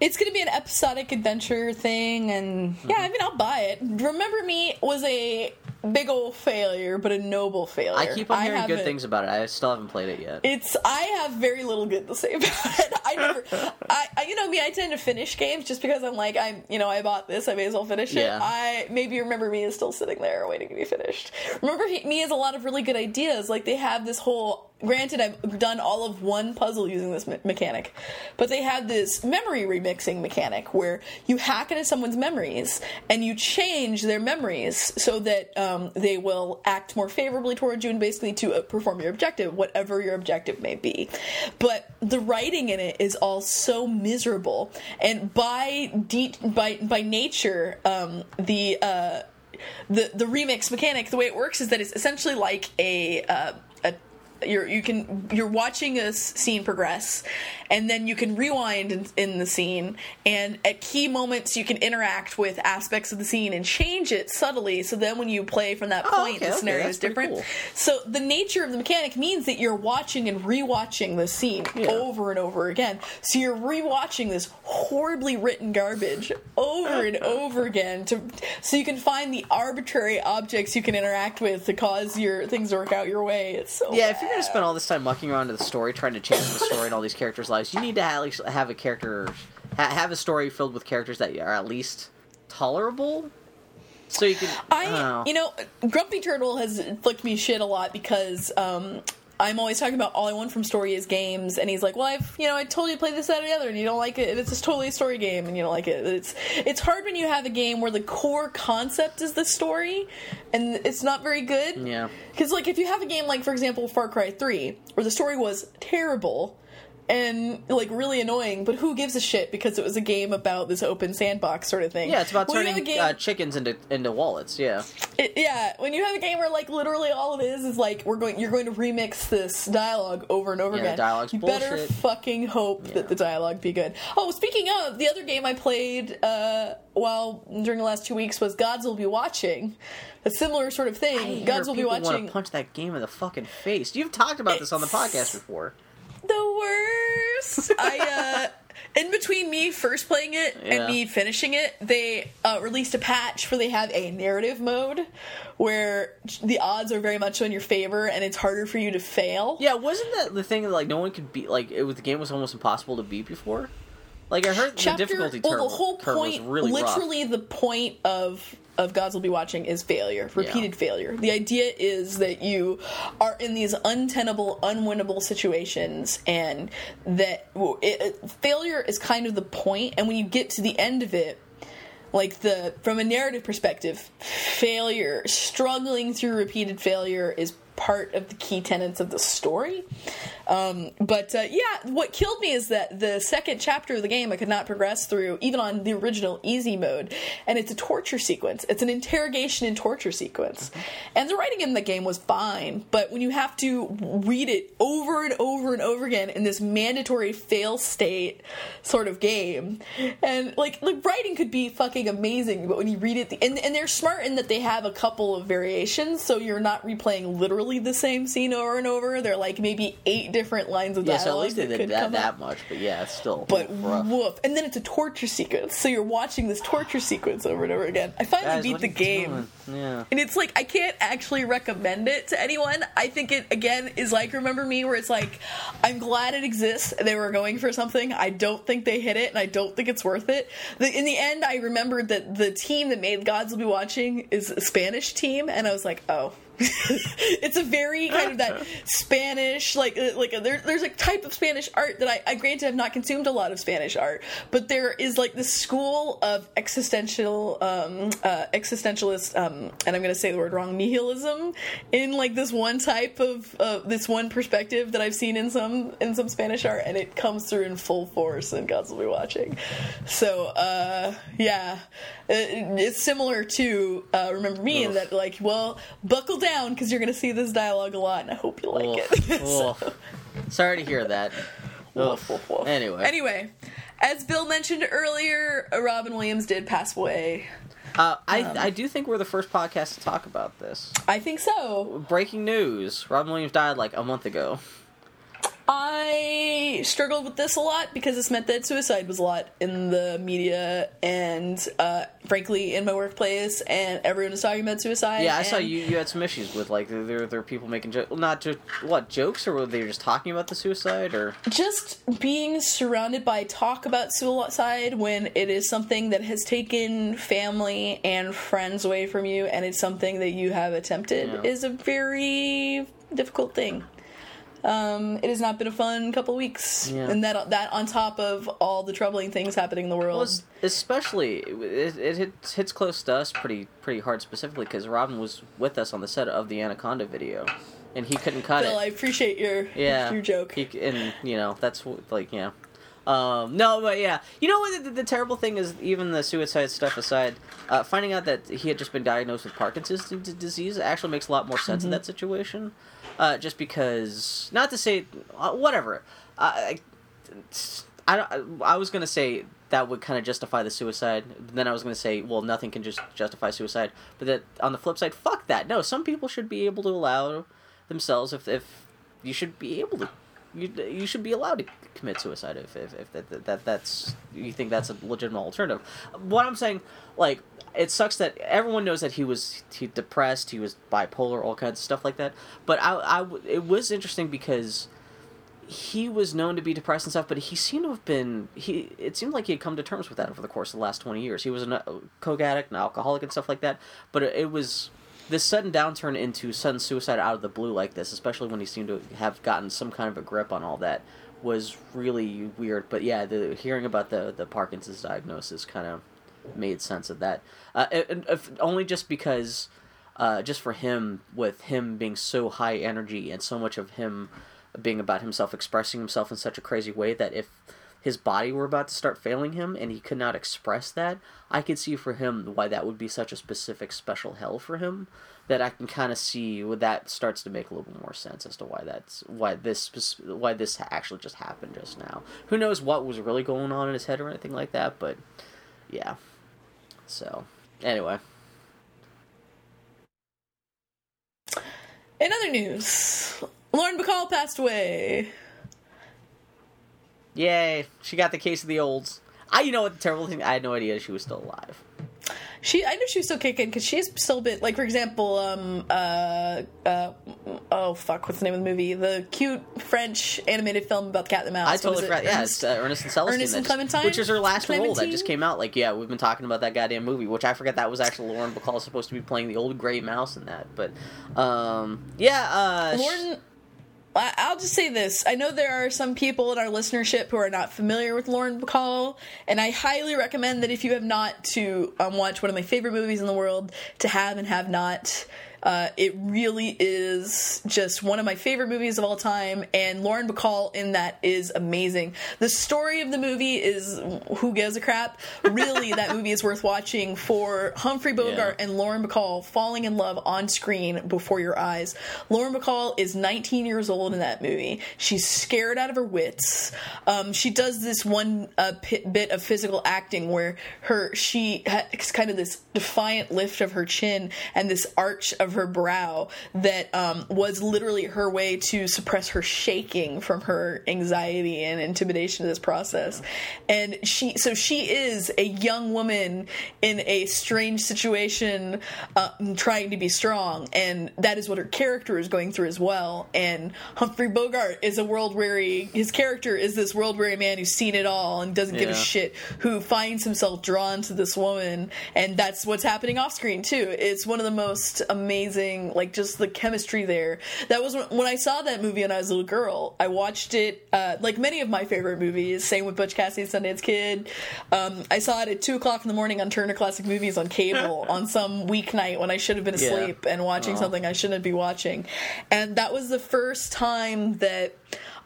[SPEAKER 3] It's going to be an episodic adventure thing, and yeah, I mm-hmm. mean, I'll buy it. Remember Me was a big old failure, but a noble failure.
[SPEAKER 2] I keep on hearing good things about it. I still haven't played it yet.
[SPEAKER 3] It's I have very little good to say about it. I never, [laughs] I, I you know me, I tend to finish games just because I'm like I'm you know I bought this, I may as well finish it.
[SPEAKER 2] Yeah.
[SPEAKER 3] I maybe remember me is still sitting there waiting to be finished. Remember he, me has a lot of really good ideas. Like they have this whole. Granted, I've done all of one puzzle using this me- mechanic, but they have this memory remixing mechanic where you hack into someone's memories and you change their memories so that um, they will act more favorably towards you and basically to uh, perform your objective, whatever your objective may be. But the writing in it is all so miserable, and by de- by by nature, um, the uh, the the remix mechanic, the way it works is that it's essentially like a uh, you're you can you're watching a scene progress and then you can rewind in, in the scene and at key moments you can interact with aspects of the scene and change it subtly so then when you play from that
[SPEAKER 2] Oh,
[SPEAKER 3] point
[SPEAKER 2] okay,
[SPEAKER 3] the
[SPEAKER 2] okay,
[SPEAKER 3] scenario
[SPEAKER 2] that's
[SPEAKER 3] is different
[SPEAKER 2] cool.
[SPEAKER 3] so the nature of the mechanic means that you're watching and rewatching the scene
[SPEAKER 2] Yeah.
[SPEAKER 3] over and over again so you're rewatching this horribly written garbage over and [laughs] over again to so you can find the arbitrary objects you can interact with to cause your things to work out your way it's so
[SPEAKER 2] Yeah, you're gonna spend all this time mucking around to the story, trying to change the story and all these characters' lives, you need to at least have a character, ha- have a story filled with characters that are at least tolerable. So you can. I, don't
[SPEAKER 3] I,
[SPEAKER 2] know.
[SPEAKER 3] you know, Grumpy Turtle has flicked me shit a lot because um, I'm always talking about all I want from story is games, and he's like, "Well, I've, you know, I told you to play this, that, or the other, and you don't like it. It's just totally a story game, and you don't like it. It's it's hard when you have a game where the core concept is the story, and it's not very good.
[SPEAKER 2] Yeah.
[SPEAKER 3] because like if you have a game like, for example, Far Cry Three, where the story was terrible. And like really annoying, but who gives a shit because it was a game about this open sandbox sort of thing.
[SPEAKER 2] yeah, it's about
[SPEAKER 3] When
[SPEAKER 2] turning
[SPEAKER 3] game-
[SPEAKER 2] uh, chickens into into wallets. Yeah.
[SPEAKER 3] it, yeah, when you have a game where like literally all it is is like we're going, you're going to remix this dialogue over and over
[SPEAKER 2] Yeah,
[SPEAKER 3] again.
[SPEAKER 2] dialogue's
[SPEAKER 3] you better fucking hope
[SPEAKER 2] Yeah.
[SPEAKER 3] that the dialogue be good. Oh, speaking of the other game I played uh, while during the last two weeks was Gods Will Be Watching, a similar sort of thing. Gods Will Be Watching.
[SPEAKER 2] Want to punch that game in the fucking face. You've talked about this on the podcast before.
[SPEAKER 3] The worst. [laughs] I uh in between me first playing it
[SPEAKER 2] Yeah.
[SPEAKER 3] and me finishing it, they uh, released a patch where they have a narrative mode where the odds are very much in your favor and it's harder for you to fail.
[SPEAKER 2] Yeah, wasn't that the thing that like no one could beat? Like it was the game was almost impossible to beat before. Like I heard
[SPEAKER 3] Chapter,
[SPEAKER 2] the difficulty
[SPEAKER 3] well, the whole
[SPEAKER 2] term
[SPEAKER 3] point,
[SPEAKER 2] really rough.
[SPEAKER 3] literally the point of of Gods will be watching is failure, repeated failure. The idea is that you are in these untenable, unwinnable situations, and that well, it, it- failure is kind of the point. And when you get to the end of it, like the from a narrative perspective, failure, struggling through repeated failure is part of the key tenets of the story. Um, but uh, yeah, what killed me is that the second chapter of the game I could not progress through, even on the original easy mode, and it's a torture sequence. It's an interrogation and torture sequence, and the writing in the game was fine, but when you have to read it over and over and over again in this mandatory fail state sort of game, and like the writing could be fucking amazing, but when you read it, and and they're smart in that they have a couple of variations, so you're not replaying literally the same scene over and over. They're like maybe eight different lines of
[SPEAKER 2] Yeah, so at
[SPEAKER 3] dialogue
[SPEAKER 2] least they did that, that much, but yeah, it's still
[SPEAKER 3] But
[SPEAKER 2] rough.
[SPEAKER 3] woof. And then it's a torture sequence. So you're watching this torture sequence over and over again. I finally
[SPEAKER 2] Guys,
[SPEAKER 3] beat the game.
[SPEAKER 2] doing? Yeah.
[SPEAKER 3] And it's like I can't actually recommend it to anyone. I think it again is like remember me where it's like I'm glad it exists. They were going for something. I don't think they hit it and I don't think it's worth it. The, in the end I remembered that the team that made Gods Will Be Watching is a Spanish team and I was like, "Oh, it's a very kind of that Spanish, like uh, like there, there's a type of Spanish art that I, I granted have not consumed a lot of Spanish art, but there is like this school of existential um, uh, existentialist, um, and I'm going to say the word wrong, nihilism in like this one type of uh, this one perspective that I've seen in some in some Spanish art, and it comes through in full force in Gods Will Be Watching. So uh, yeah, it, it's similar to uh, Remember Me in that like well buckle down because you're going to see this dialogue a lot, and I hope you like
[SPEAKER 2] Oof, [laughs]
[SPEAKER 3] it. So-
[SPEAKER 2] Sorry to hear that.
[SPEAKER 3] Woof,
[SPEAKER 2] Oof.
[SPEAKER 3] woof, woof.
[SPEAKER 2] Anyway,
[SPEAKER 3] Anyway, as Bill mentioned earlier, Robin Williams did pass away.
[SPEAKER 2] uh, I
[SPEAKER 3] Um,
[SPEAKER 2] I do think we're the first podcast to talk about this.
[SPEAKER 3] I think so.
[SPEAKER 2] Breaking news: Robin Williams died like a month ago.
[SPEAKER 3] I struggled with this a lot because this meant that suicide was a lot in the media and, uh, frankly, in my workplace, and everyone was talking about suicide.
[SPEAKER 2] Yeah, I saw you. You had some issues with like there there are people making jokes. Not just what jokes, or were they just talking about the suicide, or
[SPEAKER 3] Just being surrounded by talk about suicide when it is something that has taken family and friends away from you, and it's something that you have attempted,
[SPEAKER 2] Yeah.
[SPEAKER 3] is a very difficult thing. Um, it has not been a fun couple weeks,
[SPEAKER 2] Yeah.
[SPEAKER 3] and that that on top of all the troubling things happening in the world.
[SPEAKER 2] Well, especially it, it hits, hits close to us pretty pretty hard specifically because Robin was with us on the set of the Anaconda video, and he couldn't cut
[SPEAKER 3] Bill,
[SPEAKER 2] it.
[SPEAKER 3] I appreciate your
[SPEAKER 2] yeah,
[SPEAKER 3] your joke.
[SPEAKER 2] He, and you know that's like yeah. Um, no, but yeah, you know what? The, the terrible thing is, even the suicide stuff aside, uh, finding out that he had just been diagnosed with Parkinson's disease actually makes a lot more sense in that situation. Uh, just because, not to say, uh, whatever. I, I, I, I was gonna say that would kind of justify the suicide. Then I was gonna say, well, nothing can just justify suicide. But that on the flip side, fuck that. No, some people should be able to allow themselves if if you should be able to. You, you should be allowed to commit suicide if, if, if that, that, that that's you think that's a legitimate alternative. What I'm saying, like, it sucks that everyone knows that he was he depressed, he was bipolar, all kinds of stuff like that. But I, I it was interesting because he was known to be depressed and stuff, but he seemed to have been he. It seemed like he had come to terms with that over the course of the last twenty years. He was a coke addict, an alcoholic, and stuff like that. But it, it was this sudden downturn into sudden suicide out of the blue like this, especially when he seemed to have gotten some kind of a grip on all that, was really weird. But yeah, the hearing about the the Parkinson's diagnosis kind of made sense of that. Uh, if only just because, uh, just for him, with him being so high energy and so much of him being about himself, expressing himself in such a crazy way that if his body were about to start failing him and he could not express that, I could see for him why that would be such a specific special hell for him. That I can kind of see where that starts to make a little bit more sense as to why that's why this why this actually just happened just now. Who knows what was really going on in his head or anything like that, but yeah. So anyway,
[SPEAKER 3] In other news, Lauren Bacall passed away.
[SPEAKER 2] Yay! She got the case of the olds. I, you know what the terrible thing? I had no idea she was still alive.
[SPEAKER 3] She, I knew she was still kicking because she's still been like, for example, um, uh, uh, oh fuck, what's the name of the movie? The cute French animated film about the cat and the mouse.
[SPEAKER 2] I totally forgot. Yeah,
[SPEAKER 3] Ernest-
[SPEAKER 2] it's uh, Ernest and Celestine,
[SPEAKER 3] Ernest and
[SPEAKER 2] just-
[SPEAKER 3] Clementine?
[SPEAKER 2] which is her last role that just came out. Like, yeah, we've been talking about that goddamn movie, which I forgot that was actually Lauren Bacall supposed to be playing the old gray mouse in that. But, um, yeah, uh,
[SPEAKER 3] Lauren. I- I'll just say this. I know there are some people in our listenership who are not familiar with Lauren Bacall, and I highly recommend that if you have not to um, watch one of my favorite movies in the world, to have and have not, Uh, it really is just one of my favorite movies of all time, and Lauren Bacall in that is amazing. The story of the movie is who gives a crap. Really, that movie is worth watching for Humphrey Bogart
[SPEAKER 2] Yeah.
[SPEAKER 3] and Lauren Bacall falling in love on screen before your eyes. Lauren Bacall is 19 years old in that movie. She's scared out of her wits. Um, she does this one uh, pi bit of physical acting where her she has kind of this defiant lift of her chin and this arch of her brow that um, was literally her way to suppress her shaking from her anxiety and intimidation of this process. And she, so she is a young woman in a strange situation, uh, trying to be strong, and that is what her character is going through as well. And Humphrey Bogart is a world weary. His character is this world weary man who's seen it all and doesn't give a shit, who finds himself drawn to this woman, and that's what's happening off screen too. It's one of the most amazing, like just the chemistry there. That was when, when I saw that movie when I was a little girl. I watched it uh, like many of my favorite movies. Same with Butch Cassidy and Sundance Kid. Um, I saw it at two o'clock in the morning on Turner Classic Movies on cable [laughs] on some weeknight when I should have been
[SPEAKER 2] Yeah.
[SPEAKER 3] asleep and watching something I shouldn't be watching. And that was the first time that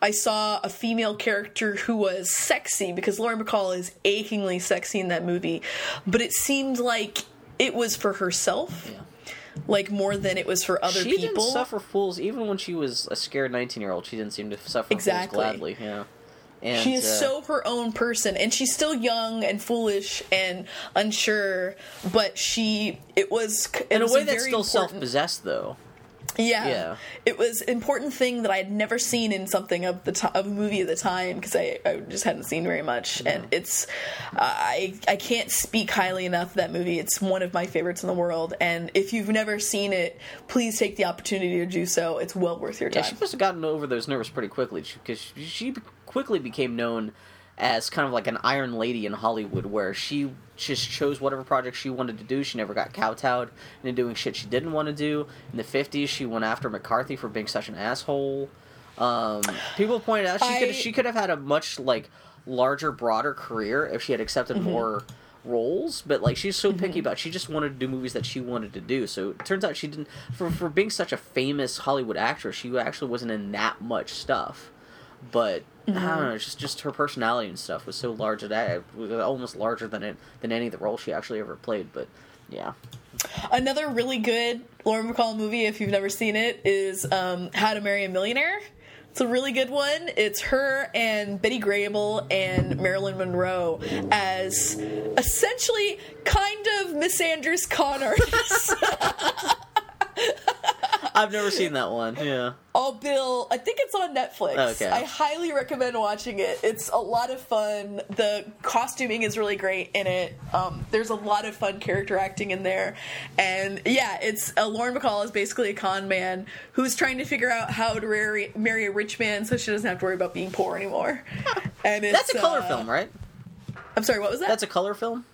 [SPEAKER 3] I saw a female character who was sexy because Lauren Bacall is achingly sexy in that movie, but it seemed like it was for herself. Like more than it was for other
[SPEAKER 2] she
[SPEAKER 3] people.
[SPEAKER 2] She didn't suffer fools even when she was a scared 19 year old. She didn't seem to suffer
[SPEAKER 3] Exactly.
[SPEAKER 2] fools gladly. Yeah. And,
[SPEAKER 3] She is
[SPEAKER 2] uh,
[SPEAKER 3] so her own person, and she's still young and foolish and unsure. But she, it was it
[SPEAKER 2] in a
[SPEAKER 3] was
[SPEAKER 2] way that's still
[SPEAKER 3] important-
[SPEAKER 2] self possessed though.
[SPEAKER 3] Yeah.
[SPEAKER 2] Yeah.
[SPEAKER 3] It was an important thing that I had never seen in something of the to- of a movie at the time because I, I just hadn't seen very much, mm-hmm. and it's I I can't speak highly enough of that movie. It's one of my favorites in the world, and if you've never seen it, please take the opportunity to do so. It's well worth your time.
[SPEAKER 2] Yeah, she must have gotten over those nerves pretty quickly because she, she quickly became known as kind of like an iron lady in Hollywood, where she just chose whatever project she wanted to do. She never got kowtowed into doing shit she didn't want to do. In the '50s, she went after McCarthy for being such an asshole. Um, people pointed out she
[SPEAKER 3] I-
[SPEAKER 2] could she could have had a much like larger, broader career if she had accepted
[SPEAKER 3] Mm-hmm.
[SPEAKER 2] more roles but like she's so picky about she just wanted to do movies that she wanted to do so it turns out she didn't for for being such a famous hollywood actress she actually wasn't in that much stuff but i
[SPEAKER 3] Mm-hmm.
[SPEAKER 2] don't know it's just just her personality and stuff was so large that it was almost larger than it than any of the roles she actually ever played but yeah
[SPEAKER 3] Another really good Lauren Bacall movie, if you've never seen it, is um, How to Marry a Millionaire. It's a really good one. It's her and Betty Grable and Marilyn Monroe as essentially kind of Miss Andrews con artists. [laughs] [laughs]
[SPEAKER 2] i've never seen that one yeah
[SPEAKER 3] Oh, Bill, I think it's on Netflix.
[SPEAKER 2] Okay.
[SPEAKER 3] I highly recommend watching it. It's a lot of fun. The costuming is really great in it. Um, there's a lot of fun character acting in there. And yeah, it's uh, Lauren Bacall is basically a con man who's trying to figure out how to marry, marry a rich man so she doesn't have to worry about being poor anymore. And it's,
[SPEAKER 2] that's a color
[SPEAKER 3] uh,
[SPEAKER 2] film right
[SPEAKER 3] I'm sorry, what was that?
[SPEAKER 2] that's a color film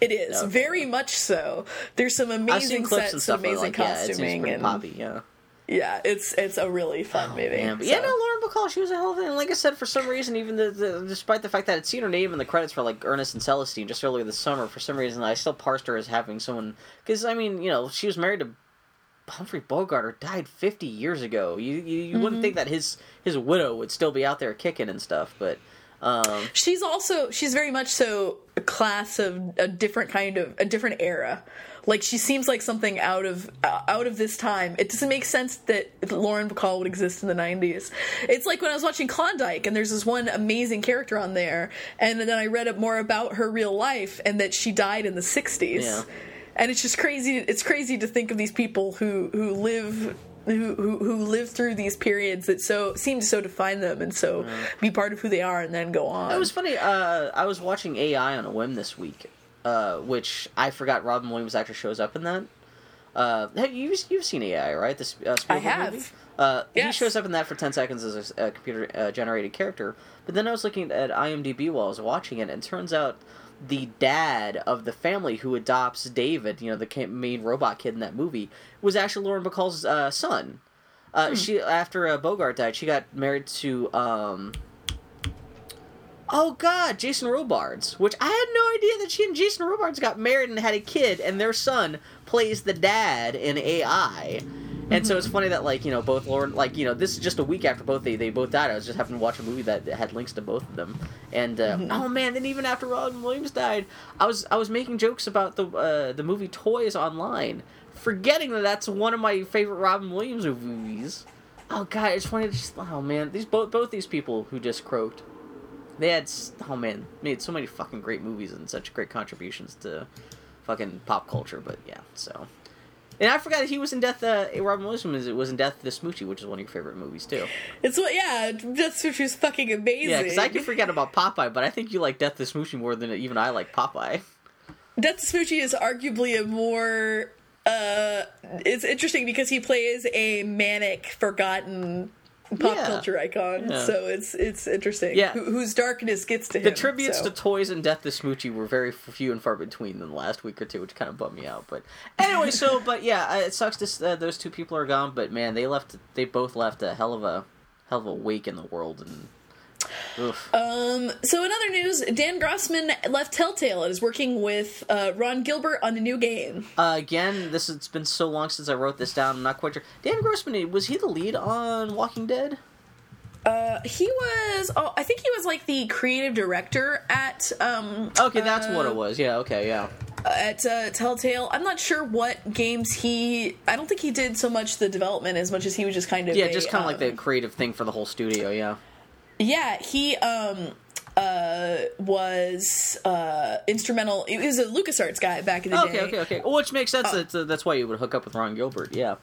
[SPEAKER 3] it is very much so. There's some amazing
[SPEAKER 2] clips
[SPEAKER 3] sets,
[SPEAKER 2] and stuff
[SPEAKER 3] amazing
[SPEAKER 2] like yeah
[SPEAKER 3] costuming,
[SPEAKER 2] pretty
[SPEAKER 3] and
[SPEAKER 2] poppy yeah
[SPEAKER 3] yeah, it's it's a really fun movie.
[SPEAKER 2] Yeah, but yeah, no, Lauren Bacall, she was a hell of a. And like I said, for some reason, even the, the despite the fact that I'd seen her name in the credits for like Ernest and Celestine just earlier this summer, for some reason I still parsed her as having someone. Because I mean, you know, she was married to Humphrey Bogart, who died fifty years ago. You you, you
[SPEAKER 3] Mm-hmm.
[SPEAKER 2] wouldn't think that his his widow would still be out there kicking and stuff, but. Um,
[SPEAKER 3] she's also she's very much so a class of a different kind of a different era. Like she seems like something out of uh, out of this time. It doesn't make sense that lauren bacall would exist in the 90s it's like when i was watching klondike and there's this one amazing character on there and then i read up more about her real life and that she died in the 60s
[SPEAKER 2] Yeah.
[SPEAKER 3] and it's just crazy it's crazy to think of these people who who live who, who who live through these periods that so seem to so define them and so be part of who they are and then go on
[SPEAKER 2] It was funny. Uh, I was watching AI on a whim this week, uh, which I forgot Robin Williams actually shows up in that. Uh, have you you've seen AI right? This uh, Spielberg
[SPEAKER 3] have.
[SPEAKER 2] Movie? Uh, He shows up in that for ten seconds as a, a computer uh, generated character. But then I was looking at IMDb while I was watching it, and it turns out the dad of the family who adopts David, you know, the main robot kid in that movie, was actually Lauren Bacall's uh, son. Uh, She after uh, Bogart died, she got married to um, Oh God, Jason Robards, which I had no idea that she and Jason Robards got married and had a kid, and their son plays the dad in AI. And so it's funny that like you know both Lauren like you know this is just a week after both they, they both died. I was just having to watch a movie that had links to both of them, and uh, oh man, then even after Robin Williams died, I was I was making jokes about the uh, the movie Toys online, forgetting that that's one of my favorite Robin Williams movies. Oh god, it's funny. Just, oh man, these both both these people who just croaked, they had oh man made so many fucking great movies and such great contributions to fucking pop culture. But yeah, so. And I forgot that he was in Death. Uh, Robin Williams was, was in Death to Smoochy, which is one of your favorite movies too.
[SPEAKER 3] It's what, yeah, which was fucking amazing.
[SPEAKER 2] Yeah, because I can forget about Popeye, but I think you like Death to Smoochy more than even I like Popeye.
[SPEAKER 3] Death to Smoochy is arguably a more. Uh, it's interesting because he plays a manic, forgotten pop
[SPEAKER 2] Yeah.
[SPEAKER 3] culture icon.
[SPEAKER 2] Yeah.
[SPEAKER 3] So it's it's interesting.
[SPEAKER 2] Yeah.
[SPEAKER 3] Who, whose darkness gets to him.
[SPEAKER 2] The tributes
[SPEAKER 3] so.
[SPEAKER 2] to Toys and Death to Smoochy were very few and far between in the last week or two, which kind of bummed me out. But anyway, so [laughs] but yeah, it sucks to uh, those two people are gone. But man, they left. They both left a hell of a hell of a wake in the world, and oof.
[SPEAKER 3] Um, so in other news, Dan Grossman left Telltale and is working with uh, Ron Gilbert on a new game.
[SPEAKER 2] Uh, again, this it's been so long since I wrote this down. I'm not quite sure. Dan Grossman was he the lead on Walking Dead?
[SPEAKER 3] Uh, he was, oh, I think he was like the creative director at um
[SPEAKER 2] Okay, that's what
[SPEAKER 3] uh,
[SPEAKER 2] it was. Yeah. Okay. Yeah.
[SPEAKER 3] at uh, Telltale. I'm not sure what games he. I don't think he did so much the development as much as he was just kind of
[SPEAKER 2] Yeah,
[SPEAKER 3] a,
[SPEAKER 2] just kind of like the
[SPEAKER 3] um,
[SPEAKER 2] creative thing for the whole studio. Yeah.
[SPEAKER 3] Yeah, he um uh was uh instrumental. He was a LucasArts guy back in the
[SPEAKER 2] Okay.
[SPEAKER 3] day.
[SPEAKER 2] Okay. Okay. Well, which makes sense. that's, uh, that's why you would hook up with Ron Gilbert. Yeah.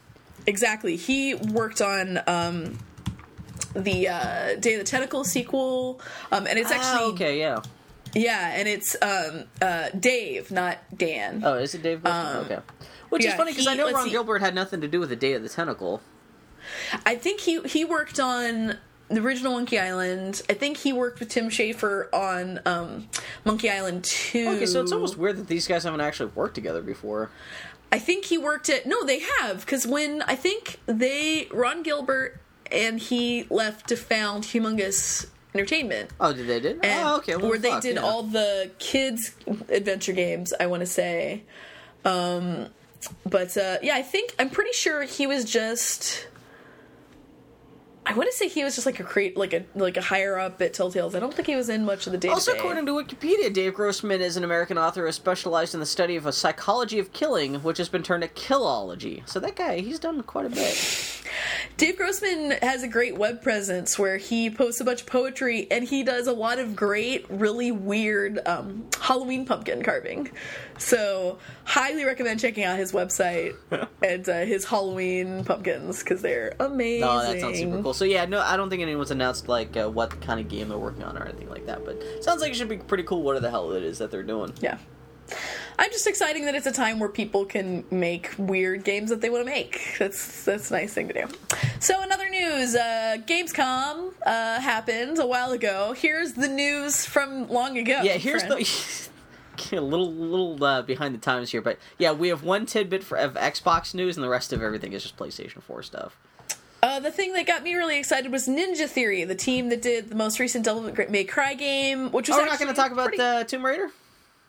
[SPEAKER 3] Exactly. He worked on um the uh Day of the Tentacle sequel. Um and it's actually
[SPEAKER 2] Ah, okay. Yeah.
[SPEAKER 3] yeah, and it's um uh Dave, not Dan.
[SPEAKER 2] Oh, is it Dave?
[SPEAKER 3] Um,
[SPEAKER 2] okay. Which is funny because I know Ron
[SPEAKER 3] see.
[SPEAKER 2] Gilbert had nothing to do with the Day of the Tentacle.
[SPEAKER 3] I think he he worked on the original Monkey Island. I think he worked with Tim Schafer on um, Monkey Island 2.
[SPEAKER 2] Okay, so it's almost weird that these guys haven't actually worked together before.
[SPEAKER 3] I think he worked at No, they have cuz when I think they Ron Gilbert and he left to found Humongous Entertainment.
[SPEAKER 2] Oh, did they did?
[SPEAKER 3] And
[SPEAKER 2] oh, okay. Well,
[SPEAKER 3] where they did
[SPEAKER 2] yeah.
[SPEAKER 3] all the kids adventure games, I want to say. Um but uh yeah, I think I'm pretty sure he was just I want to say he was just like a create like a like a higher up at Telltales. I don't think he was in much of the day.
[SPEAKER 2] Also, according to Wikipedia, Dave Grossman is an American author who specialized in the study of a psychology of killing, which has been turned to killology. So that guy, he's done quite a bit.
[SPEAKER 3] Dave Grossman has a great web presence where he posts a bunch of poetry and he does a lot of great, really weird um, Halloween pumpkin carving. So, highly recommend checking out his website [laughs] and uh, his Halloween pumpkins because they're amazing.
[SPEAKER 2] Oh, that sounds super cool. So yeah, no, I don't think anyone's announced like uh, what kind of game they're working on or anything like that. But sounds like it should be pretty cool. What the hell it is that they're doing?
[SPEAKER 3] Yeah. I'm just exciting that it's a time where people can make weird games that they want to make. That's that's a nice thing to do. So in other news, uh, Gamescom uh, happened a while ago. Here's the news from long ago.
[SPEAKER 2] Yeah, here's
[SPEAKER 3] friend. [laughs]
[SPEAKER 2] the a little little uh, behind the times here, but yeah, we have one tidbit for of Xbox news, and the rest of everything is just PlayStation Four stuff.
[SPEAKER 3] Uh, the thing that got me really excited was Ninja Theory, the team that did the most recent Devil May Cry game, which was
[SPEAKER 2] Oh, we're not going to talk about
[SPEAKER 3] pretty-
[SPEAKER 2] uh, Tomb Raider.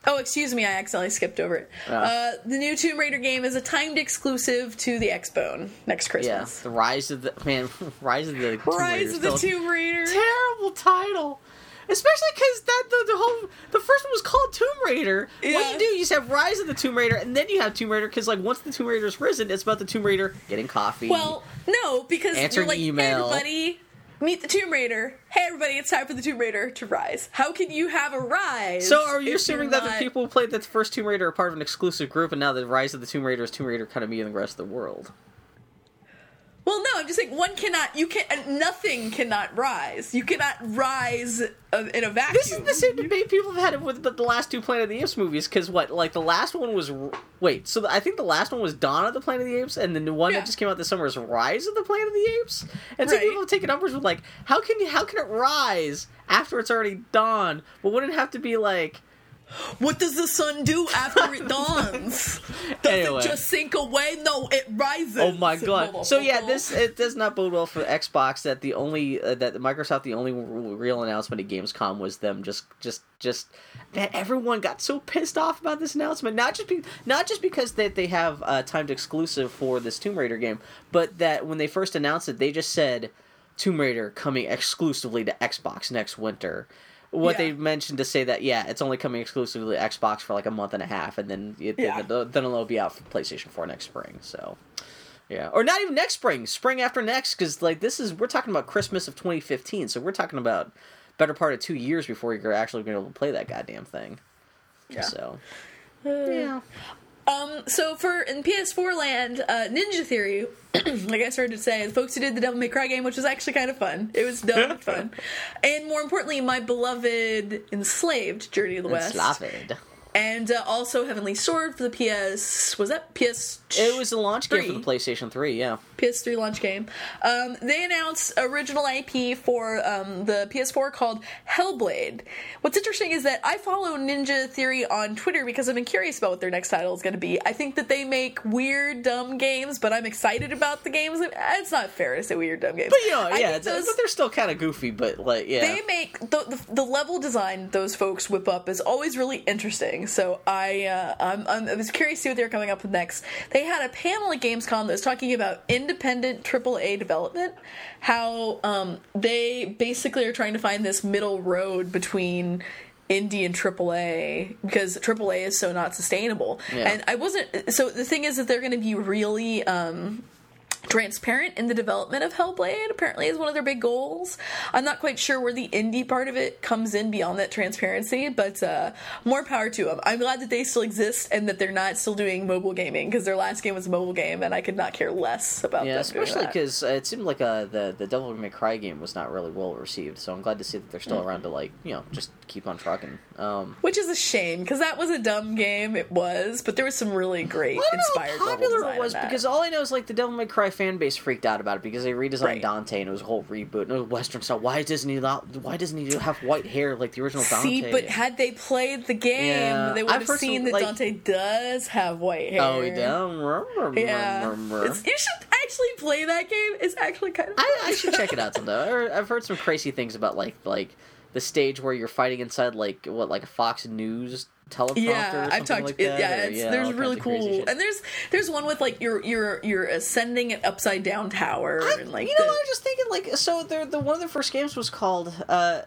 [SPEAKER 3] Oh, excuse me, I accidentally skipped over it.
[SPEAKER 2] Yeah.
[SPEAKER 3] Uh, the new Tomb Raider game is a timed exclusive to the Xbone next
[SPEAKER 2] Yeah,
[SPEAKER 3] Christmas.
[SPEAKER 2] the rise of the man, [laughs] rise of the Tomb
[SPEAKER 3] Rise
[SPEAKER 2] Raider
[SPEAKER 3] of the Tomb Raider.
[SPEAKER 2] terrible title. Especially because that the, the whole the first one was called Tomb Raider. What you do, you just have Rise of the Tomb Raider, and then you have Tomb Raider because like once the Tomb Raider's risen, it's about the Tomb Raider getting coffee.
[SPEAKER 3] Well, no, because
[SPEAKER 2] Answering
[SPEAKER 3] you're like,
[SPEAKER 2] email.
[SPEAKER 3] hey everybody, meet the Tomb Raider. Hey everybody, it's time for the Tomb Raider to rise. How can you have a rise?
[SPEAKER 2] so are you assuming that the people who played the first Tomb Raider are part of an exclusive group, and now the Rise of the Tomb Raider is Tomb Raider kind of me and the rest of the world?
[SPEAKER 3] Well, no, I'm just saying one cannot. You can. not Nothing cannot rise. You cannot rise in a vacuum.
[SPEAKER 2] This is the same debate people have had with the, the last two Planet of the Apes movies. Because what, like the last one was wait, so I think the last one was Dawn of the Planet of the Apes, and then the one
[SPEAKER 3] Yeah.
[SPEAKER 2] that just came out this summer is Rise of the Planet of the Apes. And so
[SPEAKER 3] Right.
[SPEAKER 2] people have taken numbers with like, how can you, how can it rise after it's already dawn? But wouldn't it have to be like
[SPEAKER 3] What does the sun do after it [laughs] dawns? Does
[SPEAKER 2] Anyway.
[SPEAKER 3] it just sink away? No, it rises.
[SPEAKER 2] Oh my god! So yeah, this it does not bode well for Xbox. That the only uh, that Microsoft the only real announcement at Gamescom was them just just just that everyone got so pissed off about this announcement. Not just be, not just because that they have a timed exclusive for this Tomb Raider game, but that when they first announced it, they just said Tomb Raider coming exclusively to Xbox next winter. What
[SPEAKER 3] Yeah.
[SPEAKER 2] they mentioned to say that yeah, it's only coming exclusively to Xbox for like a month and a half, and then it,
[SPEAKER 3] Yeah.
[SPEAKER 2] then, then it'll be out for PlayStation Four next spring. So. Yeah, or not even next spring, spring after next, because like this is we're talking about Christmas of 2015, so we're talking about better part of two years before you're actually going to be able to play that goddamn thing.
[SPEAKER 3] Yeah.
[SPEAKER 2] So uh,
[SPEAKER 3] yeah. Um, so for in PS4 land, uh, Ninja Theory, [clears throat] like I started to say, the folks who did the Devil May Cry game, which was actually kind of fun. It was dumb but fun, [laughs] and more importantly, my beloved Enslaved Journey of the West,
[SPEAKER 2] Enslaved.
[SPEAKER 3] and uh, also Heavenly Sword for the PS. Was that PS?
[SPEAKER 2] It was a launch game for the PlayStation 3. Yeah.
[SPEAKER 3] PS3 launch game. Um, they announced original IP for um, the PS4 called Hellblade. What's interesting is that I follow Ninja Theory on Twitter because I've been curious about what their next title is going to be. I think that they make weird, dumb games, but I'm excited about the games. It's not fair to say weird, dumb games.
[SPEAKER 2] But you know, yeah,
[SPEAKER 3] those-
[SPEAKER 2] but they're still kind of goofy. But like, yeah,
[SPEAKER 3] they make the, the the level design those folks whip up is always really interesting. So I uh, I'm, I'm, I was curious to see what they were coming up with next. They had a panel at Gamescom that was talking about independent AAA development, how um, they basically are trying to find this middle road between indie and AAA because AAA is so not sustainable.
[SPEAKER 2] Yeah.
[SPEAKER 3] And I wasn't. So the thing is that they're going to be really. Um, transparent in the development of Hellblade. Apparently, is one of their big goals. I'm not quite sure where the indie part of it comes in beyond that transparency, but uh, more power to them. I'm glad that they still exist and that they're not still doing mobile gaming because their last game was a mobile game, and I could not care less about
[SPEAKER 2] yeah, especially because uh, it seemed like uh, the the Devil May Cry game was not really well received. So I'm glad to see that they're still around to like you know just keep on trucking. Um,
[SPEAKER 3] Which is a shame because that was a dumb game. It was, but there was some really great
[SPEAKER 2] I don't know
[SPEAKER 3] inspired
[SPEAKER 2] how popular it was because all I know is like the Devil May Cry fan base freaked out about it because they redesigned
[SPEAKER 3] Right.
[SPEAKER 2] Dante and it was a whole reboot and it was Western style. Why doesn't he not? Why doesn't he have white hair like the original Dante?
[SPEAKER 3] See, but had they played the game,
[SPEAKER 2] Yeah,
[SPEAKER 3] they would
[SPEAKER 2] I've
[SPEAKER 3] have seen that
[SPEAKER 2] like-
[SPEAKER 3] Dante does have white hair.
[SPEAKER 2] oh, does.
[SPEAKER 3] Yeah, it's, you should actually play that game. It's actually kind of.
[SPEAKER 2] I, I should check it out [laughs] someday. I've heard some crazy things about like like the stage where you're fighting inside like what like a Fox News teleprompter.
[SPEAKER 3] yeah, I've talked.
[SPEAKER 2] Like
[SPEAKER 3] it- yeah,
[SPEAKER 2] or-
[SPEAKER 3] it's,
[SPEAKER 2] all
[SPEAKER 3] there's really cool, and there's there's one with like you're you're you're ascending an upside down tower,
[SPEAKER 2] I-
[SPEAKER 3] and like
[SPEAKER 2] you know,
[SPEAKER 3] the-
[SPEAKER 2] what, I'm just thinking like so. The the one of the first games was called uh,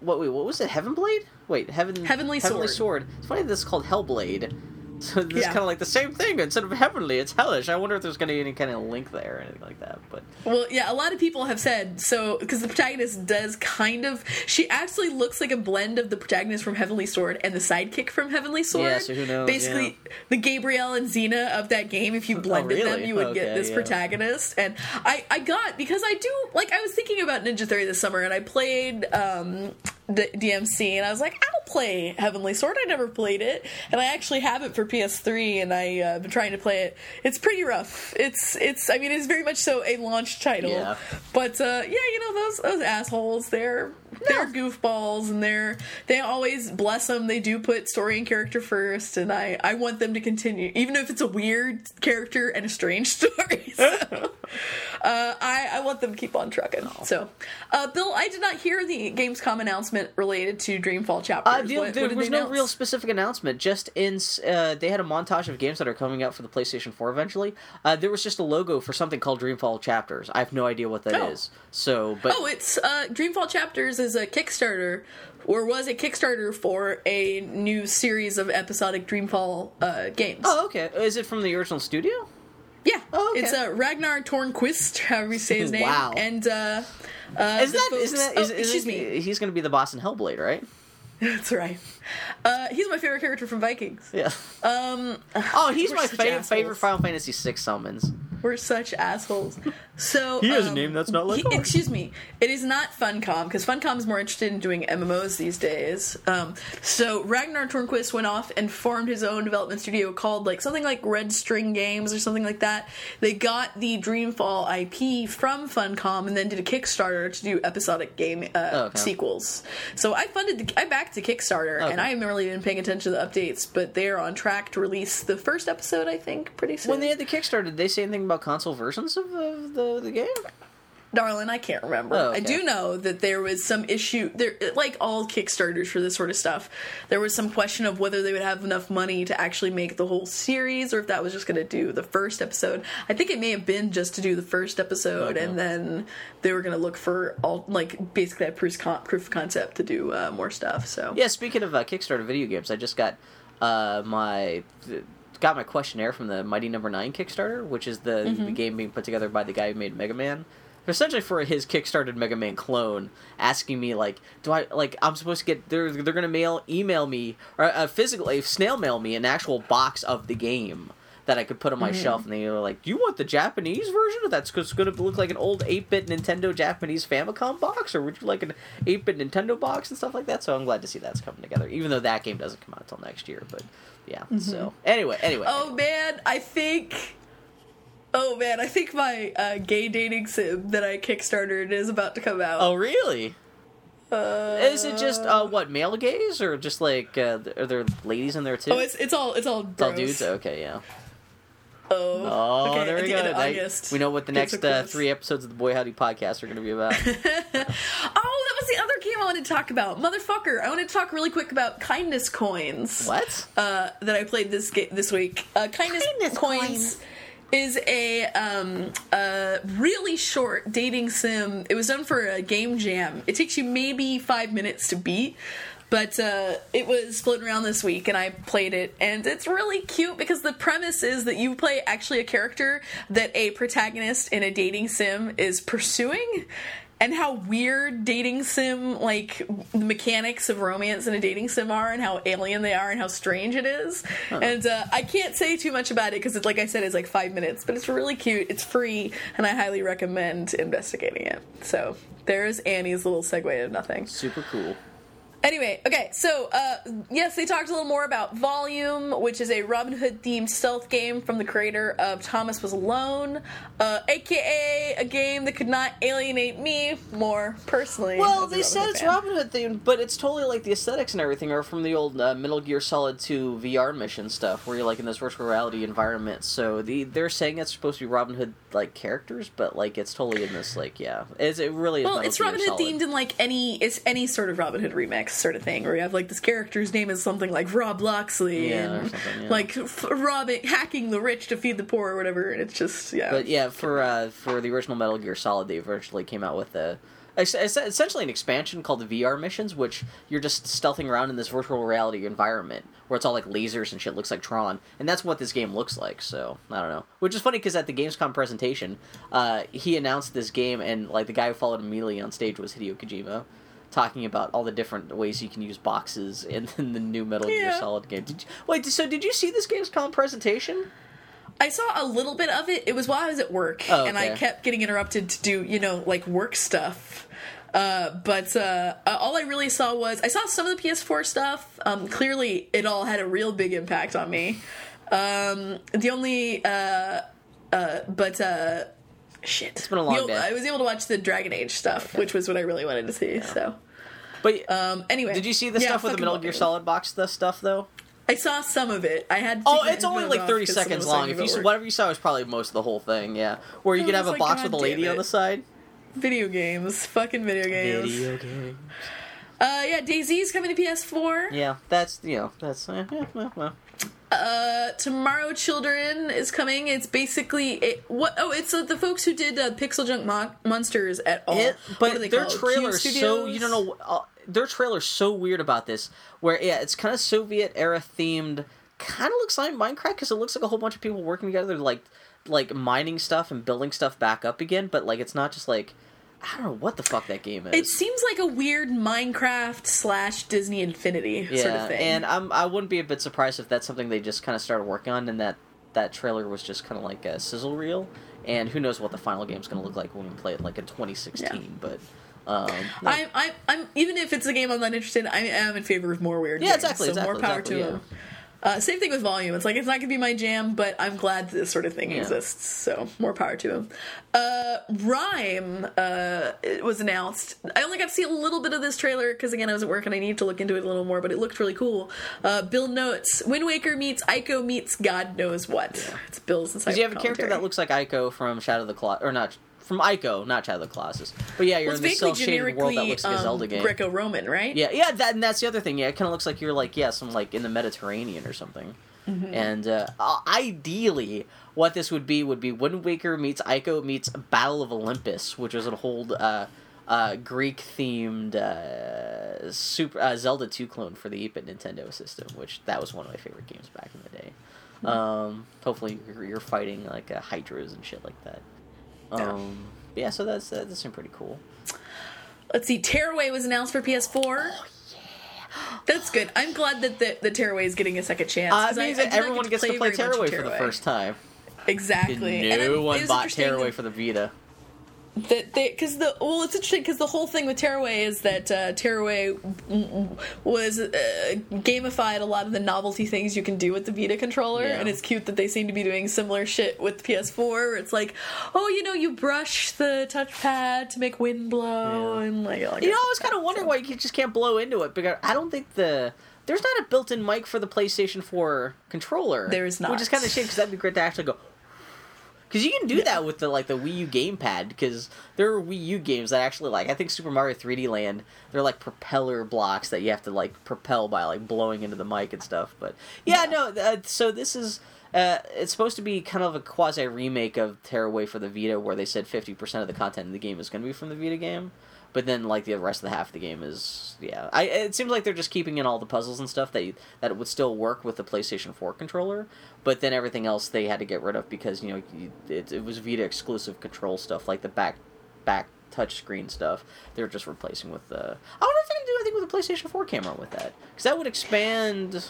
[SPEAKER 2] what wait what was it? Heaven Blade? Wait, Heaven
[SPEAKER 3] Heavenly
[SPEAKER 2] Heavenly
[SPEAKER 3] Sword.
[SPEAKER 2] Sword. It's funny this is called Hellblade. So is
[SPEAKER 3] Yeah.
[SPEAKER 2] kind of like the same thing instead of heavenly, it's hellish. I wonder if there's going to be any kind of link there or anything like that. But
[SPEAKER 3] Well, yeah, a lot of people have said so because the protagonist does kind of. She actually looks like a blend of the protagonist from Heavenly Sword and the sidekick from Heavenly Sword.
[SPEAKER 2] Yeah, so who knows,
[SPEAKER 3] Basically, the Gabrielle and Xena of that game. If you blended them,
[SPEAKER 2] Oh, really?
[SPEAKER 3] you would get this
[SPEAKER 2] yeah.
[SPEAKER 3] protagonist. And I, I got because I do like I was thinking about Ninja Theory this summer, and I played um, D- DMC, and I was like, I'll play Heavenly Sword. I never played it, and I actually have it for PS3, and I uh, been trying to play it. It's pretty rough. It's it's. I mean, it's very much so a launch title.
[SPEAKER 2] Yeah.
[SPEAKER 3] But uh, yeah, you know those those assholes. They're they're goofballs, and they're they always bless them. They do put story and character first, and I I want them to continue, even if it's a weird character and a strange [laughs] story. So, [laughs] uh, I I want them to keep on trucking. So, uh, Bill, I did not hear the Gamescom announcement related to Dreamfall chapters.
[SPEAKER 2] Uh,
[SPEAKER 3] What-
[SPEAKER 2] there
[SPEAKER 3] what
[SPEAKER 2] was no
[SPEAKER 3] announce?
[SPEAKER 2] real specific announcement. Just in, uh, they had a montage of games that are coming out for the PlayStation 4 eventually. Uh, there was just a logo for something called Dreamfall Chapters. I have no idea what that is.
[SPEAKER 3] Oh.
[SPEAKER 2] So, but
[SPEAKER 3] Oh, it's uh, Dreamfall Chapters is a Kickstarter, or was a Kickstarter for a new series of episodic Dreamfall uh, games.
[SPEAKER 2] oh, okay. Is it from the original studio?
[SPEAKER 3] yeah,
[SPEAKER 2] oh, okay.
[SPEAKER 3] it's uh, Ragnar Tornquist, [laughs] however you say his [laughs] name.
[SPEAKER 2] Wow.
[SPEAKER 3] And uh, uh,
[SPEAKER 2] Is that
[SPEAKER 3] folks-
[SPEAKER 2] isn't that
[SPEAKER 3] oh,
[SPEAKER 2] is,
[SPEAKER 3] excuse me,
[SPEAKER 2] He's going to be the boss in Hellblade, right? [laughs]
[SPEAKER 3] that's right. Uh, he's my favorite character from Vikings.
[SPEAKER 2] Yeah.
[SPEAKER 3] Um,
[SPEAKER 2] Oh, he's [laughs] my
[SPEAKER 3] assholes.
[SPEAKER 2] favorite Final Fantasy VI summons.
[SPEAKER 3] We're such assholes. So
[SPEAKER 2] He has a
[SPEAKER 3] um,
[SPEAKER 2] name that's not like
[SPEAKER 3] he- Excuse me. It is not Funcom because Funcom is more interested in doing MMOs these days. Um, so Ragnar Tornquist went off and formed his own development studio called like something like Red String Games or something like that. They got the Dreamfall IP from Funcom and then did a Kickstarter to do episodic game uh,
[SPEAKER 2] Oh, okay.
[SPEAKER 3] sequels. So I funded, the, I backed the Kickstarter,
[SPEAKER 2] Okay.
[SPEAKER 3] and I haven't really been paying attention to the updates, but they are on track to release the first episode. I think pretty soon.
[SPEAKER 2] When they had the Kickstarter, did they say anything about console versions of the the, the game?
[SPEAKER 3] Darling, I can't remember.
[SPEAKER 2] Oh,
[SPEAKER 3] I do know that there was some issue there like all Kickstarters for this sort of stuff. There was some question of whether they would have enough money to actually make the whole series or if that was just going to do the first episode. I think it may have been just to do the first episode
[SPEAKER 2] Okay.
[SPEAKER 3] and then they were going to look for all like basically that proof con- proof of concept to do uh, more stuff. So
[SPEAKER 2] Yeah, speaking of uh, Kickstarter video games, I just got uh, my got my questionnaire from the Mighty Number Nine Kickstarter, which is the,
[SPEAKER 3] Mm-hmm.
[SPEAKER 2] the game being put together by the guy who made Mega Man. Essentially for his Kickstarted Mega Man clone, asking me like, do I like I'm supposed to get they're they're gonna mail email me or uh, physically snail mail me an actual box of the game that I could put on my
[SPEAKER 3] Mm-hmm.
[SPEAKER 2] shelf, and they were like, "Do you want the Japanese version? Of that's going to look like an old 8-bit Nintendo Japanese Famicom box, or would you like an 8-bit Nintendo box and stuff like that?" So I'm glad to see that's coming together, even though that game doesn't come out until next year. But yeah, so anyway, anyway,
[SPEAKER 3] Oh man, I think. Oh man, I think my uh, gay dating sim that I kickstarted is about to come out.
[SPEAKER 2] oh really?
[SPEAKER 3] Uh,
[SPEAKER 2] Is it just uh, what male gays, or just like uh, are there ladies in there too?
[SPEAKER 3] Oh, it's it's all it's all
[SPEAKER 2] It's all dudes. Okay, yeah.
[SPEAKER 3] Oh,
[SPEAKER 2] Oh,
[SPEAKER 3] okay,
[SPEAKER 2] there
[SPEAKER 3] at
[SPEAKER 2] we
[SPEAKER 3] the
[SPEAKER 2] go.
[SPEAKER 3] end of
[SPEAKER 2] Now
[SPEAKER 3] August.
[SPEAKER 2] we know what the next uh, three episodes of the Boy Howdy podcast are going to be about. [laughs]
[SPEAKER 3] Oh, that was the other game I wanted to talk about, motherfucker. I want to talk really quick about kindness coins.
[SPEAKER 2] what?
[SPEAKER 3] Uh, that I played this ga- this week. Uh, kindness,
[SPEAKER 2] Kindness
[SPEAKER 3] coins.
[SPEAKER 2] coins.
[SPEAKER 3] Is a um, a really short dating sim. It was done for a game jam. It takes you maybe five minutes to beat, but uh, it was floating around this week, and I played it, and it's really cute because the premise is that you play actually a character that a protagonist in a dating sim is pursuing, and how weird dating sim like the mechanics of romance in a dating sim are, and how alien they are, and how strange it is. And uh, I can't say too much about it because, it's like I said, it's like five minutes, but it's really cute. It's free, and I highly recommend investigating it. So there's Annie's little segue of nothing.
[SPEAKER 2] Super cool.
[SPEAKER 3] Anyway, okay, so uh, yes, they talked a little more about Volume, which is a Robin Hood themed stealth game from the creator of Thomas Was Alone, uh, aka a game that could not alienate me more personally.
[SPEAKER 2] Well, they said
[SPEAKER 3] Hood
[SPEAKER 2] it's
[SPEAKER 3] fan.
[SPEAKER 2] Robin Hood themed, but it's totally like the aesthetics and everything are from the old uh, Metal Gear Solid 2 VR mission stuff, where you're like in this virtual reality environment. So the they're saying it's supposed to be Robin Hood like characters, but like it's totally in this like yeah, it's, it really is.
[SPEAKER 3] Well,
[SPEAKER 2] Metal
[SPEAKER 3] it's
[SPEAKER 2] Gear
[SPEAKER 3] Robin Hood
[SPEAKER 2] Solid.
[SPEAKER 3] themed in like any it's any sort of Robin Hood remix sort of thing, where you have like this character's name is something like Rob Loxley
[SPEAKER 2] Yeah,
[SPEAKER 3] and
[SPEAKER 2] yeah.
[SPEAKER 3] like f- robbing, hacking the rich to feed the poor or whatever, and it's just yeah.
[SPEAKER 2] But yeah, for uh, for the original Metal Gear Solid, they eventually came out with a. Essentially, an expansion called the VR missions, which you're just stealthing around in this virtual reality environment where it's all like lasers and shit, looks like Tron, and that's what this game looks like. So I don't know, which is funny because at the Gamescom presentation, uh, he announced this game, and like the guy who followed immediately on stage was Hideo Kojima, talking about all the different ways you can use boxes in, [laughs] in the new Metal Gear
[SPEAKER 3] Yeah.
[SPEAKER 2] Solid game. Did you, wait, so did you see this Gamescom presentation?
[SPEAKER 3] I saw a little bit of it. It was while I was at work,
[SPEAKER 2] Oh,
[SPEAKER 3] and I kept getting interrupted to do, you know, like work stuff. Uh, but uh, uh, all I really saw was I saw some of the PS4 stuff. Um, clearly, it all had a real big impact on me. Um, the only, uh, uh, but uh, shit, it's
[SPEAKER 2] been a long day.
[SPEAKER 3] I was able to watch the Dragon Age stuff, which was what I really wanted to see. So,
[SPEAKER 2] But
[SPEAKER 3] um, anyway,
[SPEAKER 2] Did you see the
[SPEAKER 3] Yeah,
[SPEAKER 2] stuff with the
[SPEAKER 3] fucking
[SPEAKER 2] Metal
[SPEAKER 3] love
[SPEAKER 2] Gear. Solid box the stuff though?
[SPEAKER 3] I saw some of it. I had. to
[SPEAKER 2] Oh, it's only like
[SPEAKER 3] off
[SPEAKER 2] thirty
[SPEAKER 3] 'cause someone
[SPEAKER 2] seconds long. If you
[SPEAKER 3] work.
[SPEAKER 2] whatever you saw was probably most of the whole thing. Yeah, where you
[SPEAKER 3] I
[SPEAKER 2] could have a
[SPEAKER 3] like,
[SPEAKER 2] box
[SPEAKER 3] "God
[SPEAKER 2] with a lady
[SPEAKER 3] damn
[SPEAKER 2] on the side.
[SPEAKER 3] video games, [laughs] fucking video games.
[SPEAKER 2] game.
[SPEAKER 3] Uh, yeah, DayZ's coming to PS4.
[SPEAKER 2] Yeah, that's you know that's eh, yeah, well, well.
[SPEAKER 3] Uh, Tomorrow Children is coming. It's basically it, what? Oh, it's uh, the folks who did uh, Pixel Junk Mon- Monsters at all.
[SPEAKER 2] It, but
[SPEAKER 3] they
[SPEAKER 2] their trailer is so you don't know uh, their trailer's so weird about this. Where yeah, it's kind of Soviet era themed. Kind of looks like Minecraft because it looks like a whole bunch of people working together, like like mining stuff and building stuff back up again. But like it's not just like I don't know what the fuck that game is.
[SPEAKER 3] It seems like a weird Minecraft slash Disney Infinity
[SPEAKER 2] yeah, [laughs]
[SPEAKER 3] sort of thing.
[SPEAKER 2] and I'm I wouldn't be a bit surprised if that's something they just kind of started working on, and that that trailer was just kind of like a sizzle reel, and who knows what the final game's going to look like when we play it like in 2016. But um, no.
[SPEAKER 3] I'm, I'm, I'm, even if it's a game I'm not interested, in, I am in favor of more weird.
[SPEAKER 2] Yeah,
[SPEAKER 3] games,
[SPEAKER 2] exactly,
[SPEAKER 3] So
[SPEAKER 2] exactly,
[SPEAKER 3] more power
[SPEAKER 2] exactly,
[SPEAKER 3] to
[SPEAKER 2] yeah.
[SPEAKER 3] them. Uh, same thing with volume. It's like it's not gonna be my jam, but I'm glad this sort of thing
[SPEAKER 2] Yeah.
[SPEAKER 3] exists. So more power to him. Uh, RiME uh, was announced. I only got to see a little bit of this trailer because again I was at work and I need to look into it a little more. But it looked really cool. Uh, Bill notes: Wind Waker meets Ico meets God knows what. It's Bill's.
[SPEAKER 2] Because you have a character that looks like Ico from Shadow of the Colossus, or not from Ico, not Shadow of the Colossus. But yeah, you're
[SPEAKER 3] well,
[SPEAKER 2] in this cel shaded world that looks like a
[SPEAKER 3] um,
[SPEAKER 2] Zelda game.
[SPEAKER 3] Greco-Roman, right?
[SPEAKER 2] Yeah, yeah, that, and that's the other thing. Yeah, it kind of looks like you're like yeah, some like in the Mediterranean or something.
[SPEAKER 3] Mm-hmm.
[SPEAKER 2] And uh, uh, ideally, what this would be would be Wind Waker meets Ico meets Battle of Olympus, which was a whole uh, uh, Greek themed uh, super uh, Zelda two clone for the 8-bit Nintendo system, which that was one of my favorite games back in the day.
[SPEAKER 3] Hmm.
[SPEAKER 2] Um, hopefully, you're, you're fighting like uh, hydras and shit like that.
[SPEAKER 3] Yeah.
[SPEAKER 2] Um, yeah, so that's uh, that's been pretty cool.
[SPEAKER 3] Let's see. Tearaway was announced for PS4. Oh, yeah. That's good. I'm glad that the, the Tearaway is getting a second chance.
[SPEAKER 2] Uh,
[SPEAKER 3] 'cause
[SPEAKER 2] it
[SPEAKER 3] I-
[SPEAKER 2] means
[SPEAKER 3] I
[SPEAKER 2] that
[SPEAKER 3] did not
[SPEAKER 2] everyone
[SPEAKER 3] get
[SPEAKER 2] gets to play
[SPEAKER 3] very
[SPEAKER 2] Tearaway for the first time.
[SPEAKER 3] Exactly. And
[SPEAKER 2] No one
[SPEAKER 3] was
[SPEAKER 2] bought Tearaway
[SPEAKER 3] that-
[SPEAKER 2] for the Vita.
[SPEAKER 3] That they because the well it's interesting because the whole thing with Tearaway is that uh, Tearaway was uh, gamified a lot of the novelty things you can do with the Vita controller,
[SPEAKER 2] Yeah.
[SPEAKER 3] and it's cute that they seem to be doing similar shit with PS4. Where it's like, oh, you know, you brush the touchpad to make wind blow,
[SPEAKER 2] Yeah.
[SPEAKER 3] and like, like
[SPEAKER 2] You know, I was kind of wondering why you just can't blow into it because I don't think the there's not a built-in mic for the PlayStation 4 controller.
[SPEAKER 3] There is not.
[SPEAKER 2] which is kind of shame because that'd be great to actually go. Because you can do that with the like the Wii U gamepad. Because there are Wii U games that actually like I think Super Mario 3D Land. They're like propeller blocks that you have to like propel by like blowing into the mic and stuff. But yeah, no. Uh, so this is. Uh, it's supposed to be kind of a quasi remake of Tearaway for the Vita, where they said fifty percent of the content in the game is going to be from the Vita game, but then like the rest of the half of the game is yeah. I it seems like they're just keeping in all the puzzles and stuff that you, that would still work with the PlayStation Four controller, but then everything else they had to get rid of because you know you, it, it was Vita exclusive control stuff like the back back touch screen stuff. They're just replacing with the. I wonder if they can do anything with the PlayStation Four camera with that because that would expand.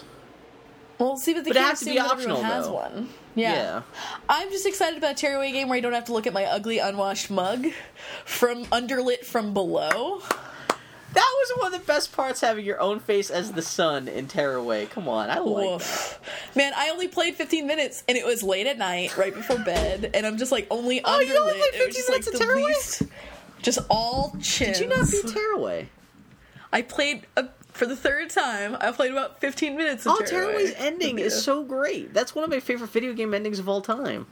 [SPEAKER 3] Well, see, but the
[SPEAKER 2] But it has to be optional,
[SPEAKER 3] has
[SPEAKER 2] though.
[SPEAKER 3] one. Yeah.
[SPEAKER 2] Yeah.
[SPEAKER 3] I'm just excited about a Tearaway game where I don't have to look at my ugly unwashed mug from underlit from below.
[SPEAKER 2] That was one of the best parts, having your own face as the sun in Tearaway. Come on, I like that.
[SPEAKER 3] Man, I only played 15 minutes and it was late at night, right before bed, and I'm just like only
[SPEAKER 2] Oh,
[SPEAKER 3] underlit.
[SPEAKER 2] you only played 15
[SPEAKER 3] just
[SPEAKER 2] minutes
[SPEAKER 3] like
[SPEAKER 2] of Tearaway?
[SPEAKER 3] least. Just all chins.
[SPEAKER 2] Did you not beat Tearaway?
[SPEAKER 3] I played uh for the third time. I played about 15 minutes of
[SPEAKER 2] Oh,
[SPEAKER 3] Tearaway.
[SPEAKER 2] Tearaway's ending is [laughs] so great. That's one of my favorite video game endings of all time.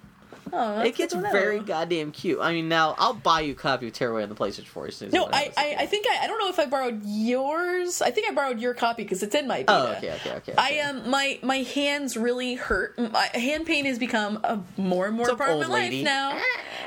[SPEAKER 3] Oh,
[SPEAKER 2] it gets
[SPEAKER 3] good to know.
[SPEAKER 2] very goddamn cute. I mean, now I'll buy you a copy of Tearaway on the PlayStation 4 as soon as
[SPEAKER 3] No, I. I, I think I, I don't know if I borrowed yours. I think I borrowed your copy because it's in my Vita.
[SPEAKER 2] Oh, okay, okay, okay.
[SPEAKER 3] I
[SPEAKER 2] okay.
[SPEAKER 3] um my my hands really hurt. My hand pain has become a more and more part of my life now.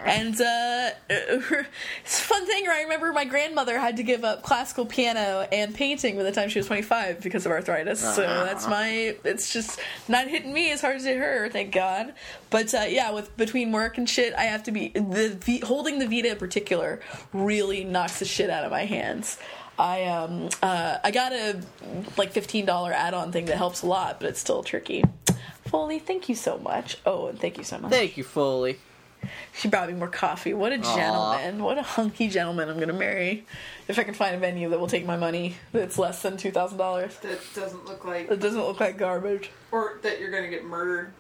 [SPEAKER 3] And uh, [laughs] it's a fun thing. I remember my grandmother had to give up classical piano and painting by the time she was 25 because of arthritis. So
[SPEAKER 2] Uh-huh.
[SPEAKER 3] that's my. It's just not hitting me as hard as it her. Thank God. But uh, yeah, with between work and shit, I have to be the v, holding the Vita in particular really knocks the shit out of my hands. I um uh, I got a like fifteen dollar add on thing that helps a lot, but it's still tricky. Foley, thank you so much. Oh, and thank you so much.
[SPEAKER 2] Thank you, Foley.
[SPEAKER 3] She brought me more coffee. What a gentleman. What a hunky gentleman I'm gonna marry. If I can find a venue that will take my money that's less than two thousand dollars.
[SPEAKER 4] That doesn't look like,
[SPEAKER 3] That doesn't look like garbage.
[SPEAKER 4] or that you're gonna get murdered.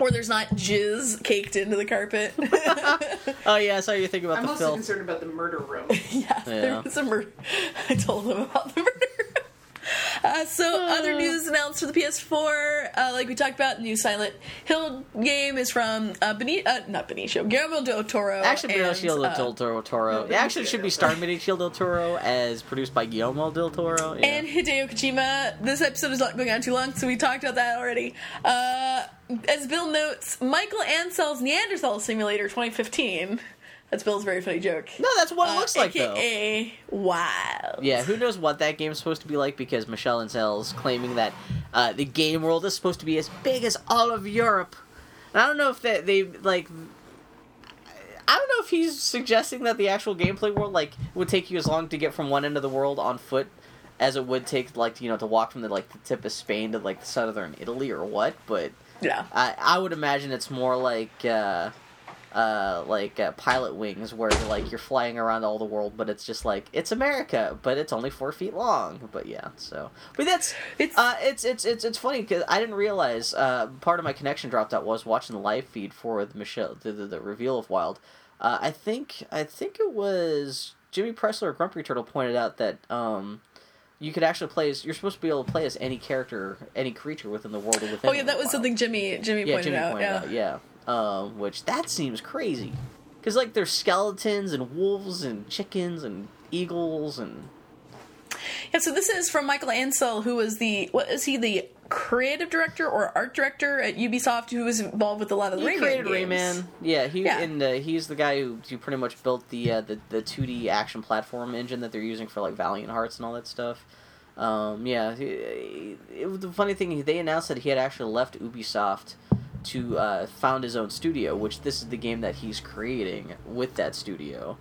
[SPEAKER 3] Or there's not jizz caked into the carpet. [laughs]
[SPEAKER 2] Oh yeah, I saw you think about
[SPEAKER 4] I'm
[SPEAKER 2] the
[SPEAKER 4] mostly
[SPEAKER 2] film.
[SPEAKER 4] concerned about the murder room. [laughs]
[SPEAKER 3] yeah, there
[SPEAKER 2] Yeah.
[SPEAKER 3] was a murder. [laughs] I told him about the murder. Uh, so, other news announced for the PS4, uh, like we talked about, new Silent Hill game is from uh, Beni- uh, not Benicio, Guillermo del Toro.
[SPEAKER 2] Actually, Benicio
[SPEAKER 3] uh,
[SPEAKER 2] del Toro. Toro. It actually should be starring Benicio del Toro as produced by Guillermo del Toro. Yeah.
[SPEAKER 3] and Hideo Kojima. This episode is not going on too long, so we talked about that already. Uh, as Bill notes, Michael Ancel's Neanderthal Simulator 2015. That's Bill's very funny joke.
[SPEAKER 2] no, that's what it
[SPEAKER 3] Uh,
[SPEAKER 2] looks like though.
[SPEAKER 3] AKA Wild.
[SPEAKER 2] Yeah, who knows what that game's supposed to be like because Michelle and Ancel's claiming that uh, the game world is supposed to be as big as all of Europe. And I don't know if that they like. I don't know if he's suggesting that the actual gameplay world like would take you as long to get from one end of the world on foot as it would take like you know to walk from the like the tip of Spain to like the southern Italy or what. But
[SPEAKER 3] Yeah.
[SPEAKER 2] I I would imagine it's more like uh, uh, like uh, Pilotwings, where like you're flying around all the world, but it's just like it's America, but it's only four feet long. But yeah, so but that's
[SPEAKER 3] It's-
[SPEAKER 2] uh, it's it's it's it's funny because I didn't realize uh, part of my connection dropped out was watching the live feed for the Michelle the, the, the reveal of Wild. Uh, I think I think it was Jimmy Pressler or Grumpy Turtle pointed out that um, you could actually play as you're supposed to be able to play as any character, any creature within the world or within.
[SPEAKER 3] Oh yeah, that was
[SPEAKER 2] Wild.
[SPEAKER 3] something Jimmy Jimmy
[SPEAKER 2] Yeah,
[SPEAKER 3] pointed
[SPEAKER 2] Jimmy
[SPEAKER 3] out.
[SPEAKER 2] pointed
[SPEAKER 3] yeah.
[SPEAKER 2] out. Yeah, um, which that seems crazy, because like there's skeletons and wolves and chickens and eagles and
[SPEAKER 3] Yeah, so this is from Michael Ancel, who was the what is he the creative director or art director at Ubisoft, who was involved with a lot of the
[SPEAKER 2] he
[SPEAKER 3] Rayman
[SPEAKER 2] created
[SPEAKER 3] games.
[SPEAKER 2] Rayman. Yeah, he
[SPEAKER 3] Yeah.
[SPEAKER 2] and uh, he's the guy who, who pretty much built the uh, the the two D action platform engine that they're using for like Valiant Hearts and all that stuff. Um, yeah, he, it, was the funny thing they announced that he had actually left Ubisoft to uh, found his own studio, which this is the game that he's creating with that studio.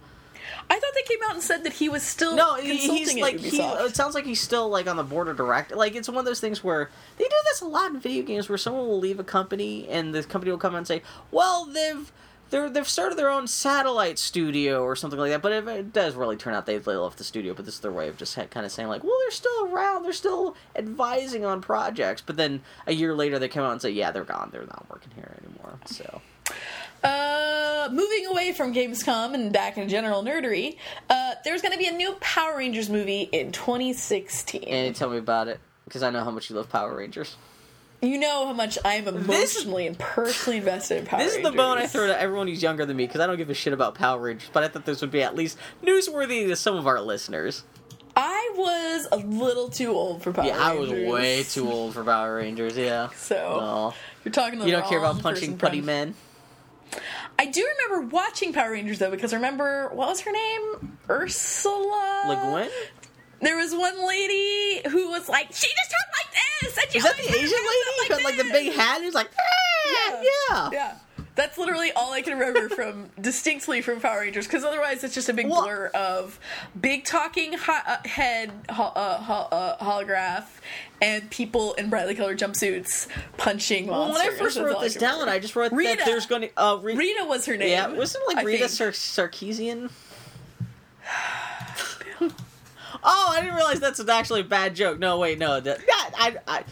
[SPEAKER 3] I thought they came out and said that he was still
[SPEAKER 2] No, he's like he. It sounds like he's still like on the board of direct. Like it's one of those things where they do this a lot in video games, where someone will leave a company and the company will come and say, "Well, they've." They're, they've started their own satellite studio or something like that, but if it does really turn out they they left the studio, but this is their way of just kind of saying like, well, they're still around, they're still advising on projects, but then a year later they come out and say, yeah, they're gone, they're not working here anymore. So
[SPEAKER 3] Uh, moving away from Gamescom and back in general nerdery, uh, there's going to be a new Power Rangers movie in 2016.
[SPEAKER 2] and tell me about it because I know how much you love Power Rangers.
[SPEAKER 3] You know how much I am
[SPEAKER 2] This-
[SPEAKER 3] emotionally and personally invested in Power Rangers.
[SPEAKER 2] This is the bone I throw to everyone who's younger than me because I don't give a shit about Power Rangers, but I thought this would be at least newsworthy to some of our listeners.
[SPEAKER 3] I was a little too old for Power Rangers.
[SPEAKER 2] yeah, I was way too old for Power Rangers. Yeah.
[SPEAKER 3] So
[SPEAKER 2] No.
[SPEAKER 3] you're talking to
[SPEAKER 2] You don't care about punching putty men?
[SPEAKER 3] I do remember watching Power Rangers though because I remember what was her name? Ursula.
[SPEAKER 2] Le Guin?
[SPEAKER 3] There was one lady who was like, she just talked like this. And she
[SPEAKER 2] Is that the Asian lady? Who had like the big hat? Who's like, yeah, yeah.
[SPEAKER 3] Yeah. That's literally all I can remember from [laughs] distinctly from Power Rangers, because otherwise it's just a big
[SPEAKER 2] Well-
[SPEAKER 3] blur of big talking ho- uh, head ho- uh, ho- uh, holograph and people in brightly colored jumpsuits punching
[SPEAKER 2] Well,
[SPEAKER 3] monsters.
[SPEAKER 2] when I first
[SPEAKER 3] That's
[SPEAKER 2] wrote this down, I just wrote
[SPEAKER 3] Rita.
[SPEAKER 2] that there's going to. Uh, Re-
[SPEAKER 3] Rita was her name.
[SPEAKER 2] Yeah, wasn't like
[SPEAKER 3] I
[SPEAKER 2] Rita. Sar- Sarkeesian? Oh, I didn't realize that's actually a bad joke. No, wait, no. That, that I, I,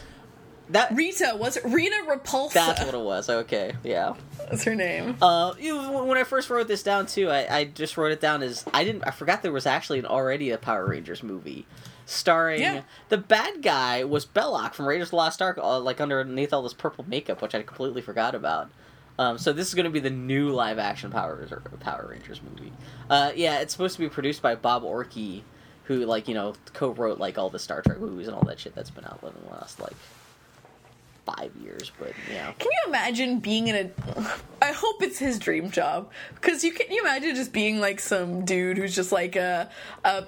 [SPEAKER 2] that,
[SPEAKER 3] Rita was Rita Repulsa.
[SPEAKER 2] that's what it was. Okay, yeah.
[SPEAKER 3] That's her name.
[SPEAKER 2] Uh, you, when I first wrote this down too, I, I just wrote it down as I didn't. I forgot there was actually an already a Power Rangers movie, starring
[SPEAKER 3] Yeah.
[SPEAKER 2] the bad guy was Belloq from Raiders of the Lost Ark, uh, like underneath all this purple makeup, which I completely forgot about. Um, so this is going to be the new live action Power Power Rangers movie. Uh, yeah, it's supposed to be produced by Bob Orci, who like you know co-wrote like all the Star Trek movies and all that shit that's been out in the last like five years. But yeah.
[SPEAKER 3] Can you imagine being in a? [laughs] I hope it's his dream job because you can you imagine just being like some dude who's just like a a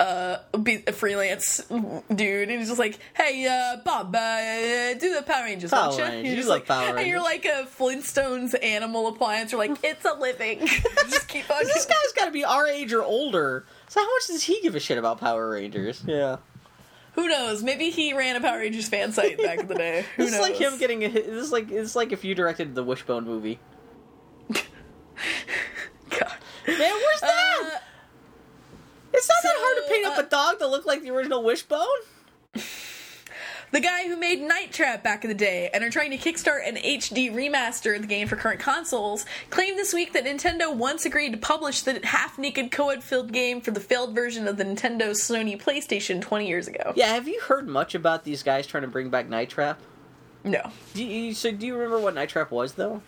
[SPEAKER 3] a, a, be- a freelance dude and he's just like, hey, uh, Bob, uh, do the Power Rangers,
[SPEAKER 2] Power
[SPEAKER 3] won't you?
[SPEAKER 2] Rangers,
[SPEAKER 3] You're just like,
[SPEAKER 2] Power
[SPEAKER 3] and you're like a Flintstones animal appliance. You're like, it's a living. [laughs] just keep on.
[SPEAKER 2] this guy's got to be our age or older. So how much does he give a shit about Power Rangers? Yeah.
[SPEAKER 3] Who knows? Maybe he ran a Power Rangers fan site back in the day. [laughs] Who
[SPEAKER 2] This is
[SPEAKER 3] knows?
[SPEAKER 2] like him getting a. This is like it's like if you directed the Wishbone movie. [laughs]
[SPEAKER 3] God.
[SPEAKER 2] Man, where's that?
[SPEAKER 3] Uh,
[SPEAKER 2] it's not that hard to
[SPEAKER 3] so,
[SPEAKER 2] paint up
[SPEAKER 3] uh,
[SPEAKER 2] a dog that looked like the original Wishbone.
[SPEAKER 3] The guy who made Night Trap back in the day and are trying to kickstart an HD remaster of the game for current consoles claimed this week that Nintendo once agreed to publish the half-naked co-ed-filled game for the failed version of the Nintendo Sony PlayStation 20 years ago.
[SPEAKER 2] Yeah, have you heard much about these guys trying to bring back Night Trap?
[SPEAKER 3] No.
[SPEAKER 2] Do you, so do you remember what Night Trap was though?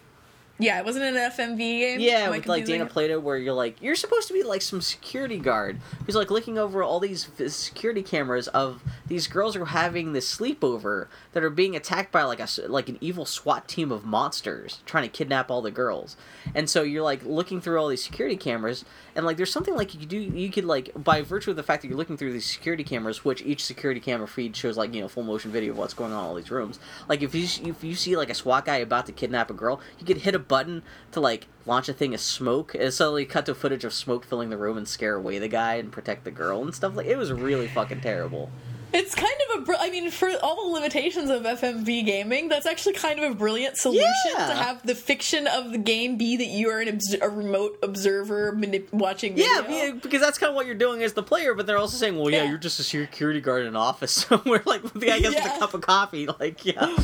[SPEAKER 3] Yeah, it wasn't an FMV game.
[SPEAKER 2] Yeah,
[SPEAKER 3] Am
[SPEAKER 2] with like Dana? Plato, where you're like you're supposed to be like some security guard who's like looking over all these security cameras of these girls who are having this sleepover that are being attacked by like a like an evil SWAT team of monsters trying to kidnap all the girls, and so you're like looking through all these security cameras, and like there's something like you could do you could like by virtue of the fact that you're looking through these security cameras, which each security camera feed shows like you know full motion video of what's going on in all these rooms. Like if you if you see like a SWAT guy about to kidnap a girl, you could hit a button to like launch a thing of smoke and suddenly cut to footage of smoke filling the room and scare away the guy and protect the girl and stuff like it was really fucking terrible.
[SPEAKER 3] It's kind of a. Br- I mean, for all the limitations of FMV gaming, that's actually kind of a brilliant solution
[SPEAKER 2] Yeah.
[SPEAKER 3] to have the fiction of the game be that you are an obs- a remote observer manip- watching. Video.
[SPEAKER 2] Yeah, yeah, because that's kind of what you're doing as the player, but they're also saying, well, yeah,
[SPEAKER 3] Yeah.
[SPEAKER 2] you're just a security guard in an office [laughs] somewhere, like, with the guy gets with
[SPEAKER 3] Yeah.
[SPEAKER 2] a cup of coffee, like, yeah,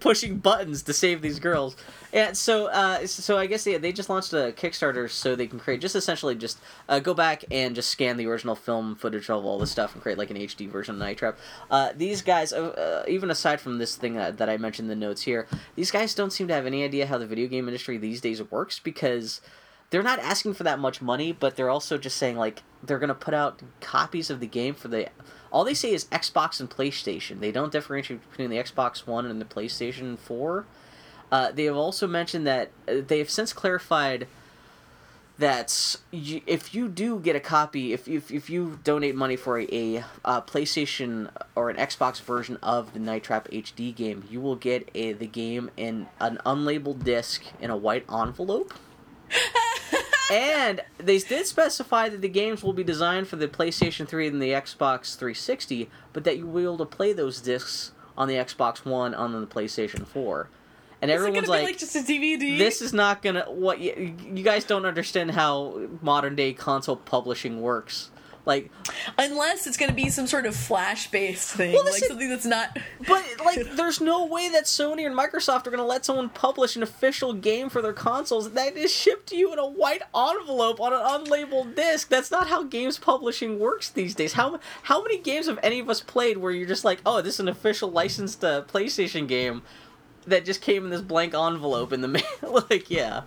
[SPEAKER 2] pushing buttons to save these girls. And so, uh, so I guess yeah, they just launched a Kickstarter so they can create just essentially just uh, go back and just scan the original film footage of all this stuff and create like an HD version of Night Trap. Uh, these guys, uh, uh, even aside from this thing that, that I mentioned in the notes here, these guys don't seem to have any idea how the video game industry these days works because they're not asking for that much money, but they're also just saying like they're gonna put out copies of the game for the. All they say is Xbox and PlayStation. They don't differentiate between the Xbox One and the PlayStation Four. Uh, they have also mentioned that uh, they have since clarified that you, if you do get a copy, if, if, if you donate money for a, a uh, PlayStation or an Xbox version of the Night Trap HD game, you will get a, the game in an unlabeled disc in a white envelope. [laughs] and they did specify that the games will be designed for the PlayStation 3 and the Xbox 360, but that you will be able to play those discs on the Xbox One on the PlayStation 4. And
[SPEAKER 3] Is
[SPEAKER 2] everyone's
[SPEAKER 3] gonna
[SPEAKER 2] like,
[SPEAKER 3] be like just a DVD?
[SPEAKER 2] this is not gonna what you, you guys don't understand how modern day console publishing works like
[SPEAKER 3] unless it's gonna be some sort of flash based thing,
[SPEAKER 2] Well,
[SPEAKER 3] like
[SPEAKER 2] is-
[SPEAKER 3] something that's not. [laughs]
[SPEAKER 2] but like there's no way that sony and microsoft are gonna let someone publish an official game for their consoles that is shipped to you in a white envelope on an unlabeled disc that's not how games publishing works these days how how many games have any of us played where you're just like oh this is an official licensed uh, playstation game that just came in this blank envelope in the mail [laughs] like yeah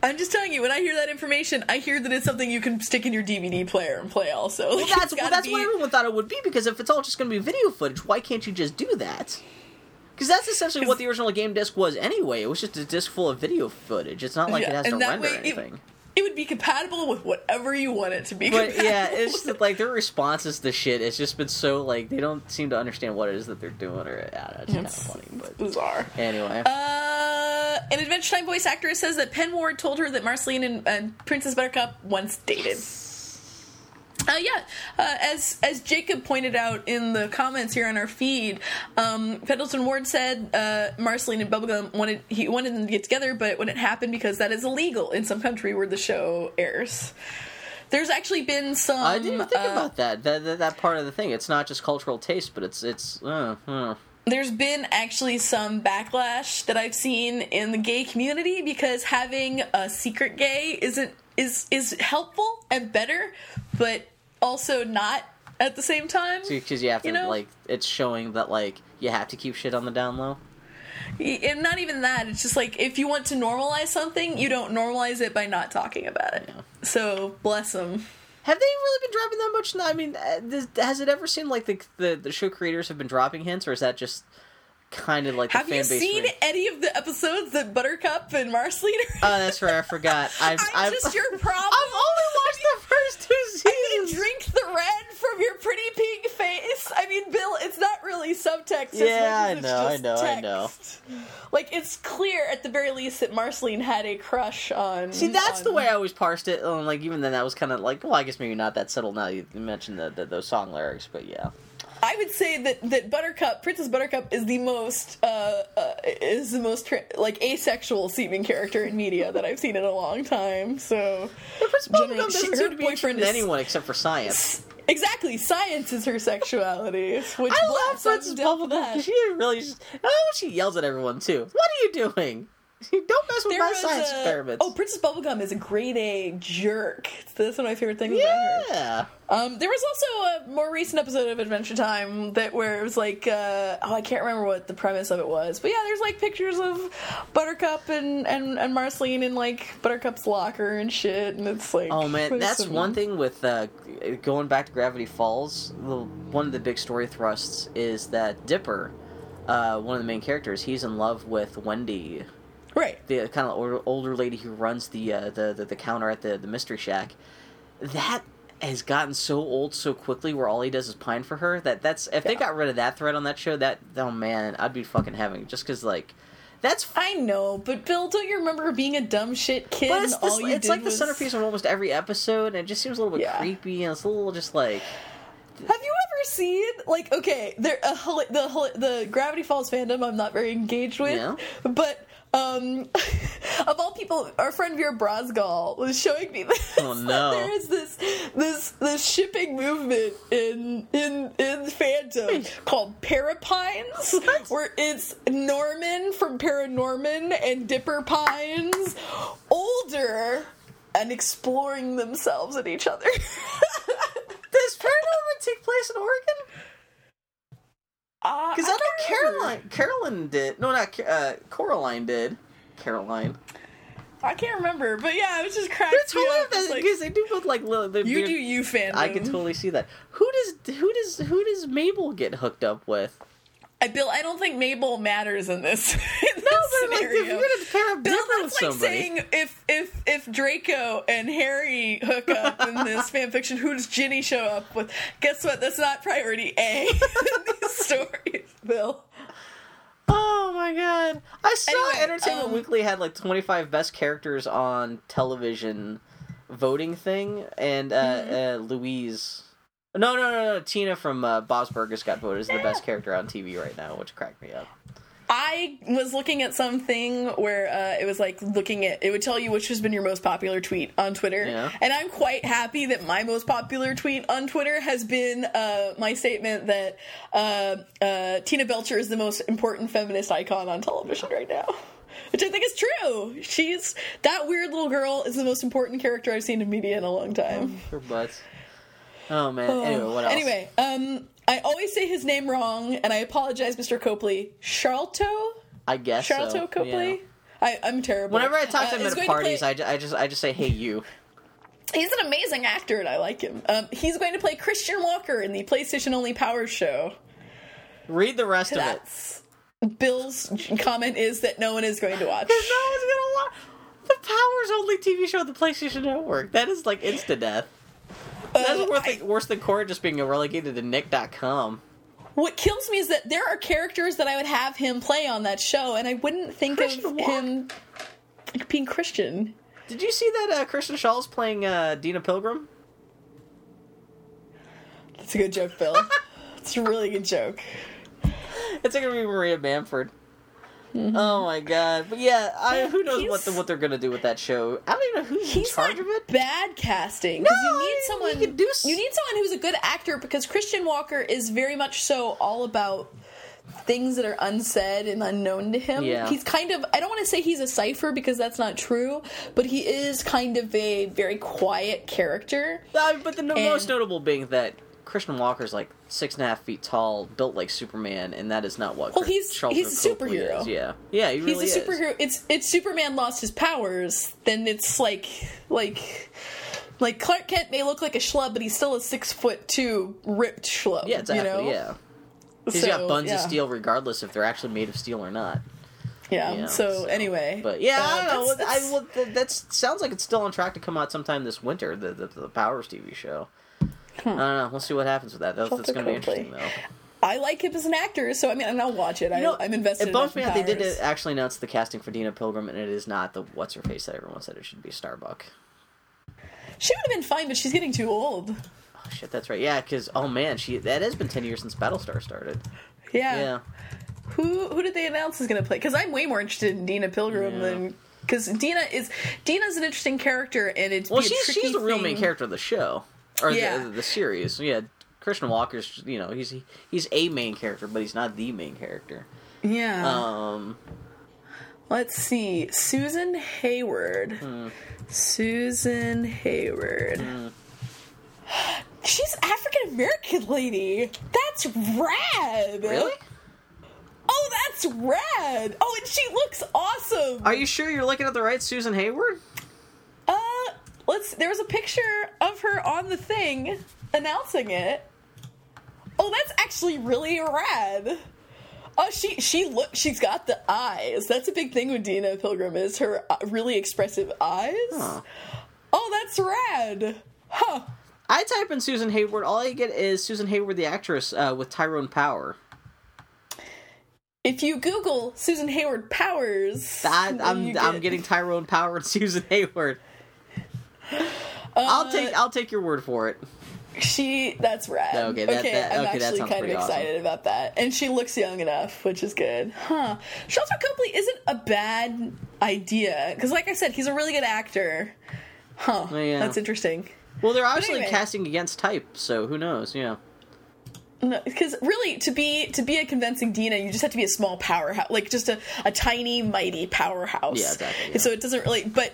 [SPEAKER 3] I'm just telling you, when I hear that information, I hear that it's something you can stick in your DVD player and play. Also,
[SPEAKER 2] Well, [laughs] that's well, that's
[SPEAKER 3] be-
[SPEAKER 2] what everyone thought it would be because if it's all just going to be video footage, why can't you just do that? Because that's essentially what the original game disc was anyway. It was just a disc full of video footage. It's not like
[SPEAKER 3] Yeah,
[SPEAKER 2] it has to render
[SPEAKER 3] way
[SPEAKER 2] anything.
[SPEAKER 3] It would be compatible with whatever you want it to be.
[SPEAKER 2] But yeah, it's just, like their responses to shit. It's just been so like they don't seem to understand what it is that they're doing, or yeah, it's kind of
[SPEAKER 3] It's-
[SPEAKER 2] funny. But
[SPEAKER 3] bizarre.
[SPEAKER 2] anyway,
[SPEAKER 3] Uh, an Adventure Time voice actress says that Pen Ward told her that Marceline and, and Princess Buttercup once dated. Uh, yeah, uh, as as Jacob pointed out in the comments here on our feed, um, Pendleton Ward said uh, Marceline and Bubblegum wanted he wanted them to get together, but it wouldn't happen because that is illegal in some country where the show airs. There's actually been some.
[SPEAKER 2] I didn't even think
[SPEAKER 3] uh,
[SPEAKER 2] about that. That, that. that part of the thing. It's not just cultural taste, but it's it's. Uh, uh.
[SPEAKER 3] there's been actually some backlash that I've seen in the gay community because having a secret gay isn't is is helpful and better, but also not at the same time.
[SPEAKER 2] Because you have to
[SPEAKER 3] You know?
[SPEAKER 2] like it's showing that like you have to keep shit on the down low.
[SPEAKER 3] And not even that. It's just like if you want to normalize something, you don't normalize it by not talking about it. So bless them.
[SPEAKER 2] Have they really been dropping that much? I mean, uh, has it ever seemed like the, the the show creators have been dropping hints, or is that just kind of like
[SPEAKER 3] Have
[SPEAKER 2] the
[SPEAKER 3] you
[SPEAKER 2] base?
[SPEAKER 3] seen any of the episodes that Buttercup and Marceline are?
[SPEAKER 2] Oh, that's right. I forgot. [laughs] I've,
[SPEAKER 3] I'm
[SPEAKER 2] I've,
[SPEAKER 3] just your [laughs] problem.
[SPEAKER 2] I've only watched the first two [laughs] seasons.
[SPEAKER 3] drink the red from your pretty pink face. I mean, Bill, it's not really subtext. as
[SPEAKER 2] Yeah, I know, I
[SPEAKER 3] it's
[SPEAKER 2] know,
[SPEAKER 3] just
[SPEAKER 2] I know.
[SPEAKER 3] text. Like it's clear at the very least that Marceline had a crush on.
[SPEAKER 2] See, that's the way I always parsed it. And like even then, that was kind of like, well, I guess maybe not that subtle. Now you mentioned the, the those song lyrics, but yeah.
[SPEAKER 3] I would say that that Buttercup, Princess Buttercup, is the most uh, uh, is the most tra- like asexual seeming character in media that I've seen in a long time. So
[SPEAKER 2] Prince
[SPEAKER 3] Generally,
[SPEAKER 2] Bubblegum doesn't seem
[SPEAKER 3] her
[SPEAKER 2] to be
[SPEAKER 3] boyfriend is-
[SPEAKER 2] anyone except for science.
[SPEAKER 3] exactly, science is her sexuality. Which
[SPEAKER 2] I love Princess Bubblegum
[SPEAKER 3] that.
[SPEAKER 2] because she really just. When she yells at everyone too. What are you doing? [laughs] Don't mess with
[SPEAKER 3] There
[SPEAKER 2] my science
[SPEAKER 3] a-
[SPEAKER 2] experiments.
[SPEAKER 3] Oh, Princess Bubblegum is a grade A jerk. That's one of my favorite things about her.
[SPEAKER 2] yeah.
[SPEAKER 3] Um, there was also a more recent episode of Adventure Time that where it was like, uh, oh, I can't remember what the premise of it was, but yeah, there's like pictures of Buttercup and and, and Marceline in like Buttercup's locker and shit, and it's like,
[SPEAKER 2] Oh man, that's
[SPEAKER 3] some-
[SPEAKER 2] one thing with uh, going back to Gravity Falls. The, one of the big story thrusts is that Dipper, uh, one of the main characters, he's in love with Wendy,
[SPEAKER 3] right?
[SPEAKER 2] the kind of older, older lady who runs the, uh, the the the counter at the the Mystery Shack. That has gotten so old so quickly, where all he does is pine for her. That that's if they got rid of that thread on that show, that oh man, I'd be fucking having just because like. That's
[SPEAKER 3] I know, but Bill, don't you remember being a dumb shit kid?
[SPEAKER 2] But it's,
[SPEAKER 3] and
[SPEAKER 2] this,
[SPEAKER 3] all you
[SPEAKER 2] it's like the centerpiece of almost every episode, and it just seems a little bit
[SPEAKER 3] Yeah.
[SPEAKER 2] creepy, and it's a little just like
[SPEAKER 3] Have you ever seen like okay, there uh, the the Gravity Falls fandom I'm not very engaged with,
[SPEAKER 2] Yeah.
[SPEAKER 3] but um [laughs] of all people, our friend Vera Brosgol was showing me this.
[SPEAKER 2] Oh, [laughs] no.
[SPEAKER 3] there is this this this shipping movement in in in fandom called Parapines, where it's Norman from Paranorman and Dipper Pines older and exploring themselves at each other. [laughs]
[SPEAKER 2] Does Paranorman take place in Oregon?
[SPEAKER 3] Uh,
[SPEAKER 2] Because I, know
[SPEAKER 3] remember.
[SPEAKER 2] Caroline. Caroline did. No, not uh, Coraline did. Caroline.
[SPEAKER 3] I can't remember, but yeah, it was just cracked
[SPEAKER 2] They're totally.
[SPEAKER 3] It's like,
[SPEAKER 2] because they do both like little.
[SPEAKER 3] you do you fandom.
[SPEAKER 2] I can totally see that. Who does who does who does Mabel get hooked up with?
[SPEAKER 3] I Bill, I don't think Mabel matters in this. [laughs] in this
[SPEAKER 2] No, but like if you're gonna pair up
[SPEAKER 3] Bill,
[SPEAKER 2] Dipper with
[SPEAKER 3] that's like
[SPEAKER 2] somebody,
[SPEAKER 3] saying if if if Draco and Harry hook up in this [laughs] fan fiction, who does Ginny show up with? Guess what? That's not priority A [laughs] in these stories, Bill.
[SPEAKER 2] oh my god! I saw
[SPEAKER 3] Anyway,
[SPEAKER 2] Entertainment
[SPEAKER 3] um,
[SPEAKER 2] Weekly had like 25 best characters on television voting thing, and uh,
[SPEAKER 3] Mm-hmm.
[SPEAKER 2] uh, Louise. No, no, no, no. Tina from uh, Bob's Burgers got voted as the best character on TV right now, which cracked me up.
[SPEAKER 3] I was looking at something where uh, it was like looking at it would tell you which has been your most popular tweet on Twitter,
[SPEAKER 2] Yeah.
[SPEAKER 3] and I'm quite happy that my most popular tweet on Twitter has been uh, my statement that uh, uh, Tina Belcher is the most important feminist icon on television right now. Which I think is true. She's that weird little girl is the most important character I've seen in media in a long time.
[SPEAKER 2] Her butts. Oh man. Anyway, what else?
[SPEAKER 3] Anyway, um, I always say his name wrong, and I apologize, Mr. Copley. Sharlto.
[SPEAKER 2] I guess so.
[SPEAKER 3] Copley.
[SPEAKER 2] yeah.
[SPEAKER 3] I, I'm terrible.
[SPEAKER 2] Whenever I talk to
[SPEAKER 3] Uh,
[SPEAKER 2] him
[SPEAKER 3] is
[SPEAKER 2] at parties,
[SPEAKER 3] play-
[SPEAKER 2] I, ju- I just I just say, "Hey, you."
[SPEAKER 3] he's an amazing actor, and I like him. Um, he's going to play Christian Walker in the PlayStation Only Power Show.
[SPEAKER 2] Read the rest of it.
[SPEAKER 3] Bill's comment is that no one is going to [laughs] watch.
[SPEAKER 2] No one's gonna watch the Powers only TV show on the PlayStation Network. That is like insta death. That's worse, than, worse than Korra just being relegated to Nick.com.
[SPEAKER 3] what kills me is that there are characters that I would have him play on that show, and I wouldn't think
[SPEAKER 2] Christian
[SPEAKER 3] of him being Christian.
[SPEAKER 2] Did you see that uh, Christian Shaw's playing uh, Deena Pilgrim?
[SPEAKER 3] That's a good joke, Bill. [laughs] It's a really good joke.
[SPEAKER 2] It's gonna be Maria Bamford. Oh my god! But yeah, I, who knows what the, what they're gonna do with that show? I don't even know who's in
[SPEAKER 3] He's
[SPEAKER 2] charge of it.
[SPEAKER 3] bad casting because
[SPEAKER 2] No,
[SPEAKER 3] you need someone.
[SPEAKER 2] do
[SPEAKER 3] you need someone who's a good actor because Christian Walker is very much so all about things that are unsaid and unknown to him.
[SPEAKER 2] Yeah.
[SPEAKER 3] He's kind of I don't want to say he's a cipher because that's not true, but he is kind of a very quiet character.
[SPEAKER 2] Uh, but the
[SPEAKER 3] And-
[SPEAKER 2] most notable being that Christian Walker's like six and a half feet tall, built like Superman, and that is not what.
[SPEAKER 3] Well, he's-
[SPEAKER 2] Charles
[SPEAKER 3] he's a superhero.
[SPEAKER 2] Is. Yeah, yeah, he really
[SPEAKER 3] He's a
[SPEAKER 2] is.
[SPEAKER 3] superhero. It's it's Superman lost his powers, then it's like like like Clark Kent may look like a schlub, but he's still a six foot two ripped schlub.
[SPEAKER 2] Yeah, exactly.
[SPEAKER 3] You know?
[SPEAKER 2] Yeah, he's
[SPEAKER 3] So,
[SPEAKER 2] got buns
[SPEAKER 3] yeah.
[SPEAKER 2] of steel, regardless if they're actually made of steel or not.
[SPEAKER 3] Yeah. So,
[SPEAKER 2] so-
[SPEAKER 3] anyway,
[SPEAKER 2] But yeah,
[SPEAKER 3] uh,
[SPEAKER 2] I don't know.
[SPEAKER 3] that's-
[SPEAKER 2] I well, th- that sounds like it's still on track to come out sometime this winter. The the, the Powers TV show. I don't know. We'll see what happens with that. That's, that's going to be interesting, though.
[SPEAKER 3] I like him as an actor, so I mean, and I'll watch it.
[SPEAKER 2] You know,
[SPEAKER 3] I, I'm invested.
[SPEAKER 2] It
[SPEAKER 3] enough
[SPEAKER 2] me out. They did actually announce the casting for Deena Pilgrim, and it is not the what's her face that everyone said it should be Starbuck.
[SPEAKER 3] She would have been fine, but she's getting too old.
[SPEAKER 2] Oh shit, that's right. Yeah, because oh man, she that has been ten years since Battlestar started.
[SPEAKER 3] Yeah.
[SPEAKER 2] Yeah,
[SPEAKER 3] Who who did they announce is going to play? Because I'm way more interested in Deena Pilgrim
[SPEAKER 2] Yeah.
[SPEAKER 3] than because Deena is Deena's an interesting character, and it's
[SPEAKER 2] well, she's she's the real main character of the show or
[SPEAKER 3] Yeah.
[SPEAKER 2] the, the series. Yeah, Christian Walker's you know he's he's a main character, but he's not the main character.
[SPEAKER 3] Yeah.
[SPEAKER 2] Um,
[SPEAKER 3] Let's see. Susan Hayward.
[SPEAKER 2] Hmm.
[SPEAKER 3] Susan Hayward. She's African American lady. That's rad.
[SPEAKER 2] really?
[SPEAKER 3] Oh, that's rad. Oh, and she looks awesome.
[SPEAKER 2] Are you sure you're looking at the right Susan Hayward?
[SPEAKER 3] Let's. There was a picture of her on the thing announcing it. Oh, that's actually really rad. Oh, she she look. She's got the eyes. That's a big thing with Deena Pilgrim is her uh, really expressive eyes.
[SPEAKER 2] Huh.
[SPEAKER 3] Oh, that's rad. Huh.
[SPEAKER 2] I type in Susan Hayward. All I get is Susan Hayward, the actress, uh, with Tyrone Power.
[SPEAKER 3] If you Google Susan Hayward Powers,
[SPEAKER 2] I,
[SPEAKER 3] then
[SPEAKER 2] I'm I'm getting Tyrone Power and [laughs] Susan Hayward. I'll uh, take I'll take your word for it.
[SPEAKER 3] She that's rad.
[SPEAKER 2] Okay, that- that-
[SPEAKER 3] I'm
[SPEAKER 2] okay,
[SPEAKER 3] actually kind of
[SPEAKER 2] pretty awesome.
[SPEAKER 3] excited about that. And she looks young enough, which is good. Huh. Sharlto Copley isn't a bad idea because, like I said, he's a really good actor. Huh.
[SPEAKER 2] Oh, yeah.
[SPEAKER 3] That's interesting.
[SPEAKER 2] Well, they're obviously
[SPEAKER 3] anyway.
[SPEAKER 2] casting against type, so who knows? Yeah.
[SPEAKER 3] Because really, to be to be a convincing Deena, you just have to be a small powerhouse, like just a, a tiny, mighty powerhouse.
[SPEAKER 2] Yeah, exactly, yeah.
[SPEAKER 3] So it doesn't really. But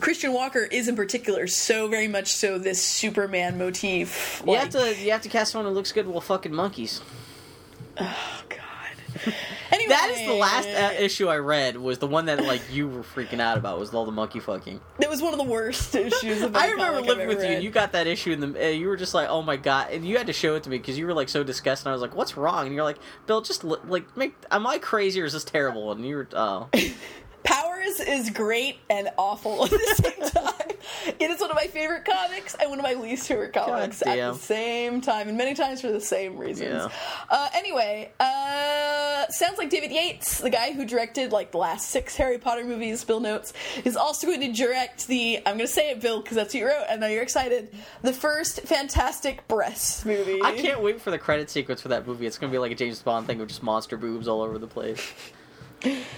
[SPEAKER 3] Christian Walker is in particular so very much so this Superman motif.
[SPEAKER 2] You
[SPEAKER 3] like-
[SPEAKER 2] have to you have to cast someone who looks good. Well, fucking monkeys.
[SPEAKER 3] Oh God. Anyway,
[SPEAKER 2] That is the last uh, issue I read. Was the one that like you were freaking out about? Was all the monkey fucking?
[SPEAKER 3] It was one of the worst [laughs] issues. Of
[SPEAKER 2] I remember living with you. and You got that issue, and the uh, you were just like, "Oh my god!" And you had to show it to me because you were like so disgusted. And I was like, "What's wrong?" And you're like, "Bill, just li- like make. Am I crazy or is this terrible?" And you were, "Oh, [laughs]
[SPEAKER 3] Powers is great and awful at the same time. [laughs] it is one of my favorite comics and one of my least favorite comics at the same time, and many times for the same reasons.
[SPEAKER 2] Yeah.
[SPEAKER 3] Uh, anyway, uh, sounds like David Yates, the guy who directed like the last six Harry Potter movies, Bill notes, is also going to direct the. I'm going to say it, Bill, because that's what you wrote. and now you're excited. The first Fantastic Breasts movie.
[SPEAKER 2] I can't wait for the credit sequence for that movie. It's gonna be like a James Bond thing with just monster boobs all over the place." [laughs]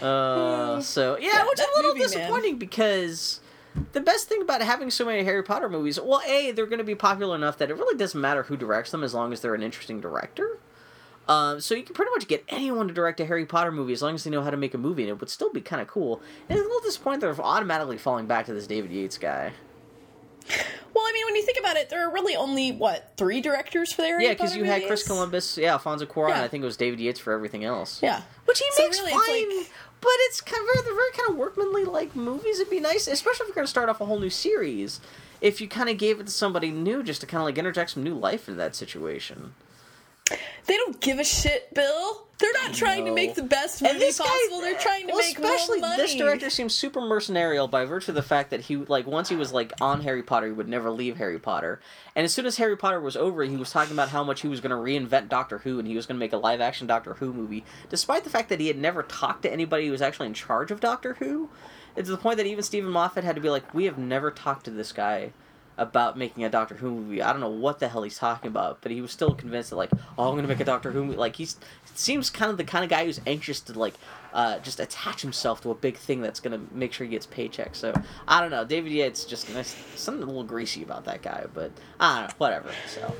[SPEAKER 2] Uh, so yeah, which is a little
[SPEAKER 3] movie, man.
[SPEAKER 2] disappointing because the best thing about having so many Harry Potter movies, well, a they're going to be popular enough that it really doesn't matter who directs them as long as they're an interesting director. Um, so you can pretty much get anyone to direct a Harry Potter movie as long as they know how to make a movie, and it would still be kind of cool. And it's a little disappointing they're automatically falling back to this David Yates guy.
[SPEAKER 3] Well, I mean, when you think about it, there are really only what three directors for the Harry
[SPEAKER 2] yeah, because you had Chris? Columbus, yeah, Alfonso Cuarón, and
[SPEAKER 3] Yeah.
[SPEAKER 2] I think it was David Yates for everything else.
[SPEAKER 3] Yeah.
[SPEAKER 2] which he
[SPEAKER 3] So
[SPEAKER 2] makes
[SPEAKER 3] really,
[SPEAKER 2] fine,
[SPEAKER 3] like-
[SPEAKER 2] but it's kind of they're very kind of workmanly like movies. It'd be nice, especially if you're going to start off a whole new series. If you kind of gave it to somebody new, just to kind of like interject some new life into that situation.
[SPEAKER 3] They don't give a shit, Bill. They're not trying to make the best
[SPEAKER 2] And
[SPEAKER 3] movie
[SPEAKER 2] this guy-
[SPEAKER 3] possible. They're trying to
[SPEAKER 2] Well,
[SPEAKER 3] make
[SPEAKER 2] especially
[SPEAKER 3] more money.
[SPEAKER 2] this director seems super mercenarial by virtue of the fact that he like once he was like on Harry Potter, he would never leave Harry Potter. And as soon as Harry Potter was over, he was talking about how much he was going to reinvent Doctor Who and he was going to make a live action Doctor Who movie, despite the fact that he had never talked to anybody who was actually in charge of Doctor Who. It's the point that even Steven Moffat had to be like, "We have never talked to this guy." About making a Doctor Who movie, I don't know what the hell he's talking about, but he was still convinced that like, oh, I'm gonna make a Doctor Who movie. Like he's seems kind of the kind of guy who's anxious to like uh, just attach himself to a big thing that's gonna make sure he gets paychecks. So I don't know. David Yates just there's something a little greasy about that guy, but I don't know. Whatever. So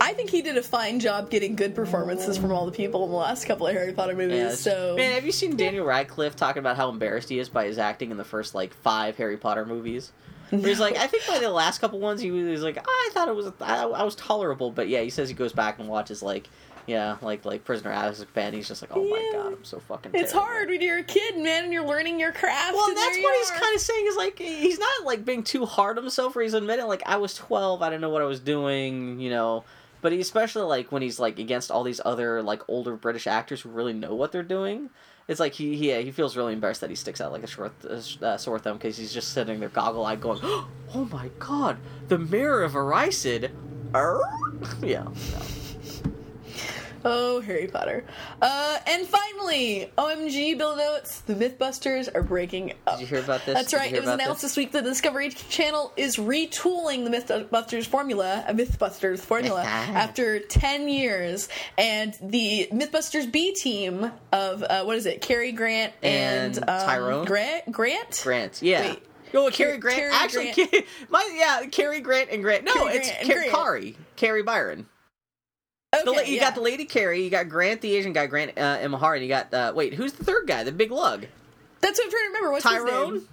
[SPEAKER 3] I think he did a fine job getting good performances from all the people in the last couple of Harry Potter movies.
[SPEAKER 2] yeah,
[SPEAKER 3] so
[SPEAKER 2] man, have you seen Daniel Radcliffe talking about how embarrassed he is by his acting in the first like five Harry Potter movies? Where he's like, I think by the last couple ones, he was, like, oh, I thought it was, I, I was tolerable, but yeah, he says he goes back and watches like, yeah, like like Prisoner Azkaban. He's just like, oh my god, I'm so fucking.
[SPEAKER 3] it's
[SPEAKER 2] terrible."
[SPEAKER 3] hard when you're a kid, man, and you're learning your craft.
[SPEAKER 2] Well, that's what he's kind of saying is like he's not like being too hard on himself, where he's admitting like I was twelve, I didn't know what I was doing, you know. But he especially like when he's like against all these other like older British actors who really know what they're doing. It's like he he, he feels really embarrassed that he sticks out like a short uh, sore thumb because he's just sitting there goggle eyed going, [gasps] "Oh my god, the mirror of Erised." [laughs] Yeah. no.
[SPEAKER 3] Oh, Harry Potter. Uh, and finally, OMG, Bill notes, the Mythbusters are breaking up.
[SPEAKER 2] Did you hear about this?
[SPEAKER 3] That's right. It was announced this? week that the Discovery Channel is retooling the Mythbusters formula, a Mythbusters formula, [laughs] after 10 years. And the Mythbusters B team of, uh, what is it, Cary Grant and,
[SPEAKER 2] And
[SPEAKER 3] um,
[SPEAKER 2] Tyrone?
[SPEAKER 3] Grant? Grant?
[SPEAKER 2] Grant. Yeah.
[SPEAKER 3] Wait.
[SPEAKER 2] Oh, Cary Grant.
[SPEAKER 3] Cary
[SPEAKER 2] Actually,
[SPEAKER 3] Grant. [laughs]
[SPEAKER 2] My yeah, Cary Grant and Grant. No,
[SPEAKER 3] Cary
[SPEAKER 2] it's
[SPEAKER 3] Grant and
[SPEAKER 2] Ca-
[SPEAKER 3] Grant.
[SPEAKER 2] Kari. Carrie Byron.
[SPEAKER 3] Okay,
[SPEAKER 2] The you
[SPEAKER 3] yeah.
[SPEAKER 2] got the lady Kari, you got Grant, the Asian guy, Grant uh, Imahara, and you got uh, wait, who's the third guy? The big lug,
[SPEAKER 3] That's what I'm trying to remember. What's his
[SPEAKER 2] Tyrone.
[SPEAKER 3] name?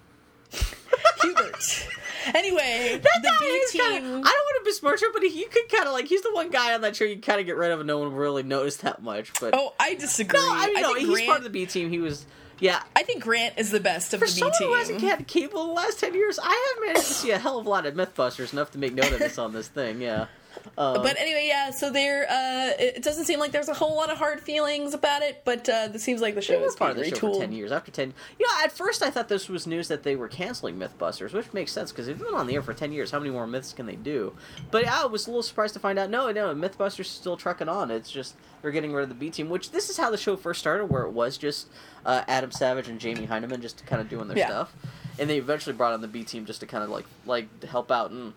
[SPEAKER 3] Hubert. [laughs] Anyway, [laughs]
[SPEAKER 2] That
[SPEAKER 3] the
[SPEAKER 2] guy
[SPEAKER 3] B
[SPEAKER 2] is
[SPEAKER 3] team.
[SPEAKER 2] kind of. I don't want to besmirch him, but he, you could kind of like. He's the one guy on that show you kind of get rid of, and no one really noticed that much. But
[SPEAKER 3] Oh, I disagree.
[SPEAKER 2] no, I know
[SPEAKER 3] think
[SPEAKER 2] he's
[SPEAKER 3] Grant,
[SPEAKER 2] part of the B team. He was, yeah.
[SPEAKER 3] I think Grant is the best of
[SPEAKER 2] For
[SPEAKER 3] the B
[SPEAKER 2] someone
[SPEAKER 3] team.
[SPEAKER 2] who hasn't had cable in the last ten years, I have managed to see a hell of a lot of MythBusters enough to make note of this on this thing. Yeah. Um,
[SPEAKER 3] But anyway, yeah. So there, uh, it doesn't seem like there's a whole lot of hard feelings about it, but uh, this seems like the show
[SPEAKER 2] was part of the
[SPEAKER 3] being
[SPEAKER 2] show for ten years. After ten, you know, at first I thought this was news that they were canceling MythBusters, which makes sense because they've been on the air for ten years. How many more myths can they do? But I was a little surprised to find out no, no, MythBusters is still trucking on. It's just they're getting rid of the B team, which this is how the show first started, where it was just uh, Adam Savage and Jamie Hyneman just kind of doing their
[SPEAKER 3] Yeah.
[SPEAKER 2] stuff, and they eventually brought on the B team just to kind of like like to help out and.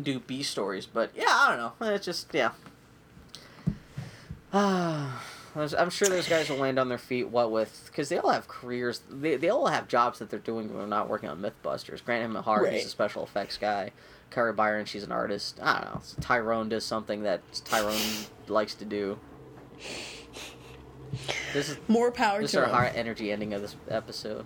[SPEAKER 2] Do B stories. But yeah, I don't know. It's just yeah. [sighs] Ah, I'm sure those guys will land on their feet. What with because they all have careers. They they all have jobs that they're doing when they're not working on MythBusters. Grant Imahara
[SPEAKER 3] Right.
[SPEAKER 2] is a special effects guy. Kari Byron, she's an artist. I don't know. Tyrone does something that Tyrone likes to do. This is
[SPEAKER 3] More power
[SPEAKER 2] this is
[SPEAKER 3] to
[SPEAKER 2] our
[SPEAKER 3] him.
[SPEAKER 2] high energy ending of this episode.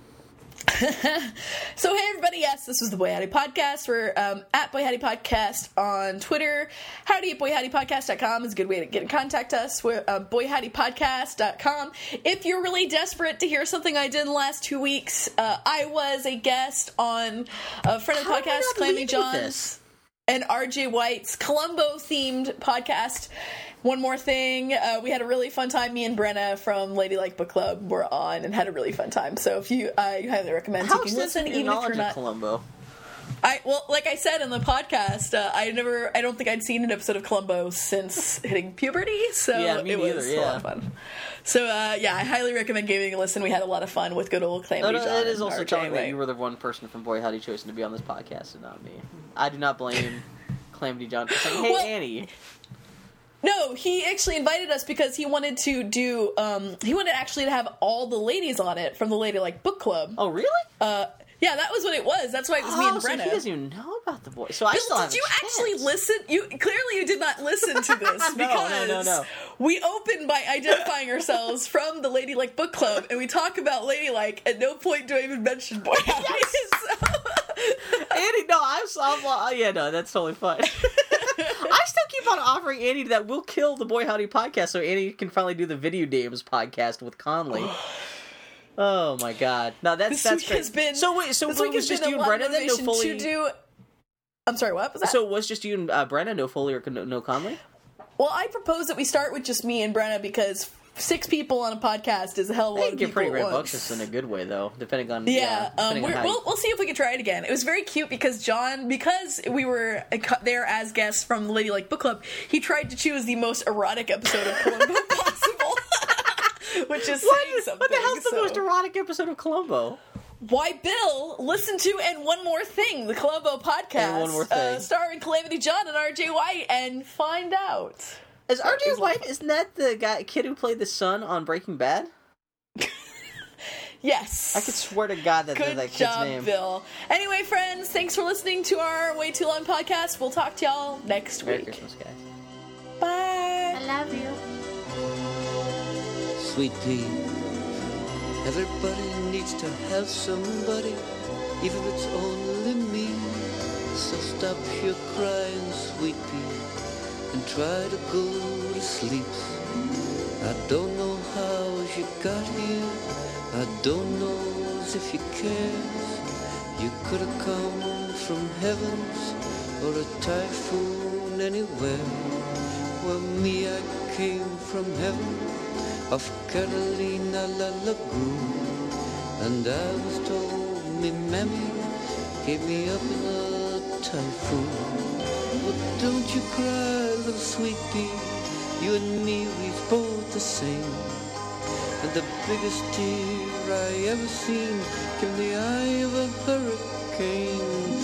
[SPEAKER 2] [laughs]
[SPEAKER 3] So hey everybody, yes, this was the Boy Howdy Podcast. We're um, at Boy Howdy Podcast on Twitter. Howdy at boyhowdypodcast.com is a good way to get in contact us. We're uh, boyhowdypodcast.com. If you're really desperate to hear something I did in the last two weeks, uh, I was a guest on a friend of the
[SPEAKER 2] How
[SPEAKER 3] podcast, Clammy John's and RJ White's Columbo themed podcast. One more thing, uh, we had a really fun time. Me and Brenna from Ladylike Book Club were on and had a really fun time. So if you, I highly recommend
[SPEAKER 2] How
[SPEAKER 3] a listen, even if you're not.
[SPEAKER 2] Columbo?
[SPEAKER 3] I well, like I said in the podcast, uh, I never, I don't think I'd seen an episode of Columbo since hitting puberty, so
[SPEAKER 2] Yeah, me
[SPEAKER 3] it was
[SPEAKER 2] neither,
[SPEAKER 3] a lot of fun. So uh, yeah, I highly recommend giving it a listen. We had a lot of fun with good old Clammy
[SPEAKER 2] No, no,
[SPEAKER 3] John.
[SPEAKER 2] it is also telling that you were the one person from Boy Howdy chosen to be on this podcast and not me. I do not blame [laughs] Calamity John for saying, "Hey
[SPEAKER 3] Well-
[SPEAKER 2] Annie."
[SPEAKER 3] No, he actually invited us because he wanted to do. Um, he wanted actually to have all the ladies on it from the Lady Like Book Club.
[SPEAKER 2] Oh, really?
[SPEAKER 3] Uh, yeah, that was what it was. That's why it was me
[SPEAKER 2] oh,
[SPEAKER 3] and
[SPEAKER 2] so
[SPEAKER 3] Brenna.
[SPEAKER 2] he doesn't even know about the boy. So I
[SPEAKER 3] Bill,
[SPEAKER 2] still
[SPEAKER 3] did you actually listen? You clearly you did not listen to [laughs] this
[SPEAKER 2] No, no,
[SPEAKER 3] because
[SPEAKER 2] no, no.
[SPEAKER 3] we open by identifying ourselves from the Ladylike Book Club, and we talk about Ladylike. At no point do I even mention Boy [laughs] Howdy. [laughs]
[SPEAKER 2] Annie, no, I'm, I'm oh, yeah, no, that's totally fine. Keep on offering Annie that we'll kill the Boy Howdy podcast so Annie can finally do the video games podcast with Conley. [sighs] Oh my god! No, that's
[SPEAKER 3] this
[SPEAKER 2] that's
[SPEAKER 3] week
[SPEAKER 2] great.
[SPEAKER 3] has been
[SPEAKER 2] so wait, so
[SPEAKER 3] this week
[SPEAKER 2] was just you and Brenna then? No Foley.
[SPEAKER 3] to do. I'm sorry, what was that?
[SPEAKER 2] So it was just you and uh, Brenna, no Foley or no, no Conley?
[SPEAKER 3] well, I propose that we start with just me and Brenna because six people on a podcast is a hell of a lot of
[SPEAKER 2] get
[SPEAKER 3] people
[SPEAKER 2] pretty
[SPEAKER 3] at once.
[SPEAKER 2] rambunctious in a good way, though, depending on
[SPEAKER 3] Yeah, um,
[SPEAKER 2] depending on
[SPEAKER 3] we're,
[SPEAKER 2] how
[SPEAKER 3] we'll, we'll see if we can try it again. It was very cute because John, because we were uh, there as guests from the Lady Like Book Club, he tried to choose the most erotic episode of Columbo [laughs] possible, [laughs] which is
[SPEAKER 2] What,
[SPEAKER 3] saying something.
[SPEAKER 2] what the hell's the most erotic episode of Columbo?
[SPEAKER 3] Why, Bill, listen to and one more thing, the Columbo podcast,
[SPEAKER 2] And One More Thing.
[SPEAKER 3] Uh, starring Calamity John and R.J. White, and find out.
[SPEAKER 2] Is RJ
[SPEAKER 3] is-
[SPEAKER 2] White? Isn't that the guy kid who played the son on Breaking Bad?
[SPEAKER 3] Yes,
[SPEAKER 2] I could swear to God that
[SPEAKER 3] Good
[SPEAKER 2] that kid's name.
[SPEAKER 3] Bill. Anyway, friends, thanks for listening to our Way Too Long podcast. We'll talk to y'all next
[SPEAKER 2] Merry
[SPEAKER 3] week.
[SPEAKER 2] Christmas, guys.
[SPEAKER 3] Bye.
[SPEAKER 1] I love you.
[SPEAKER 6] Sweet pea. Everybody needs to have somebody, even if it's only me. So stop your crying, sweet pea, and try to go to sleep. I don't know how you got here. I don't know if you cares. You could have come from heavens or a typhoon anywhere. Well, me, I came from heaven of Carolina La Lagoon. And I was told me mammy gave me up in a typhoon. But don't you cry, little sweet pea. You and me, we's both the same. And the biggest tear I ever seen came the eye of a hurricane.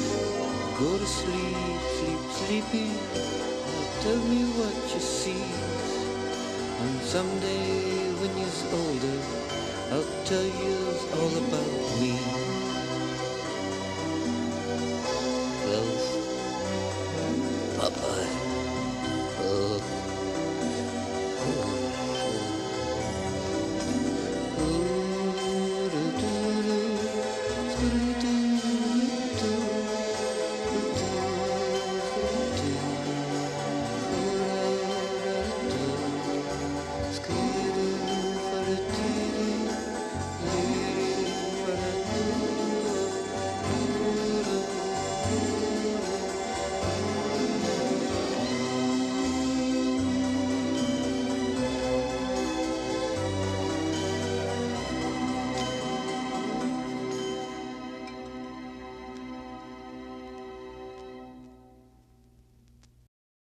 [SPEAKER 6] Go to sleep, sleep, sleepy. Tell me what you see. And someday when you're older, I'll tell you all about me. Papa.